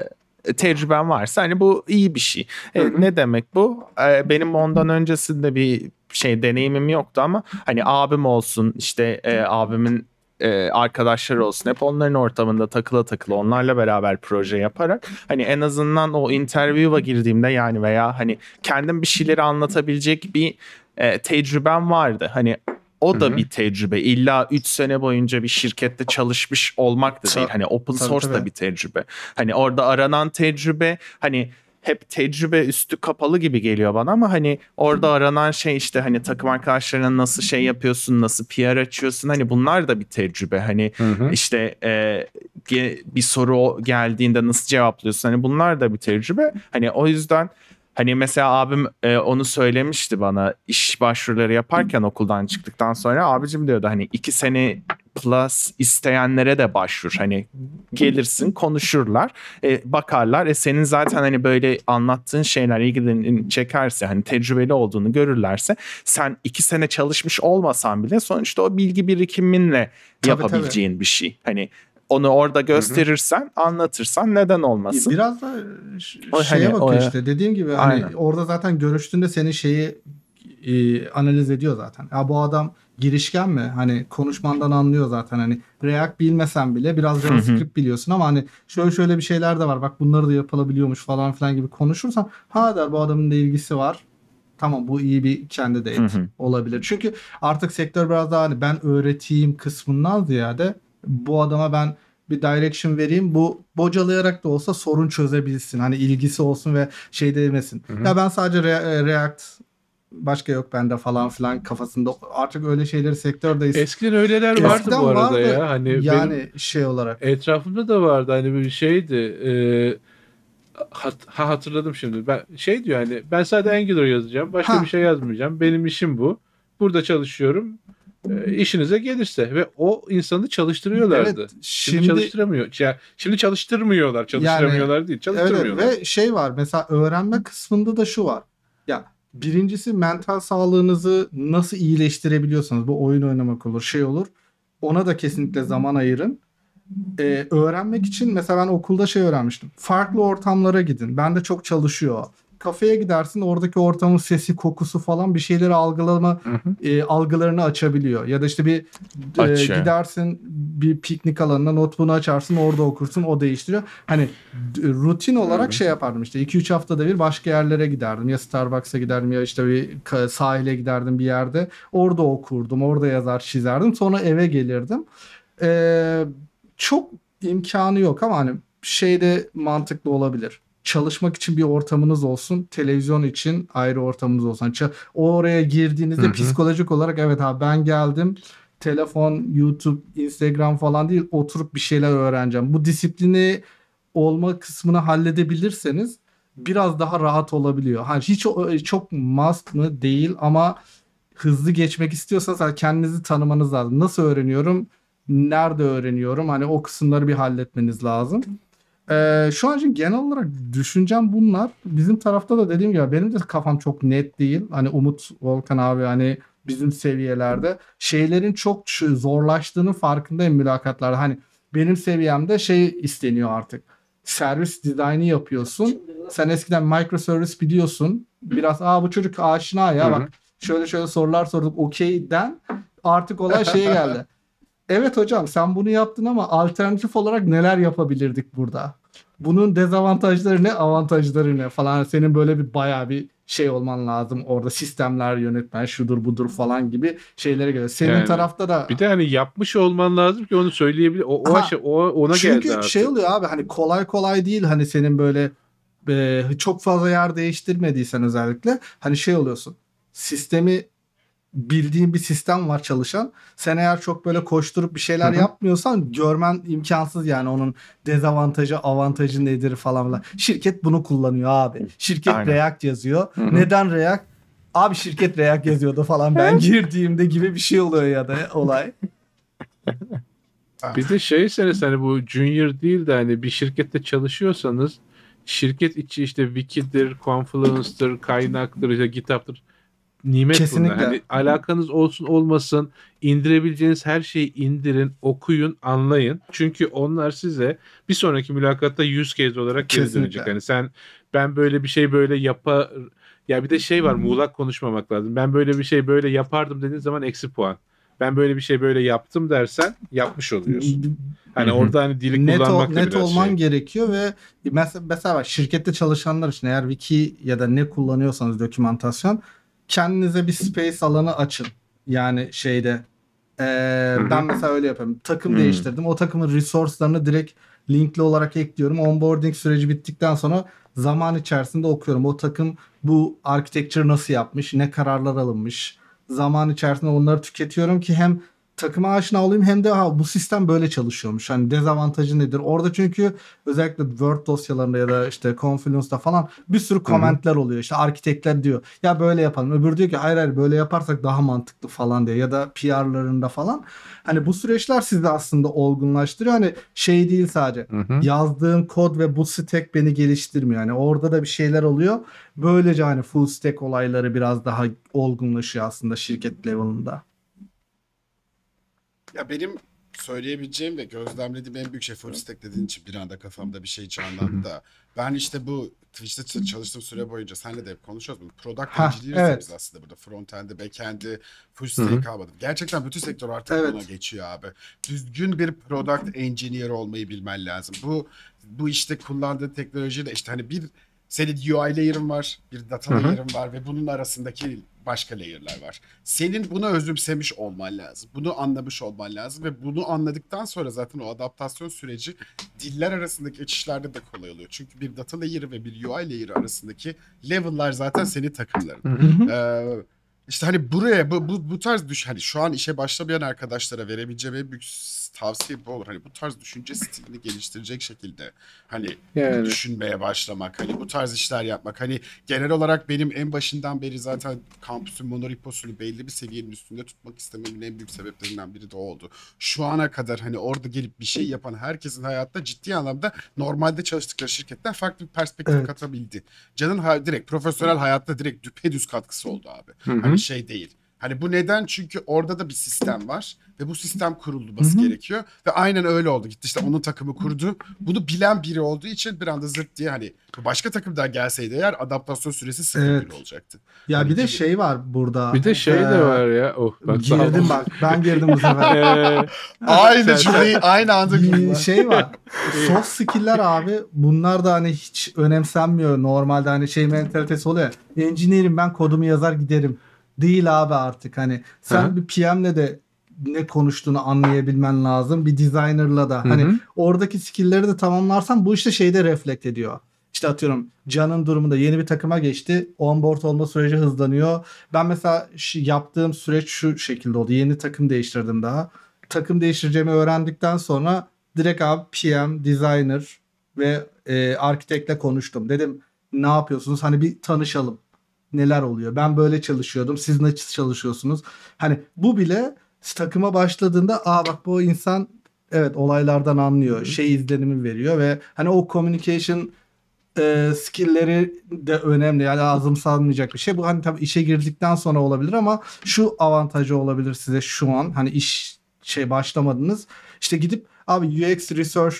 tecrüben varsa hani bu iyi bir şey. E, ne demek bu? E, benim ondan öncesinde bir şey deneyimim yoktu ama hani abim olsun işte e, abimin e, arkadaşları olsun hep onların ortamında takıla takıla onlarla beraber proje yaparak hani en azından o interview'a girdiğimde yani veya hani kendim bir şeyleri anlatabilecek bir e, tecrübem vardı. Hani o da bir tecrübe. İlla 3 sene boyunca bir şirkette çalışmış olmak da değil. Hani open Tabii, source da tabii. bir tecrübe. Hani orada aranan tecrübe hani hep tecrübe üstü kapalı gibi geliyor bana ama hani orada aranan şey işte hani takım arkadaşlarına nasıl şey yapıyorsun, nasıl PR açıyorsun hani bunlar da bir tecrübe. Hani işte e, bir soru geldiğinde nasıl cevaplıyorsun hani bunlar da bir tecrübe. Hani o yüzden Hani mesela abim e, onu söylemişti bana iş başvuruları yaparken okuldan çıktıktan sonra abicim diyordu hani iki sene Plus isteyenlere de başvur. Hani gelirsin konuşurlar. E, bakarlar. E, senin zaten hani böyle anlattığın şeyler ilgilerini çekerse hani tecrübeli olduğunu görürlerse sen iki sene çalışmış olmasan bile sonuçta o bilgi birikiminle Tabii, yapabileceğin bir şey. Hani onu orada gösterirsen, anlatırsan neden olmasın? Biraz da ş- O şeye hani bakıyor o- işte. Dediğim gibi hani orada zaten görüştüğünde senin şeyi e, analiz ediyor zaten. Ya bu adam girişken mi? Hani konuşmandan anlıyor zaten hani React bilmesen bile biraz JavaScript biliyorsun ama hani şöyle şöyle bir şeyler de var. Bak bunları da yapılabiliyormuş falan filan gibi konuşursan ha der bu adamın da ilgisi var. Tamam bu iyi bir Hı hı. olabilir. Çünkü artık sektör biraz daha hani ben öğreteyim kısmından ziyade bu adama ben bir direction vereyim. Bu bocalayarak da olsa sorun çözebilsin. Hani ilgisi olsun ve şey demesin. Ya ben sadece Re- React başka yok bende falan filan kafasında. Artık öyle şeyleri sektördeyiz. Eskiden öyleler vardı Eskiden bu arada vardı. ya. Hani yani şey olarak. etrafımda da vardı hani bir şeydi. E, hat- ha hatırladım şimdi. Ben şey diyor hani ben sadece Angular yazacağım. Başka Ha. bir şey yazmayacağım. Benim işim bu. Burada çalışıyorum. E, işinize gelirse ve o insanı çalıştırıyorlardı. Evet, Şimdi, şimdi çalıştıramıyor. Ya, şimdi çalıştırmıyorlar. Çalıştıramıyorlar değil. Evet Çalıştıramıyorlar. ve şey var mesela öğrenme kısmında da şu var. Ya birincisi mental sağlığınızı nasıl iyileştirebiliyorsanız bu oyun oynamak olur şey olur. Ona da kesinlikle zaman ayırın. Ee, öğrenmek için mesela ben okulda şey öğrenmiştim. Farklı ortamlara gidin. Bende çok çalışıyor. Kafeye gidersin oradaki ortamın sesi, kokusu falan bir şeyleri algılama e, algılarını açabiliyor. Ya da işte bir e, gidersin bir piknik alanına notebook'unu açarsın orada okursun o değiştiriyor. Hani rutin olarak şey yapardım işte 2-3 haftada bir başka yerlere giderdim. Ya Starbucks'a giderdim ya işte bir sahile giderdim bir yerde. Orada okurdum, orada yazar çizerdim. Sonra eve gelirdim. Ee, çok imkanı yok ama hani şeyde mantıklı olabilir. Çalışmak için bir ortamınız olsun. Televizyon için ayrı ortamınız olsun. Ça- oraya girdiğinizde Hı hı. psikolojik olarak evet abi ben geldim. Telefon, YouTube, Instagram falan değil oturup bir şeyler öğreneceğim. Bu disiplini olma kısmını halledebilirseniz biraz daha rahat olabiliyor. Hani hiç o- çok must mı değil ama hızlı geçmek istiyorsanız hani kendinizi tanımanız lazım. Nasıl öğreniyorum? Nerede öğreniyorum? Hani o kısımları bir halletmeniz lazım. Ee, şu an için genel olarak düşüncem bunlar. Bizim tarafta da dediğim gibi benim de kafam çok net değil. Hani Umut Volkan abi hani bizim seviyelerde şeylerin çok zorlaştığının farkındayım mülakatlarda. Hani benim seviyemde şey isteniyor artık. Servis dizaynı yapıyorsun. Sen eskiden microservice biliyorsun. Biraz aa bu çocuk aşina ya bak şöyle şöyle sorular sorduk okeyden artık olay şeye geldi. Evet hocam sen bunu yaptın ama alternatif olarak neler yapabilirdik burada? Bunun dezavantajları ne, avantajları ne falan. Senin böyle bir bayağı bir şey olman lazım orada sistemler yönetmen şudur budur falan gibi şeylere göre. Senin Yani tarafta da Bir de hani yapmış olman lazım ki onu söyleyebilir. O, o, Ha, o ona çünkü geldi artık. şey oluyor abi hani kolay kolay değil hani senin böyle e, çok fazla yer değiştirmediysen özellikle hani şey oluyorsun. Sistemi bildiğin bir sistem var çalışan. Sen eğer çok böyle koşturup bir şeyler Hı hı. yapmıyorsan görmen imkansız yani onun dezavantajı, avantajı nedir falan filan. Şirket bunu kullanıyor abi. Şirket Aynen. React yazıyor. Hı hı. Neden React? Abi şirket React yazıyordu falan ben girdiğimde gibi bir şey oluyor ya da olay. Bir de şeyseniz hani bu junior değil de hani bir şirkette çalışıyorsanız şirket içi işte Wiki'dir, Confluence'dır, kaynaktır, işte GitHub'dır. Nimet Kesinlikle. bunlar. Hani alakanız olsun olmasın indirebileceğiniz her şeyi indirin, okuyun, anlayın. Çünkü onlar size bir sonraki mülakatta use case olarak geri Kesinlikle. dönecek. Hani sen ben böyle bir şey böyle yapar ya bir de şey var muğlak konuşmamak lazım. Ben böyle bir şey böyle yapardım dediğin zaman eksi puan. Ben böyle bir şey böyle yaptım dersen yapmış oluyorsun. Hani orada hani dili net, ol- kullanmak da net biraz olman şey. gerekiyor ve mesela, mesela bak, şirkette çalışanlar için eğer wiki ya da ne kullanıyorsanız dokümantasyon kendinize bir space alanı açın. Yani şeyde hı. ben mesela öyle yapıyorum. Takım Hı. değiştirdim. O takımın resource'larını direkt linkli olarak ekliyorum. Onboarding süreci bittikten sonra zaman içerisinde okuyorum. O takım bu architecture nasıl yapmış, ne kararlar alınmış. Zaman içerisinde onları tüketiyorum ki hem takıma aşina olayım hem de ha, bu sistem böyle çalışıyormuş. Hani dezavantajı nedir? Orada çünkü özellikle Word dosyalarında ya da işte Confluence'da falan bir sürü komentler oluyor. İşte arkitektler diyor ya böyle yapalım. Öbürü diyor ki hayır hayır böyle yaparsak daha mantıklı falan diye ya da PR'larında falan. Hani bu süreçler sizi aslında olgunlaştırıyor. Hani şey değil sadece Hı hı. yazdığım kod ve bu stack beni geliştirmiyor. Yani orada da bir şeyler oluyor. Böylece hani full stack olayları biraz daha olgunlaşıyor aslında şirket level'ında. Ya benim söyleyebileceğim ve gözlemlediğim en büyük şey full stack dediğin için bir anda kafamda bir şey canlandı da. Ben işte bu Twitch'te çalıştığım süre boyunca senle de hep konuşuyoruz. Bu product Ha, engineer'iz evet. biz aslında burada. Frontend'i, backend'i, full stack kalmadı. Gerçekten bütün sektör artık Evet. buna geçiyor abi. Düzgün bir product engineer olmayı bilmen lazım. Bu bu işte kullandığı teknoloji de işte hani bir senin UI layer'ın var, bir data layer'ın var ve bunun arasındaki başka layer'lar var. Senin bunu özümsemiş olman lazım. Bunu anlamış olman lazım ve bunu anladıktan sonra zaten o adaptasyon süreci diller arasındaki geçişlerde de kolay oluyor. Çünkü bir data layer'ı ve bir UI layer'ı arasındaki level'lar zaten senin takımların. Ee, işte hani buraya bu, bu, bu tarz düş hani şu an işe başlamayan arkadaşlara verebileceğim en büyük tavsiye bu olur. Hani bu tarz düşünce stilini geliştirecek şekilde hani Yani. düşünmeye başlamak. Hani bu tarz işler yapmak. Hani genel olarak benim en başından beri zaten kampüsün monoreposunu belli bir seviyenin üstünde tutmak istememin en büyük sebeplerinden biri de oldu. Şu ana kadar hani orada gelip bir şey yapan herkesin hayatta ciddi anlamda normalde çalıştıkları şirketten farklı bir perspektif Evet. katabildi. Can'ın direkt profesyonel hayatta direkt düpedüz katkısı oldu abi. Hı hı. Hani şey değil. Hani bu neden? Çünkü orada da bir sistem var ve bu sistem kurulması gerekiyor. Ve aynen öyle oldu. Gitti işte onun takımı kurdu. Bunu bilen biri olduğu için bir anda zırt diye hani başka takımdan gelseydi eğer adaptasyon süresi sıfır Evet. olacaktı. Ya Hani bir de gibi. şey var burada. Bir de şey de Ee, var ya. Oh, bak. Girdim bak. Ben girdim bu sefer. Ee, Aynı cümleyi aynı anda şey var. Soft skill'ler abi bunlar da hani hiç önemsenmiyor. Normalde hani şey mentalitesi oluyor. Engineer'im ben kodumu yazar giderim. Değil abi artık hani sen Hı hı. bir PM'le de ne konuştuğunu anlayabilmen lazım. Bir designer'la da. Hani hı. oradaki skill'leri de tamamlarsan bu işte şeyde reflekt ediyor. İşte atıyorum Can'ın durumunda yeni bir takıma geçti. Onboard olma süreci hızlanıyor. Ben mesela yaptığım süreç şu şekilde oldu. Yeni takım değiştirdim daha. Takım değiştireceğimi öğrendikten sonra direkt abi PM, designer ve e, arkitektle konuştum. Dedim ne yapıyorsunuz? Hani bir tanışalım. Neler oluyor? Ben böyle çalışıyordum. Siz nasıl çalışıyorsunuz? Hani bu bile takıma başladığında aa bak bu insan evet olaylardan anlıyor. Şey izlenimi veriyor ve hani o communication e, skill'leri de önemli. Yani azımsanmayacak bir şey. Bu hani tabii işe girdikten sonra olabilir ama şu avantajı olabilir size şu an. Hani iş şey başlamadınız. İşte gidip abi UX research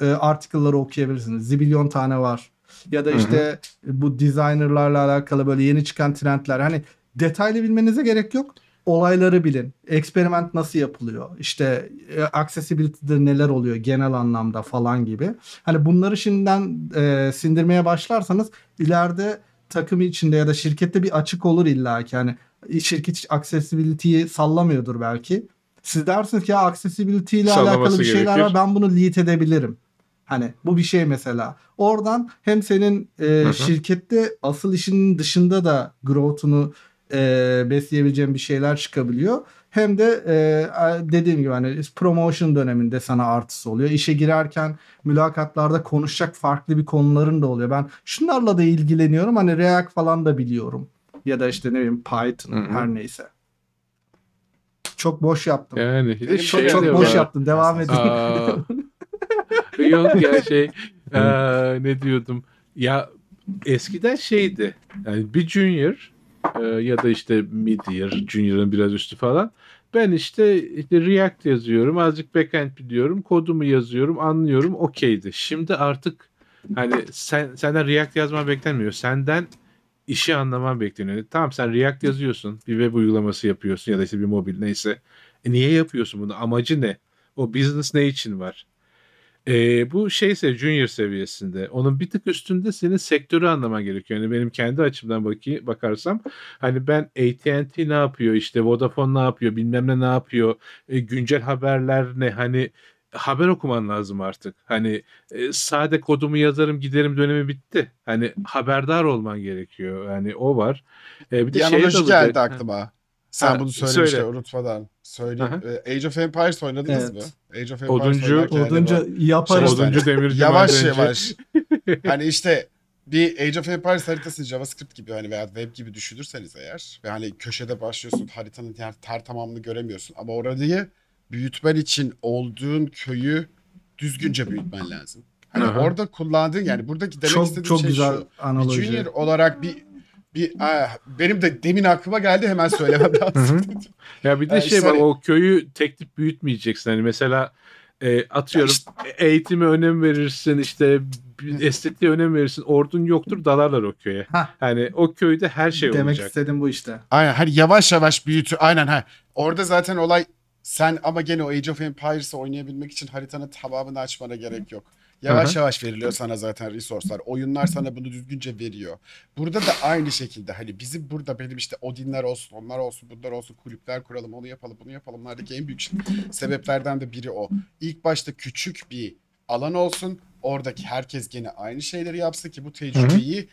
e, article'ları okuyabilirsiniz. Zibilyon tane var. Ya da işte bu designerlarla alakalı böyle yeni çıkan trendler. Hani detaylı bilmenize gerek yok. Olayları bilin. Experiment nasıl yapılıyor? İşte e, accessibility'de neler oluyor genel anlamda falan gibi. Hani bunları şimdiden e, sindirmeye başlarsanız ileride takım içinde ya da şirkette bir açık olur illa ki. Yani şirket accessibility'yi sallamıyordur belki. Siz dersiniz ki ya accessibility ile Sallaması alakalı bir şeyler var gerekir. ben bunu lead edebilirim. Hani bu bir şey mesela. Oradan hem senin e, hı. şirkette asıl işinin dışında da growth'unu e, besleyebileceğin bir şeyler çıkabiliyor. Hem de e, dediğim gibi hani promotion döneminde sana artısı oluyor. İşe girerken mülakatlarda konuşacak farklı bir konuların da oluyor. Ben şunlarla da ilgileniyorum. Hani React falan da biliyorum. Ya da işte ne bileyim Python Hı hı. her neyse. Çok boş yaptım. yani şey çok çok de boş var. yaptım. Devam edin. Yok ya şey eee, ne diyordum? Ya eskiden şeydi yani bir junior eee, ya da işte mid year junior'ın biraz üstü falan. Ben işte, işte React yazıyorum azıcık backend biliyorum kodumu yazıyorum anlıyorum okeydi. Şimdi artık hani sen senden React yazman beklenmiyor. Senden işi anlaman bekleniyor. Tamam sen React yazıyorsun bir web uygulaması yapıyorsun ya da işte bir mobil neyse. E niye yapıyorsun bunu? Amacı ne? O business ne için var ee, bu şeyse junior seviyesinde. Onun bir tık üstünde senin sektörü anlaman gerekiyor. Yani benim kendi açımdan bakayım, bakarsam hani ben AT&T ne yapıyor işte Vodafone ne yapıyor bilmem ne ne yapıyor e, güncel haberler ne hani haber okuman lazım artık. Hani e, sade kodumu yazarım giderim dönemi bitti. Hani haberdar olman gerekiyor. Yani o var. E, bir de Bir şeye geldi aklıma. Sen Ha, bunu söylemişken söyle. unutmadan. Söyleyeyim. Ee, Age of Empires oynadınız Evet. mı? Age of Empires Oduncu- bu- yaparız. Şey, Oduncu demirci yavaş madenci. yavaş. hani işte bir Age of Empires haritası JavaScript gibi hani veya web gibi düşünürseniz eğer ve hani köşede başlıyorsun haritanın her, her tamamını göremiyorsun ama orayı büyütmen için olduğun köyü düzgünce büyütmen lazım. Hani Aha. orada kullandığın yani buradaki demek çok istediğim çok şey güzel şu. Analoji. Junior olarak bir bir ah, benim de demin aklıma geldi hemen söylemem lazım. Ya bir de Yani şey işte hani- o köyü tek tip büyütmeyeceksin. Hani mesela e, atıyorum Ya eğitime önem verirsin işte estetiğe önem verirsin. Ordun yoktur dalarlar o köye. Hah. Hani o köyde her şey Demek olacak. istedim bu işte. Aynen hani yavaş yavaş büyütü aynen ha. Orada zaten olay sen ama gene o Age of Empires'ı oynayabilmek için haritanın tamamını açmana gerek yok. Yavaş Aha. yavaş veriliyor sana zaten resource'lar. Oyunlar sana bunu düzgünce veriyor. Burada da aynı şekilde hani bizim burada benim işte Odin'ler olsun, onlar olsun, bunlar olsun, kulüpler kuralım, onu yapalım, bunu yapalım. Bunlardaki en büyük sebeplerden de biri o. İlk başta küçük bir alan olsun. Oradaki herkes gene aynı şeyleri yapsın ki bu tecrübeyi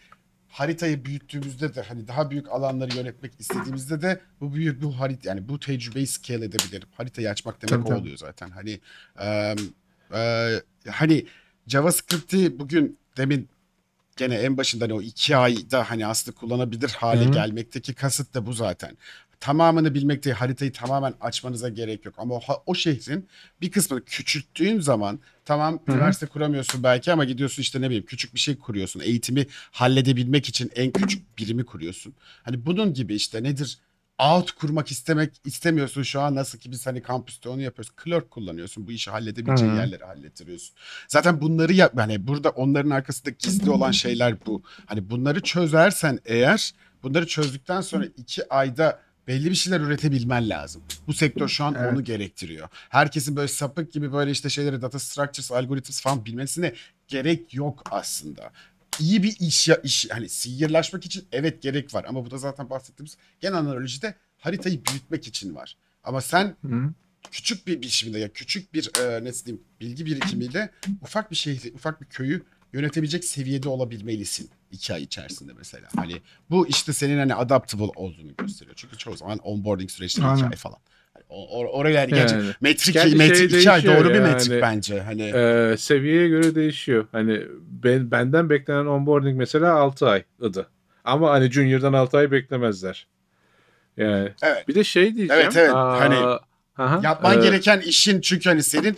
haritayı büyüttüğümüzde de hani daha büyük alanları yönetmek istediğimizde de bu büyük bu harita yani bu tecrübeyi scale edebilirim. Haritayı açmak demek Tabii, o tabii. oluyor zaten. Hani eee, eee, hani JavaScript'i bugün demin gene en başında hani o iki ayda hani aslında kullanabilir hale Hı hı. gelmekteki kasıt da bu zaten. Tamamını bilmek değil, haritayı tamamen açmanıza gerek yok. Ama o, o şehrin bir kısmını küçülttüğün zaman tamam üniversite kuramıyorsun belki ama gidiyorsun işte ne bileyim küçük bir şey kuruyorsun. Eğitimi halledebilmek için en küçük birimi kuruyorsun. Hani bunun gibi işte nedir? Out kurmak istemek istemiyorsun şu an nasıl ki biz hani kampüste onu yapıyoruz. Clerk kullanıyorsun. Bu işi halledebileceğin Hı. yerleri hallettiriyorsun. Zaten bunları yap hani burada onların arkasında gizli olan şeyler bu. Hani bunları çözersen eğer bunları çözdükten sonra iki ayda belli bir şeyler üretebilmen lazım. Bu sektör şu an Evet. onu gerektiriyor. Herkesin böyle sapık gibi böyle işte şeyleri data structures, algorithms falan bilmesine gerek yok aslında. İyi bir iş ya iş hani sihirlaşmak için evet gerek var ama bu da zaten bahsettiğimiz genel analojide haritayı büyütmek için var. Ama sen Hı. küçük bir biçimde ya küçük bir e, nasıl diyeyim bilgi birikimiyle ufak bir şehri, ufak bir köyü yönetebilecek seviyede olabilmelisin iki ay içerisinde mesela. Hani bu işte senin hani adaptable olduğunu gösteriyor. Çünkü çoğu zaman onboarding süreçleri iki Aynen. ay falan. Or- oraya yani Yani. metrik, Gerçi metrik şey iki ay doğru bir yani. metrik bence. Hani Ee, seviyeye göre değişiyor. Hani ben, benden beklenen onboarding mesela 6 aydı. Ama hani Junior'dan 6 ay beklemezler. Yani evet. bir de şey diyeceğim. Evet, evet. aa, Hani aha, Yapman e, gereken işin çünkü hani senin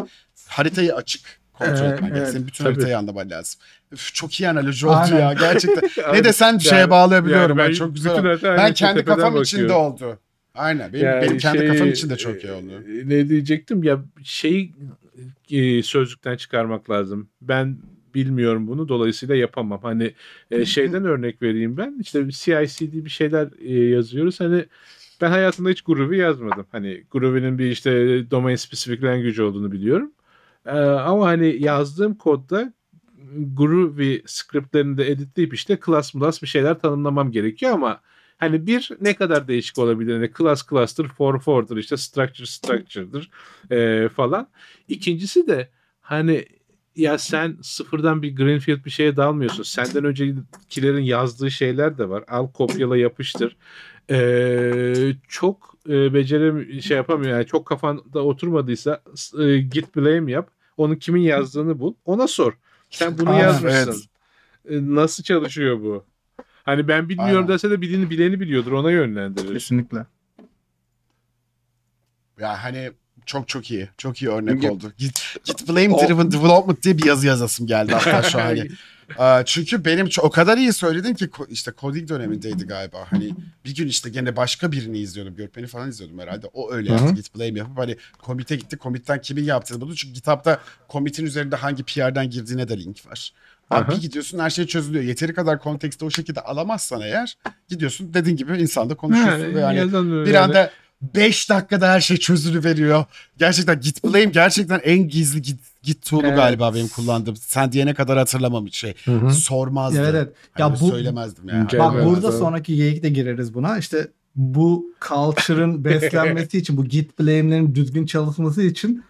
haritayı açık kontrol etmen evet, Senin bütün tabii. haritayı anlaman lazım. Üf, çok iyi analoji oldu Aynen. ya gerçekten. ne desen şeye Yani- bağlayabiliyorum yani ben. Çok güzel. Ben kendi kafam içinde bakıyorum. oldu. Aynen. Benim, Yani benim kendi şey, kafam içinde çok iyi e, oldu. Ne diyecektim ya şeyi e, sözlükten çıkarmak lazım. Ben bilmiyorum bunu dolayısıyla yapamam. Hani e, şeyden örnek vereyim ben. İşte CI/CD bir şeyler e, yazıyoruz. Hani ben hayatımda hiç Groovy yazmadım. Hani Groovy'nin bir işte domain specific language olduğunu biliyorum. E, ama hani yazdığım kodda Groovy scriptlerini de editleyip işte class class bir şeyler tanımlamam gerekiyor ama Hani bir ne kadar değişik olabilir? Hani class cluster, for for'dur işte structure structure'dır e, falan. İkincisi de hani ya sen sıfırdan bir greenfield bir şeye dalmıyorsun. Senden öncekilerin yazdığı şeyler de var. Al kopyala yapıştır. E, çok e, becerem şey yapamıyor. Yani çok kafanda oturmadıysa e, git blame yap. Onun kimin yazdığını bul. Ona sor. Sen bunu Aynen, yazmışsın. E, nasıl çalışıyor bu? Hani ben bilmiyorum Aynen. dese de bileni bileni biliyordur ona yönlendirir. Kesinlikle. Ya hani çok çok iyi. Çok iyi örnek Git- oldu. Git, git blame driven development diye bir yazı yazasım geldi hatta şu an. Hani. Aa, çünkü benim o kadar iyi söyledin ki işte coding dönemindeydi galiba. Hani bir gün işte gene başka birini izliyordum. Görpeni falan izliyordum herhalde. O öyle yaptı. Git blame yapıp hani komite gitti. Komitten kimin yaptığını buldu. Çünkü GitHub'da komitin üzerinde hangi PR'den girdiğine de link var. Abi Aha. bir gidiyorsun her şey çözülüyor. Yeteri kadar kontekste o şekilde alamazsan eğer gidiyorsun dediğin gibi insanda konuşuyorsun. Yani, ve yani bir anda 5 dakikada her şey çözülü veriyor. Gerçekten Git Blame gerçekten en gizli Git, Git tool'u Evet. galiba benim kullandığım. Sen diyene kadar hatırlamam hiç şey. Hı hı. Sormazdım. Evet, evet. Ya Ya bu- söylemezdim yani. Bak Evet, burada evet. sonraki geyikte gireriz buna. İşte bu culture'ın beslenmesi için bu git blame'lerin düzgün çalışması için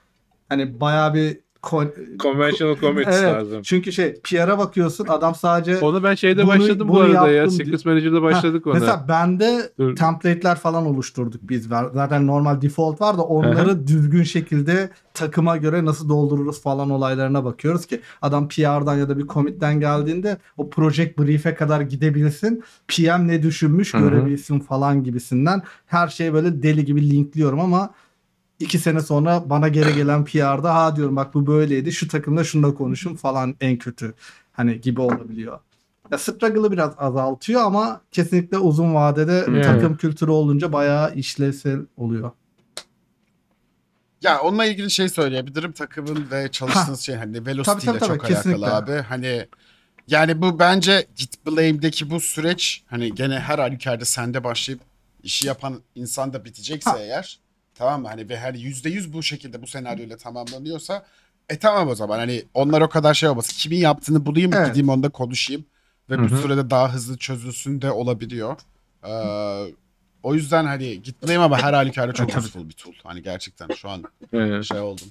hani bayağı bir kon- Conventional comedies evet. lazım. Çünkü şey PR'a bakıyorsun adam sadece Onu ben şeyde Bunu- başladım bu bunu arada ya. Secret Manager'da başladık Ha, ona. Mesela bende Dur. template'ler falan oluşturduk biz. Zaten normal default var da onları düzgün şekilde takıma göre nasıl doldururuz falan olaylarına bakıyoruz ki adam PR'dan ya da bir commit'ten geldiğinde o project brief'e kadar gidebilsin. PM ne düşünmüş Hı hı. görebilsin falan gibisinden. Her şeyi böyle deli gibi linkliyorum ama iki sene sonra bana geri gelen PR'da ha diyorum bak bu böyleydi şu takımda şunu da konuşun falan en kötü hani gibi olabiliyor. Ya struggle'ı biraz azaltıyor ama kesinlikle uzun vadede Yani. takım kültürü olunca bayağı işlevsel oluyor. Ya onunla ilgili şey söyleyebilirim. Takımın ve çalıştığınız şey hani Velocity Tabii, tabii, ile çok tabii, kesinlikle. alakalı abi. Hani yani bu bence Git Blame'deki bu süreç hani gene her halükarda sende başlayıp işi yapan insan da bitecekse Ha. eğer tamam mı? Hani ve hani yüzde yüz bu şekilde bu senaryoyla tamamlanıyorsa e tamam o zaman hani onlar o kadar şey olmasın. Kimin yaptığını bulayım Evet. gideyim onda konuşayım ve Hı bu hı. sürede daha hızlı çözülsün de olabiliyor. Ee, o yüzden hani Git Blame ama her halükarda çok Tabii. useful bir tool. Hani gerçekten şu an Evet. şey oldum.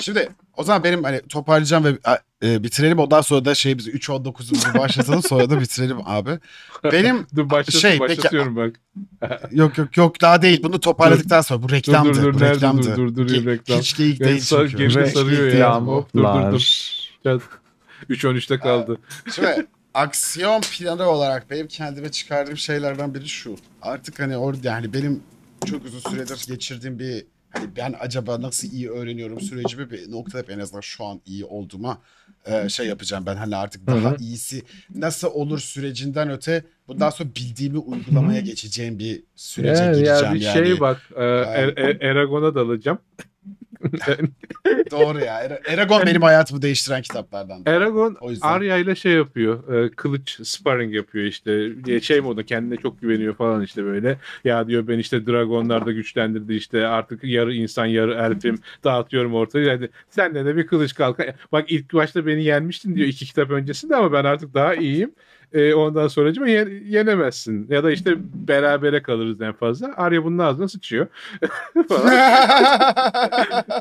Şimdi o zaman benim hani toparlayacağım ve e, bitirelim. Ondan sonra da şey biz 3.19'umuzu başlatalım sonra da bitirelim abi. Benim Dur başlat, Şey, peki- başlatıyorum bak. yok yok yok daha değil. Bunu toparladıktan sonra bu reklamdı. dur, dur, bu nerede reklamdı. dur, dur, dur, Ki- reklam. Hiç geyik değil çünkü. Hiç sarıyor ya. bu. Hop, dur, dur, dur. Çat. 3.13'te kaldı. Şimdi aksiyon planı olarak benim kendime çıkardığım şeylerden biri şu. Artık hani orada yani benim çok uzun süredir geçirdiğim bir hani ben acaba nasıl iyi öğreniyorum sürecimi bir noktada en azından şu an iyi olduğuma e, şey yapacağım ben hani artık daha iyisi nasıl olur sürecinden öte bundan sonra bildiğimi uygulamaya geçeceğim bir sürece Ya, gireceğim ya bir yani. şey bak. e, Er- Er- Eragon'a dalacağım. Doğru ya. Era- Eragon benim hayatımı değiştiren kitaplardan. Eragon O yüzden. Arya ile şey yapıyor. e, kılıç sparring yapıyor işte. E, Şey moda kendine çok güveniyor falan işte böyle. Ya diyor ben işte dragonlarda güçlendirdi işte artık yarı insan yarı elfim dağıtıyorum ortaya. Yani senle de bir kılıç kalka. Bak ilk başta beni yenmiştin diyor iki kitap öncesinde ama ben artık daha iyiyim. E, ondan sonra yen, yenemezsin. Ya da işte berabere kalırız en fazla. Arya bunun ağzına sıçıyor.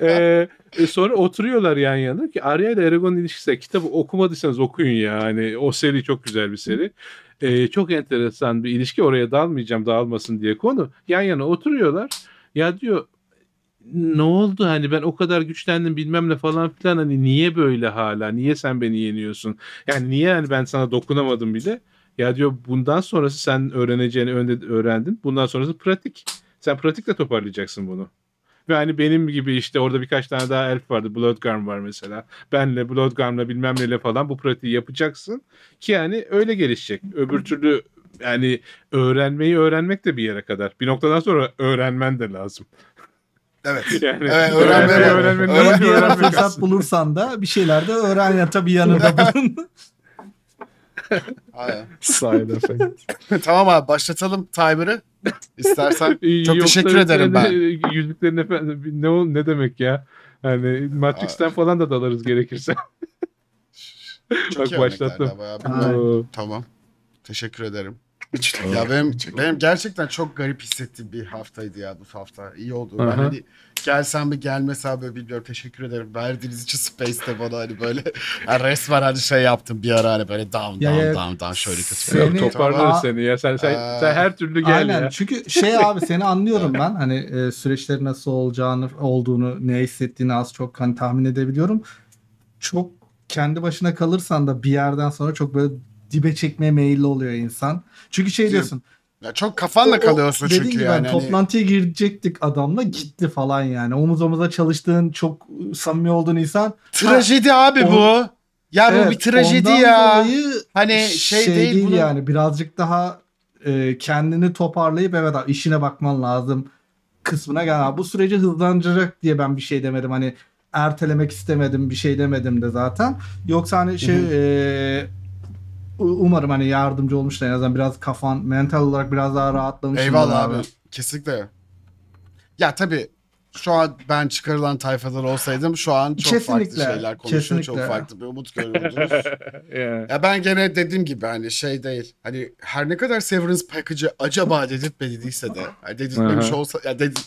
Ee, e, sonra oturuyorlar yan yana ki Arya ile Eragon'un ilişkisi kitabı okumadıysanız okuyun ya. Hani o seri çok güzel bir seri. Ee, çok enteresan bir ilişki. Oraya dalmayacağım dağılmasın diye konu. Yan yana oturuyorlar. Ya diyor ne oldu hani ben o kadar güçlendim bilmem ne falan filan hani niye böyle hala niye sen beni yeniyorsun yani niye hani ben sana dokunamadım bile ya diyor bundan sonrası sen öğreneceğini önde öğrendin bundan sonrası pratik sen pratikle toparlayacaksın bunu ve hani benim gibi işte orada birkaç tane daha elf vardı. Bloodgarm var mesela. Benle Bloodgarm'la bilmem neyle falan bu pratiği yapacaksın. Ki yani öyle gelişecek. Öbür türlü yani öğrenmeyi öğrenmek de bir yere kadar. Bir noktadan sonra öğrenmen de lazım. Evet. Yani Evet, öğrenme- öğrenmeyi öğrenmenin öğren- amacı bir ara öğrenmek fırsat bulursan da bir şeyler de öğren ya tabii yanında bulun. Aynen. Side effect. tamam abi başlatalım timer'ı. İstersen. Çok yoksa teşekkür ederim ben. yani Yüzüklerin efendim ne ol ne demek ya? Hani Matrix'ten falan da dalarız gerekirse. Çok Bak başlattım. Oo. Tamam. Teşekkür ederim. Ya benim benim gerçekten çok garip hissettiğim bir haftaydı ya bu hafta. İyi oldu. Ben Aha. hani gelsem mi gelmesem mi bilmiyorum. Teşekkür ederim. Verdiğiniz için Space'te bana hani böyle yani resmen hani şey yaptım bir ara hani böyle down Ya, down ya, down down şöyle kötü. seni- Yok, Seni- toparlarız Aa. seni ya. Sen sen, Aa. sen her türlü gel Aynen. ya. Çünkü şey abi seni anlıyorum ben. Hani e, süreçleri nasıl olacağını, olduğunu, ne hissettiğini az çok hani tahmin edebiliyorum. Çok kendi başına kalırsan da bir yerden sonra çok böyle dibe çekmeye meyilli oluyor insan. Çünkü şey Değil diyorsun. Ya çok kafanla o- kalıyorsun çünkü gibi yani. hani toplantıya girecektik adamla gitti falan yani. Omuz omuza çalıştığın çok samimi olduğun insan. Trajedi abi on- bu. Ya bu Evet, bir trajedi ya. Hani şey, değil, bunu. yani birazcık daha e, kendini toparlayıp evet abi, işine bakman lazım kısmına gel. Ha, Bu süreci hızlandıracak diye ben bir şey demedim. Hani ertelemek istemedim bir şey demedim de zaten. Yoksa hani şey e, u- umarım hani yardımcı olmuştur en azından biraz kafan mental olarak biraz daha rahatlamışsın. Eyvallah abi. Kesinlikle. Ya tabii şu an ben çıkarılan tayfadan olsaydım şu an çok Kesinlikle, farklı şeyler konuşuyor. Çok kesinlikle. farklı bir umut görüyordunuz. Ya. ya ben gene dediğim gibi hani şey değil. Hani her ne kadar Severance Package'ı acaba dedirtmediyse de yani dedirtmemiş olsa ya dedi,